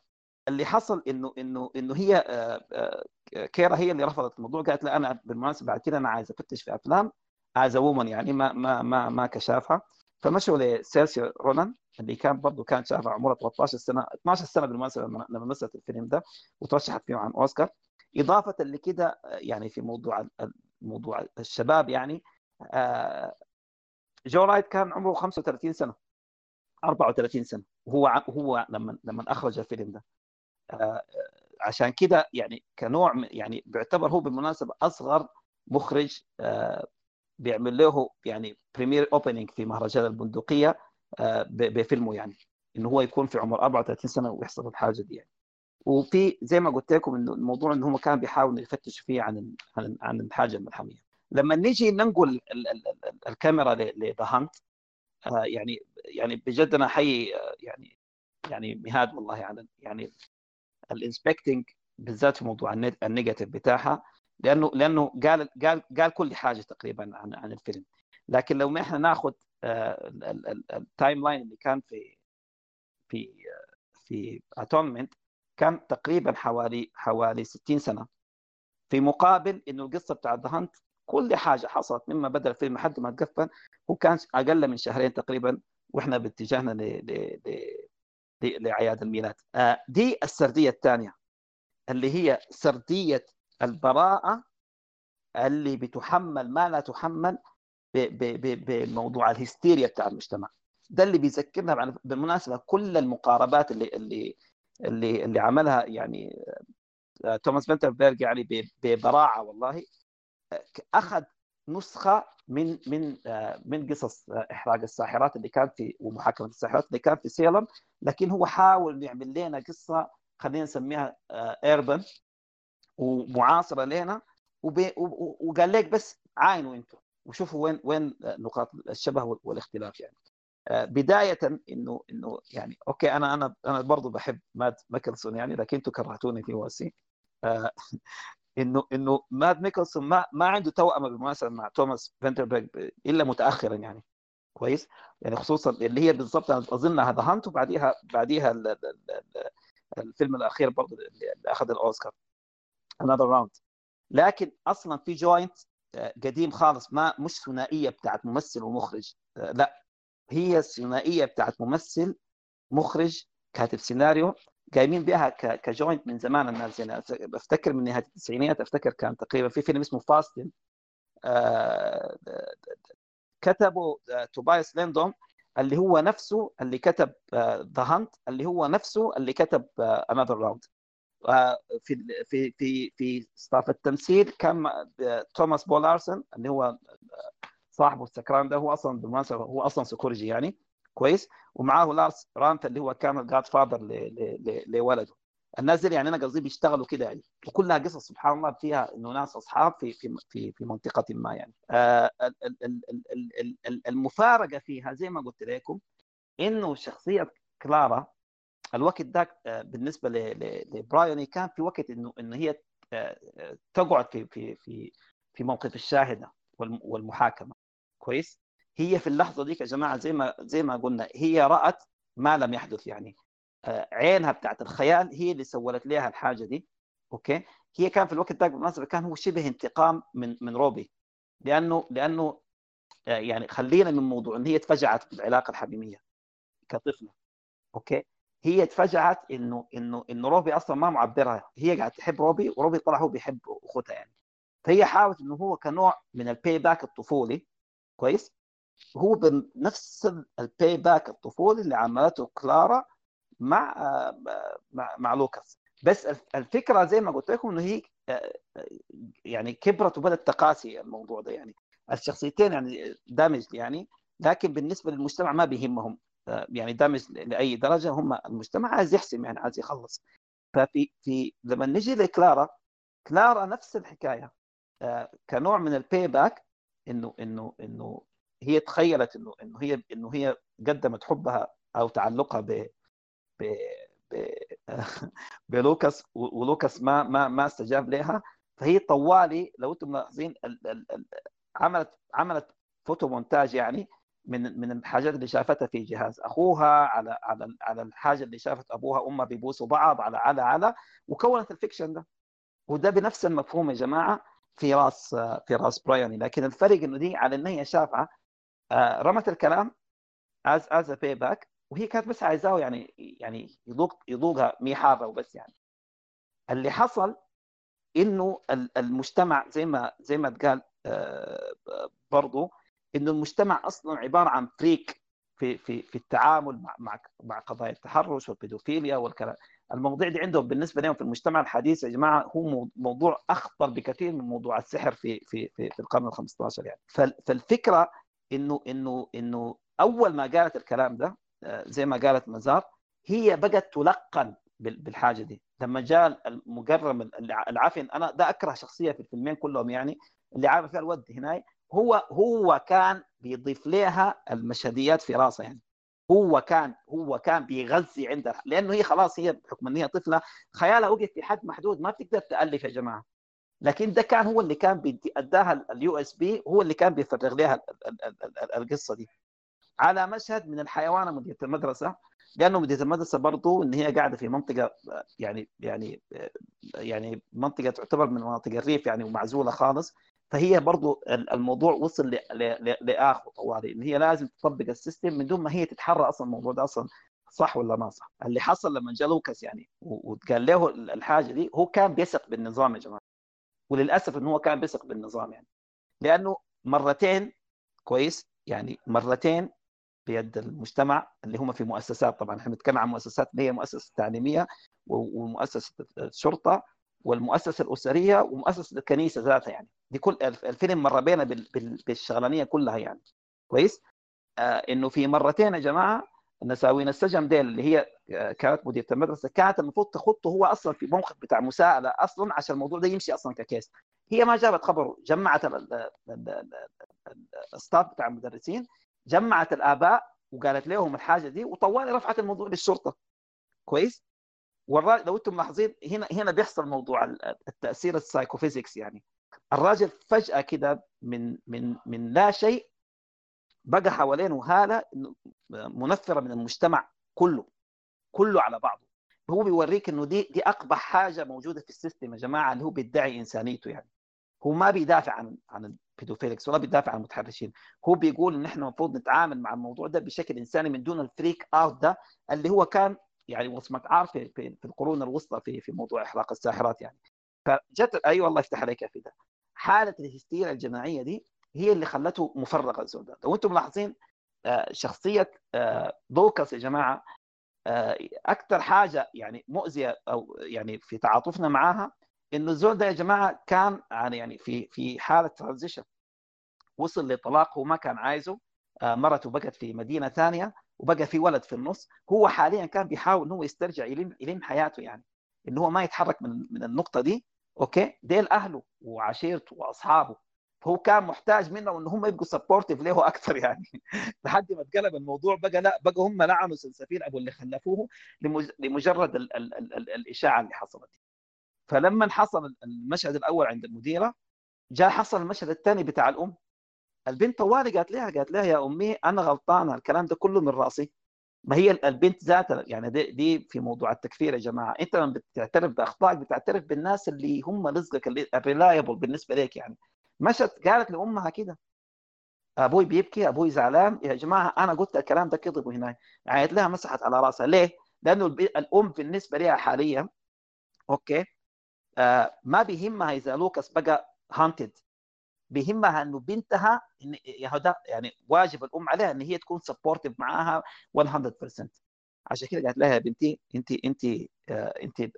اللي حصل انه انه إنه هي آه، آه، كيرا هي اللي رفضت الموضوع قالت لا أنا بالمناسبة بعد كده أنا عايز أفتش في أفلام as woman يعني ما ما ما ما كشافها. فمشوا لسيرسي رونان اللي كان برضه كان شافها عمرها 13 سنة 12 سنة بالمناسبة لما مثلت الفيلم ده وترشحت فيه عن أوسكار. إضافة لكده يعني في موضوع موضوع الشباب يعني آه، جو رايت كان عمره 35 سنة 34 سنة. وهو هو لما لما أخرج الفيلم ده آه، عشان كده يعني كنوع يعني بيعتبر هو بالمناسبة أصغر مخرج آه، بيعمل له يعني premiere opening في مهرجان البندقية بفيلمه يعني انه هو يكون في عمر 34 سنة ويحصل الحاجة دي يعني. وفي زي ما قلت لكم إنه الموضوع إنه هم كان بيحاولوا يفتشوا فيه عن عن عن الحاجة الملحميه لما نيجي ننقل الكاميرا ل The Hunt آه، يعني يعني بجد أنا أحيي آه، يعني يعني مهاد والله على يعني ال inspecting بالذات في موضوع ال negative بتاعها لأنه لأنه قال قال قال كل حاجة تقريبا عن عن الفيلم. لكن لو ما إحنا ناخذ ال timeline اللي كان في في في Atonement كان تقريبا حوالي حوالي 60 سنة. في مقابل إنه القصة بتاعت The Hunt كل حاجة حصلت مما بدأ الفيلم لحد ما تقفل هو كان أقل من شهرين تقريبا وإحنا باتجاهنا ل... ل... ل... لأعياد الميلاد. آه دي السردية الثانية اللي هي سردية البراءة اللي بتحمل ما لا تحمل بموضوع الهستيريا بتاع المجتمع. ده اللي بيذكرنا بالمناسبة كل المقاربات اللي اللي اللي اللي عملها يعني آه، توماس فنتربرج يعني ببراعه والله. أخذ نسخة من من آه، من قصص آه، إحراق الساحرات اللي كان في ومحاكمة الساحرات اللي كان في سيلم لكن هو حاول يعمل لنا قصة خلينا نسميها urban ومعاصرة لنا وقال لك بس عاينوا أنتم وشوفوا وين وين نقاط الشبه والاختلاف يعني. بداية إنه إنه يعني okay أنا أنا أنا برضه بحب مات ميكلسون يعني لكن أنتم كرهتوني في واسي آه، انه إنه مات ميكلسون ما ما عنده توأمه بالمناسبه مع توماس فينتربرج إلا متاخرا يعني. كويس؟ يعني خصوصا اللي هي بالضبط أظن The Hunt وبعديها بعديها الفيلم الأخير برضه اللي أخذ الأوسكار. Another Round لكن أصلا في joint آه، قديم خالص ما مش ثنائية بتاعت ممثل ومخرج. آه، لا. هي الثنائية بتاعت ممثل مخرج كاتب سيناريو. قايمين بها ك joint من زمان الناس. يعني افتكر من نهاية التسعينيات أفتكر كان تقريبا في فيلم اسمه فاستن آه كتبه آه توبايس ليندوم اللي هو نفسه اللي كتب The uh, Hunt اللي هو نفسه اللي كتب Another Round في في في في staff التمثيل كان توماس بول ارسن اللي هو صاحبه السكران ده هو أصلا بالمناسبه هو أصلا سكورجي يعني. كويس ومعاه لارس رانت اللي هو كان الجاد فاذر لولده. الناس دي يعني أنا قصدي بيشتغلوا كده يعني. وكلها قصص سبحان الله فيها إنه ناس أصحاب في في في في منطقة ما يعني. آه المفارقة فيها زي ما قلت لكم إنه شخصية كلارا الوقت ذاك آه، بالنسبة لبرايوني كان في وقت انه إنه هي آه، تقعد في في في في موقف الشاهدة والمحاكمة. كويس؟ هي في اللحظة ديك يا جماعة زي ما زي ما قلنا هي رأت ما لم يحدث يعني. آه، عينها بتاعت الخيال هي اللي سولت لها الحاجة دي okay؟ هي كان في الوقت ذاك بالمناسبة كان هو شبه انتقام من من روبي لأنه لأنه آه، يعني خلينا من موضوع إن هي اتفجعت بالعلاقة الحميمية كطفلة okay؟ هي اتفجعت انه انه إنه روبي أصلا ما معبرها هي قاعدة تحب روبي وروبي طلع هو بيحب أخوتها يعني. فهي حاولت إنه هو كنوع من ال payback الطفولي كويس؟ هو بنفس ال payback الطفولي اللي عملته كلارا مع مع, مع لوكاس. بس الفكرة زي ما قلت لكم إنه هي يعني كبرت وبدأت تقاسي الموضوع ده يعني. الشخصيتين يعني damaged يعني لكن بالنسبة للمجتمع ما بيهمهم. يعني damaged لأي درجة. هم المجتمع عايز يحسم يعني عايز يخلص. ففي في لما نجي لكلارا كلارا نفس الحكاية. كنوع من ال payback إنه إنه إنه هي تخيلت انه إنه هي إنه هي قدمت حبها أو تعلقها ب ب ب <laughs> بلوكاس ولوكاس ما ما ما استجاب لها. فهي طوالي لو أنتم ملاحظين عملت عملت photo montage يعني من من الحاجات اللي شافتها في جهاز. أخوها على على على الحاجة اللي شافت أبوها وامها بيبوسوا بعض على على على وكونت الفيكشن ده. وده بنفس المفهوم يا جماعة في راس في راس براياني لكن الفرق إنه دي على إن هي شافعه رمت الكلام از از باي باك وهي كانت بس عايزاه يعني يعني يذوق يذوقها مي حاره وبس يعني. اللي حصل إنه المجتمع زي ما زي ما اتقال آه، برضه إنه المجتمع أصلا عبارة عن فريك في في في التعامل مع مع مع قضايا التحرش والبيدوفيليا والكلام. المواضيع دي عندهم بالنسبة لهم في المجتمع الحديث يا جماعة هو موضوع أخطر بكثير من موضوع السحر في في في, في القرن ال 15 يعني فالفكرة إنه إنه إنه أول ما قالت الكلام ده آه، زي ما قالت مزار هي بقت تلقن بالحاجة دي. لما جاء المقرم العافين أنا ده أكره شخصية في الفيلمين كلهم يعني اللي عارف فيها الود هنا هو هو كان بيضيف لها المشهديات في راسه يعني. هو كان هو كان بيغذي عندها لأنه هي خلاص هي بحكم إن هي طفلة خيالها وقف في حد محدود ما بتقدر تألف يا جماعة. لكن ده كان هو اللي كان أداها ال USB هو اللي كان بيفرغ لها القصة دي. على مشهد من الحيوانة مديره المدرسة لأنه مديره المدرسة برضه إن هي قاعدة في منطقة يعني يعني يعني منطقة تعتبر من مناطق الريف يعني ومعزولة خالص. فهي برضو الموضوع وصل لاخره طوالي إن هي لازم تطبق السيستم من دون ما هي تتحرى أصلا الموضوع ده أصلا صح ولا ما صح. اللي حصل لما جاء لوكاس يعني وقال له الحاجة دي هو كان بيثق بالنظام يا جماعة. وللأسف انه هو كان بيثق بالنظام يعني. لأنه مرتين كويس يعني مرتين بيد المجتمع اللي هم في مؤسسات طبعا إحنا بنتكلم عن مؤسسات اللي هي مؤسسه تعليميه ومؤسسة الشرطة والمؤسسة الأسرية ومؤسسة الكنيسة ذاتها يعني. دي كل الفيلم مر بينا بالشغلانية كلها يعني. كويس؟ آه إنه في مرتين يا جماعة نساوين السجن ديل اللي هي آه، كانت مديره المدرسة. كانت المفروض تخطه هو أصلا في موقف بتاع مساءلة أصلا عشان الموضوع ده يمشي أصلا ككيس. هي ما جابت خبره جمعت الستاف بتاع المدرسين جمعت الآباء وقالت لهم الحاجة دي وطوالي رفعت الموضوع للشرطة. كويس؟ والراجل لو أنتم ملاحظين هنا هنا بيحصل موضوع التاثير ال psychophysics يعني. الراجل فجأة كده من من من لا شيء بقى حوالينه هاله منفره من المجتمع كله كله على بعضه. هو بيوريك إنه دي دي أقبح حاجة موجودة في ال system يا جماعة اللي هو بيدعي إنسانيته يعني. هو ما بيدافع عن عن ال pedophiles ولا بيدافع عن المتحرشين. هو بيقول إن إحنا المفروض نتعامل مع الموضوع ده بشكل إنساني من دون ال freak out ده اللي هو كان يعني وصمة عار في, في, في القرون الوسطى في في موضوع إحراق الساحرات يعني. فجت اي أيوة الله يفتح عليك يا فدا حالة الهستيريا الجماعية دي هي اللي خلته مفرغ الزول ده لو أنتم ملاحظين آه، شخصية آه، لوكاس يا جماعة آه، أكثر حاجة يعني مؤذية أو يعني في تعاطفنا معاها إنه الزول ده يا جماعة كان يعني في في حالة transition وصل لطلاق هو ما كان عايزه مرته بقت في مدينة ثانية وبقى في ولد في النص. هو حاليا كان بيحاول إنه يسترجع يلم يلم حياته يعني إنه هو ما يتحرك من من النقطة دي. أوكي؟ ديل أهله وعشيرته وأصحابه فهو كان محتاج منهم إن هم يبقوا supportive له أكثر يعني. <laughs> لحد ما اتقلب الموضوع بقى لا بقى هم لعنوا سلسفين أبو اللي خلفوه لمجرد ال ال ال ال الإشاعة اللي حصلت. فلما حصل المشهد الأول عند المديرة جاء حصل المشهد الثاني بتاع الأم. البنت طوالي قالت لها قالت لها يا أمي أنا غلطانه الكلام ده كله من رأسي. ما هي البنت ذاتها يعني دي, دي في موضوع التكفير يا جماعة. أنت لما بتعترف بأخطائك بتعترف بالناس اللي هم رزقك الريلايبل بالنسبة لك يعني. مشت قالت لأمها كده أبوي بيبكي أبوي زعلان يا جماعة أنا قلت الكلام ده كذب هناك عيت لها مسحت على راسها. ليه؟ لأنه الأم بالنسبة لها حاليا أوكي آه ما بيهمها إذا لوكاس بقى hunted بيهمها إنه بنتها يعني واجب الأم عليها إن هي تكون supportive معاها 100% عشان كده قالت لها يا بنتي انت انت آه، انت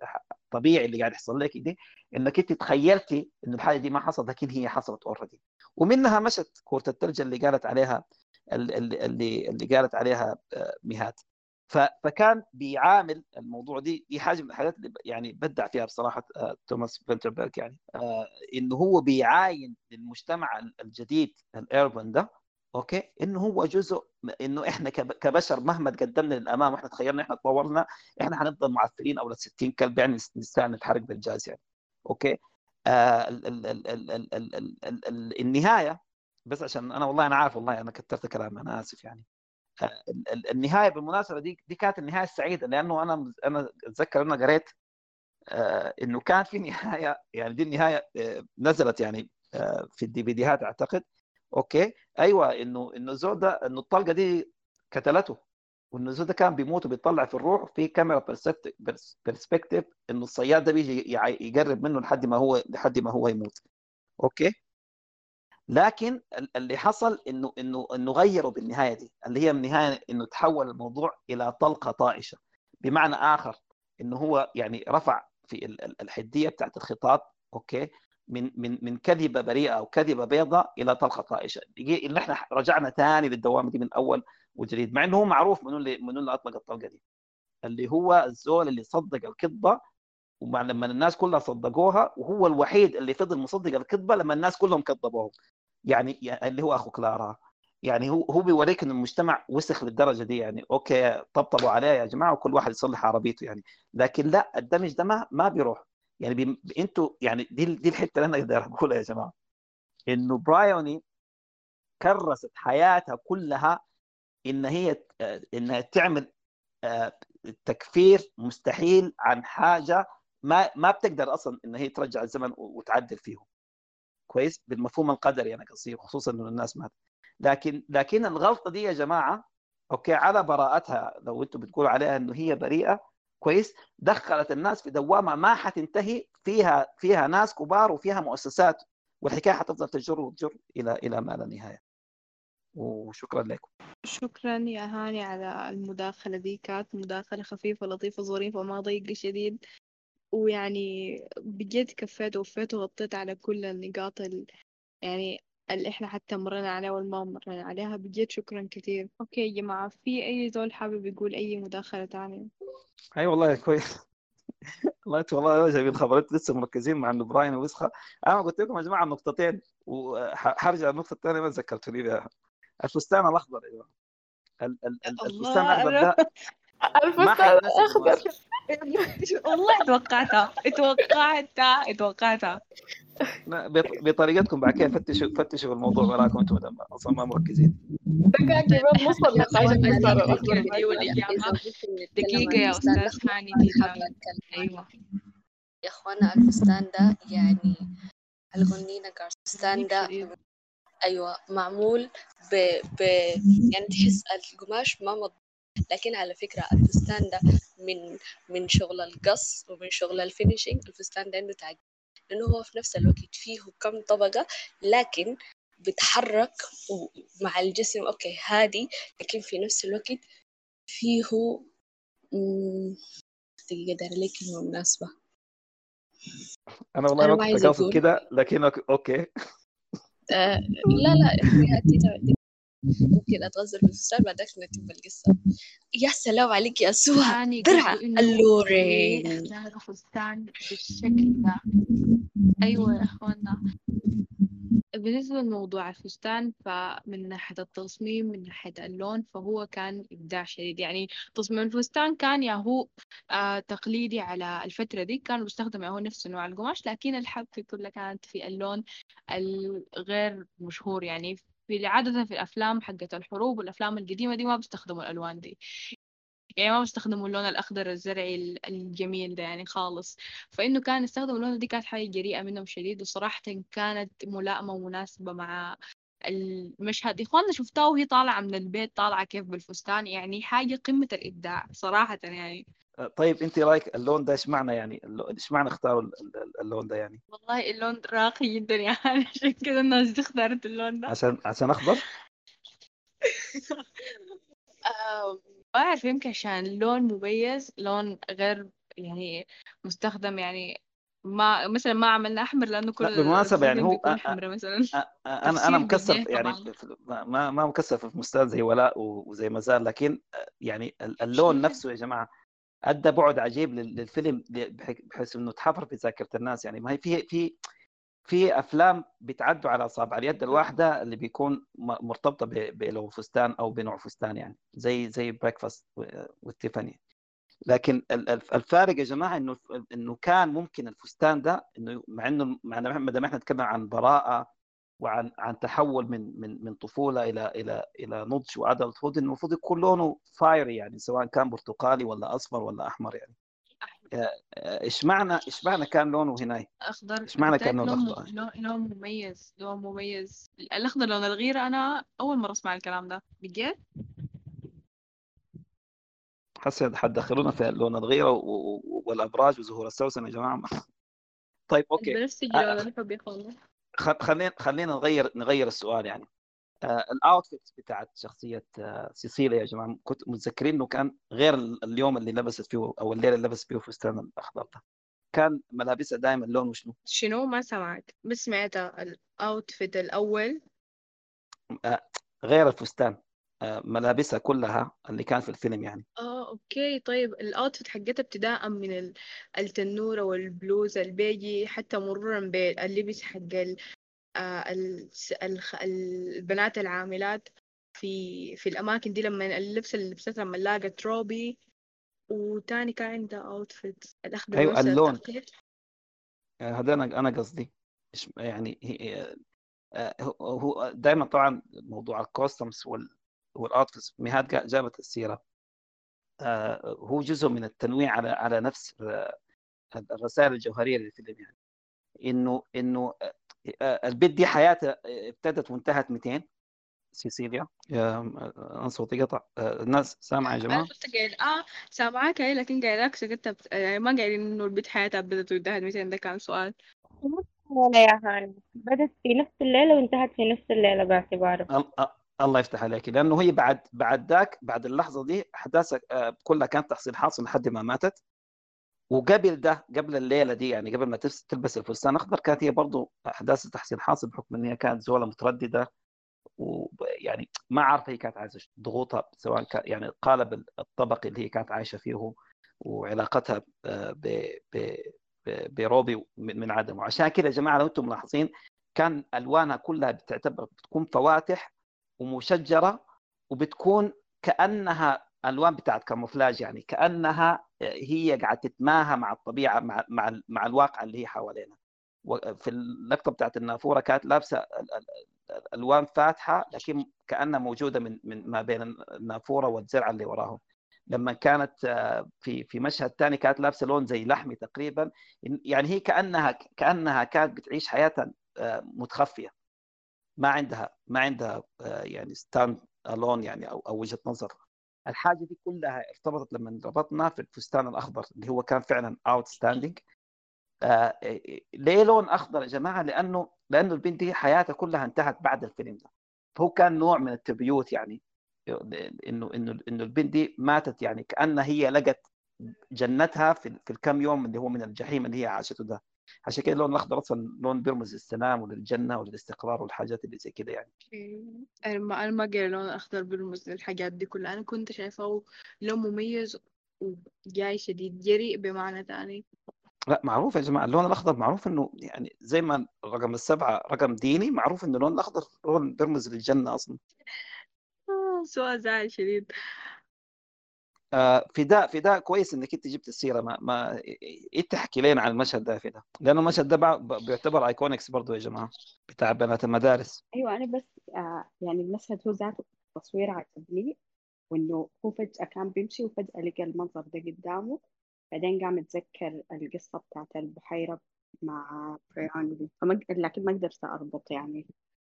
طبيعي اللي قاعد يحصل لك دي انك انت تخيلتي إنه الحاجة دي ما حصلت لكن هي حصلت already ومنها مشت كرة الثلج اللي قالت عليها اللي اللي, قالت عليها آه، ميهات. فكان بيعامل الموضوع دي دي حاجة من الحاجات اللي يعني بدع فيها بصراحة آه، توماس فيلتربرغ يعني إنه هو بيعاين للمجتمع الجديد الايربن ده. أوكي انه هو جزء انه إحنا كبشر مهما تقدمنا للامام وإحنا تخيلنا إحنا تطورنا إحنا هنفضل معفرين أو 60 كلب يعني نستاهل نتحرك بالجاز يعني أوكي آه ال ال ال ال ال ال ال ال النهايه بس عشان أنا والله أنا عارف والله أنا كثرت كلام أنا اسف يعني النهايه بالمناسبه دي دي كانت النهايه السعيده لأنه أنا أنا اتذكر أنا قريت آه، انه كان في نهايه يعني دي النهايه آه، نزلت يعني آه، في ال DVD ات اعتقد أوكي؟ أيوه إنه الزول ده إنه الطلقة دي قتلته الزول ده كان بيموت وبيطلع في الروح في camera perspective إنه الصياد ده بيجي يقرب منه لحد ما هو لحد ما هو يموت. أوكي؟ لكن اللي حصل إنه إنه إنه غيروا بالنهاية دي اللي هي النهاية إنه تحول الموضوع إلى طلقة طائشة. بمعنى آخر إنه هو يعني رفع في الحدية بتاعت الخطاب أوكي؟ من من من كذبة بريئة أو كذبة بيضاء إلى طلقة طائشة. اللي إحنا رجعنا ثاني للدوامه دي من أول وجديد مع إنه هو معروف من اللي من اللي أطلق الطلقة دي اللي هو الزول اللي صدق الكذبة ولما الناس كلها صدقوها وهو الوحيد اللي فضل مصدق الكذبة لما الناس كلهم كذبوه يعني, يعني اللي هو أخو كلارا. يعني هو هو بيوريك ان المجتمع وسخ للدرجة دي. يعني أوكي طبطبوا عليه يا جماعة وكل واحد يصلح عربيته يعني. لكن لا ال damage ده ما ما بيروح. يعني بي... أنتوا يعني دي دي الحتة اللي أنا أقدر اقولها يا جماعة. انه برايوني كرست حياتها كلها إن هي إنها تعمل آه، تكفير مستحيل عن حاجة ما ما بتقدر أصلا إن هي ترجع الزمن وتعدل فيهم. كويس؟ بالمفهوم القدري أنا قصدي خصوصا إنه الناس مات لكن لكن الغلطة دي يا جماعة أوكي على براءتها لو أنتم بتقولوا عليها إنه هي بريئة كويس دخلت الناس في دوامة ما حتنتهي فيها فيها ناس كبار وفيها مؤسسات والحكاية حتفضل تجر وتجر إلى إلى ما لا نهاية. وشكرا لكم. شكرا يا هاني على المداخلة دي كانت مداخلة خفيفة لطيفة ظريفة ما ضيقة شديد. ويعني بجد كفيت ووفيت وغطيت على كل النقاط ال... يعني اللي إحنا حتى مرينا عليها والما مرينا عليها بجد شكرا كثير أوكي يا جماعة في أي زول حابب يقول أي مداخلة تانية؟ أي والله كويس والله والله جايبين خبرات لسه مركزين مع إنه برايوني وسخه أنا قلت لكم يا جماعة النقطتين وحرجع النقطة الثانية ما ذكرتوني بها. الفستان الأخضر أيوه. ال- ال- ال- الفستان الأخضر ده <laughs> الفستان المناسبة. <laughs> والله توقعتها توقعتها توقعتها. بطريقتكم بعد كده فتشوا فتشوا الموضوع وراكم أنتم أصلا ما مركزين. <laughs> عن يا الأخضر هاني أيوة. يا إخوانا الفستان ده يعني الفستان ضيق ده أيوة معمول ب... ب... يعني تحس القماش ما مض... لكن على فكرة الفستان ده من من شغل القص ومن شغل ال finishing الفستان ده عنده تعقيد لأنه هو في نفس الوقت فيه كم طبقة لكن بتحرك مع الجسم. أوكي هادي لكن في نفس الوقت فيه دقيقة دايرة لي كلمة مناسبة؟ أنا والله أنا ما كنت كده لكن أوك- أوكي. آه لا لا ممكن أتغزل في الفستان بعدك نتم القصة. يا سلام عليك يا سوها هاني درع اللورين. اختاروا فستان بالشكل ده. أيوة يا أخوانا. بالنسبة لموضوع الفستان فمن ناحية التصميم من ناحية اللون فهو كان إبداع شديد. يعني تصميم الفستان كان يا هو آه تقليدي على الفترة دي. كانوا بيستخدموا هو نفس نوع القماش لكن الحبكة كلها كانت في اللون الغير مشهور. يعني في عادة في الأفلام حقت الحروب والأفلام القديمة دي ما بيستخدموا الألوان دي. يعني ما بيستخدموا اللون الأخضر الزرعي ال- الجميل ده يعني خالص. فإنه كان يستخدموا اللون دي كانت حاجة جريئة منهم شديد وصراحة كانت ملائمة ومناسبة مع المشهد. إخواننا شفتها وهي طالعة من البيت طالعة كيف بالفستان يعني حاجة قمة الإبداع صراحة يعني. طيب انت رايك اللون ده إيش معنى يعني؟ إيش معنى اختاروا ال- ال- اللون ده يعني؟ والله اللون راقي جدا يعني <laughs> عشان كذا الناس دي اختارت اللون ده. عشان عشان أخضر؟ <laughs> ما أعرف يمكن عشان اللون مميز لون غير يعني مستخدم يعني ما مثلا ما عملنا أحمر لأنه كل لا بالمناسبة يعني هو بيكون أ- أ- حمرا مثلا. أنا أنا <laughs> مكسر يعني ما ما مكسر في المستوى زي ولاء وزي مازال لكن يعني ال- اللون نفسه يا جماعة أدى بعد عجيب لل- للفيلم بحيث إنه تحفر في ذاكرة الناس. يعني ما هي في في في أفلام بتعدوا على اصابع اليد الواحدة اللي بيكون مرتبطة بلو فستان أو بنوع فستان يعني زي زي Breakfast وال Tiffany لكن ال- الف- الفارق يا جماعة إنه إنه كان ممكن الفستان ده إنه مع إنه مع ما إحنا نتكلم عن براءة وعن عن تحول من من من طفولة إلى إلى إلى نضج و adulthood المفروض يكون لونه fiery يعني سواء كان برتقالي ولا أصفر ولا أحمر يعني. آه، آه، إيش معنى إيش معنى كان لونه هنا؟ أخضر. إيش معنى كان لونه أخضر؟ لون مميز لون مميز. الأخضر لون الغيرة أنا أول مرة أسمع الكلام ده. بجد؟ حسيت حتدخلونا في لون الغيره والأبراج وزهور السوسن يا جماعة. طيب أوكي. البنفسجي لون الحب يا خلينا خلينا نغير نغير السؤال يعني. آه، ال outfit بتاعت شخصية آه، سيسيليا يا جماعة كنت متذكرين إنه كان غير ال- اليوم اللي لبست فيه أو الليلة اللي لبست فيه فستان الأخضر ده. كان ملابسها دائما لونه شنو؟ شنو؟ ما سمعت. بس سمعت ال outfit الأول. آه، غير الفستان. ملابسها كلها اللي كان في الفيلم يعني. آه أوكي. طيب ال outfit حقتها ابتداء من ال- التنورة والبلوزة البيجي حتى مرورا باللبس حق ال- آه، الخ- البنات العاملات في في الأماكن دي لما اللبس اللي لبستها لما لاقت روبي. وتاني كان عندها outfit الأخضر أيوه اللون. آه، هذا أنا أنا قصدي. يعني آه، هو هو دائما طبعا موضوع ال costumes وال وال outfits مهاد جا- جابت السيره آه، هو جزء من التنويع على على نفس آه، الرسائل الجوهرية للفيلم يعني إنه إنه آه، البيت دي حياتها ابتدت وانتهت 200 سيسيليا. يا أنا صوتي قطع آه، الناس سامعة يا أنا جماعة؟ كنت قايل آه سامعاك هي لكن قايلاك سكتت بت... يعني ما قايلين إنه البنت حياتها بدت وانتهت 200 ده كان سؤال. الليلة يا هاني بدت في نفس الليلة وانتهت في نفس الليلة باعتباره. الله يفتح عليك. لأنه هي بعد بعد ذاك بعد اللحظة دي احداثها آه، كلها كانت تحصيل حاصل لحد ما ماتت. وقبل ده قبل الليلة دي يعني قبل ما تلبس الفستان الأخضر كانت هي برضه أحداث تحصيل حاصل بحكم إن هي كانت زولة مترددة. ويعني ما عارفة هي كانت عايزه. ضغوطها سواء كان يعني القالب الطبقي اللي هي كانت عايشة فيه وعلاقتها آه، ب ب بروبي من من عدم وعشان كده يا جماعة لو أنتم ملاحظين كان ألوانها كلها بتعتبر بتكون فواتح ومشجرة وبتكون كأنها ألوان بتاعت كاموفلاج يعني كأنها هي قاعدة تتماهى مع الطبيعة مع مع مع الواقع اللي هي حوالينا. وفي اللقطة بتاعت النافورة كانت لابسة ال- ال- الالوان فاتحة لكن كأنها موجودة من من ما بين النافورة والزرع اللي وراهم. لما كانت آه، في في مشهد ثاني كانت لابسة لون زي لحمي تقريبا يعني هي كأنها كأنها كانت بتعيش حياتها آه، متخفية. ما عندها ما عندها آه، يعني stand alone يعني أو أو وجهة نظر. الحاجة دي كلها ارتبطت لما ربطنا في الفستان الأخضر اللي هو كان فعلا outstanding ليه لون أخضر يا جماعة؟ لأنه لأنه البنت دي حياتها كلها انتهت بعد الفيلم ده. فهو كان نوع من التبيوت يعني إنه إنه إنه البنت دي ماتت يعني كأنها هي لقت جنتها في في الكم يوم اللي هو من الجحيم اللي هي عاشته ده. عشان كده اللون الاخضر أصلا لون بيرمز للسلام وللجنة وللاستقرار والحاجات اللي زي كده يعني. أنا ما أنا ما قايل اللون الاخضر بيرمز للحاجات دي كلها. أنا كنت شايفاه لون مميز وجاي شديد جريء بمعنى ثاني لا معروف يا جماعة اللون الأخضر معروف إنه يعني زي ما رقم السبعة رقم ديني معروف إنه اللون الأخضر لون بيرمز للجنة أصلا. آه، سؤال زعل شديد. آه، فداء فداء كويس إنك أنت جبت السيرة. ما ما إيه تحكي لنا عن المشهد ده فداء؟ لأنه المشهد ده بيعتبر iconic برضه يا جماعة بتاع بنات المدارس. أيوه أنا بس آه يعني المشهد هو ذاته التصوير عجبني وإنه هو فجأة كان بيمشي وفجأة لقى المنظر ده قدامه. بعدين قام يتذكر القصة بتاعت البحيرة مع فما لكن ما قدرت أربط يعني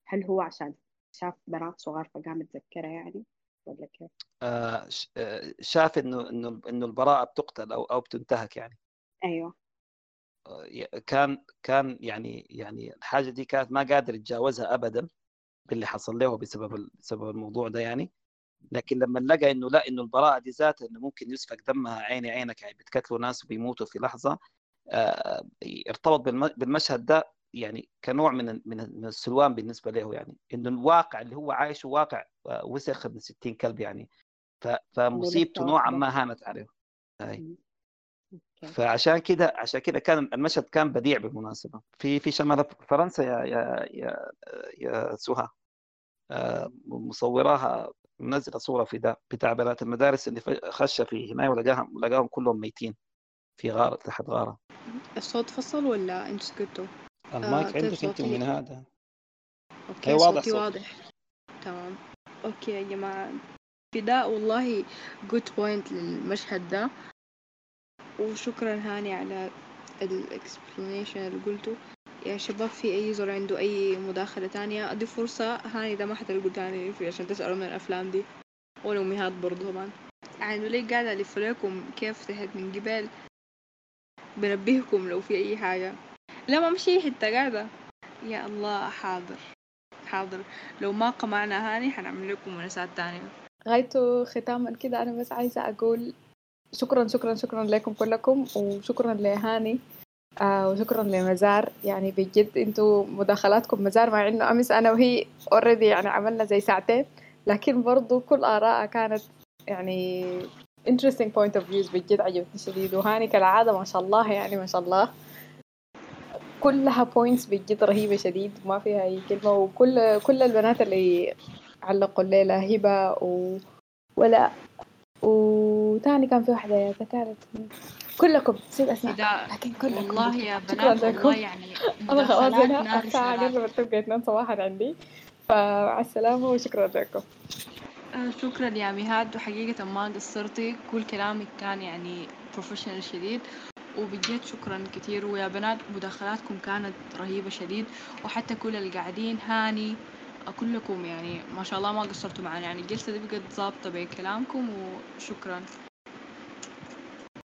هل هو عشان شاف بنات صغار فقام يتذكرها يعني؟ ولا كيف؟ آه، آه، شاف إنه إنه إنه البراءة بتقتل أو أو بتنتهك يعني. أيوه. آه، كان كان يعني يعني الحاجة دي كانت ما قادر يتجاوزها ابدا باللي حصل له بسبب بسبب الموضوع ده يعني. لكن لما لقى إنه لا إنه البراءة دي ذاتها إنه ممكن يسفك دمها عيني عينك يعني بتقتلوا ناس وبيموتوا في لحظة ارتبط بالم- بالمشهد ده يعني كنوع من من ال- من السلوان بالنسبة له يعني إنه الواقع اللي هو عايشه واقع آه، وسخ ابن 60 كلب يعني. فمصيبته نوعا ما هانت عليه. أوكي. فعشان كده عشان كده كان المشهد كان بديع بالمناسبة. في في شمال فرنسا يا يا يا يا سهى آه، مصوراها منزلة صورة في ده بتاع بنات المدارس اللي خش في هناك ولقاهم لقاهم كلهم ميتين في غاره تحت غارة. الصوت فصل ولا أنتوا سكتوا؟ المايك آه طيب عندك أنت ومن هذا. أوكي واضح صوتي واضح. تمام. أوكي يا جماعة. فداء والله good point للمشهد ده. وشكرا هاني على الاكسبلانيشن اللي قلته. يا شباب في أي زول عنده أي مداخلة تانية؟ أدي فرصة. هاني ده ما حد هاني في عشان تسألوا من الأفلام دي. ولا امهات برضه طبعا. يعني ليه قاعدة الف لكم كيف تحت من قبل؟ بنبهكم لو في أي حاجة. لا ما مشي حتة قاعدة. يا الله حاضر حاضر. لو ما قمعنا هاني حنعمل لكم مناسبات تانية. غايته ختاما كده أنا بس عايزة أقول شكرا شكرا شكرا لكم كلكم وشكرا لهاني آه وشكرا لمزار. يعني بجد أنتوا مداخلاتكم مزار مع إنه أمس أنا وهي already يعني عملنا زي ساعتين. لكن برضو كل آراءها كانت يعني interesting point of views بجد عجبتني شديد. وهاني كالعادة ما شاء الله يعني ما شاء الله. كلها points بجد رهيبة شديد وما فيها أي كلمة. وكل كل البنات اللي علقوا الليلة هبة و ولا. وتاني كان في واحدة يا كانت كلكم نسيت فداء لكن كلكم. والله يا شكرا بنات لكم. والله يعني أنا خلاص الساعة شرار قربت تبقى 2 صباحا عندي. فمع السلامة وشكرا لكم. آه، شكرا يا مهاد وحقيقة ما قصرتي. كل كلامك كان يعني بروفيشنال شديد. وبجد شكرا كتير. ويا بنات مداخلاتكم كانت رهيبة شديد وحتى كل اللي قاعدين هاني كلكم يعني ما شاء الله ما قصرتوا معنا. يعني الجلسة دي بقت ظابطة بكلامكم وشكرا.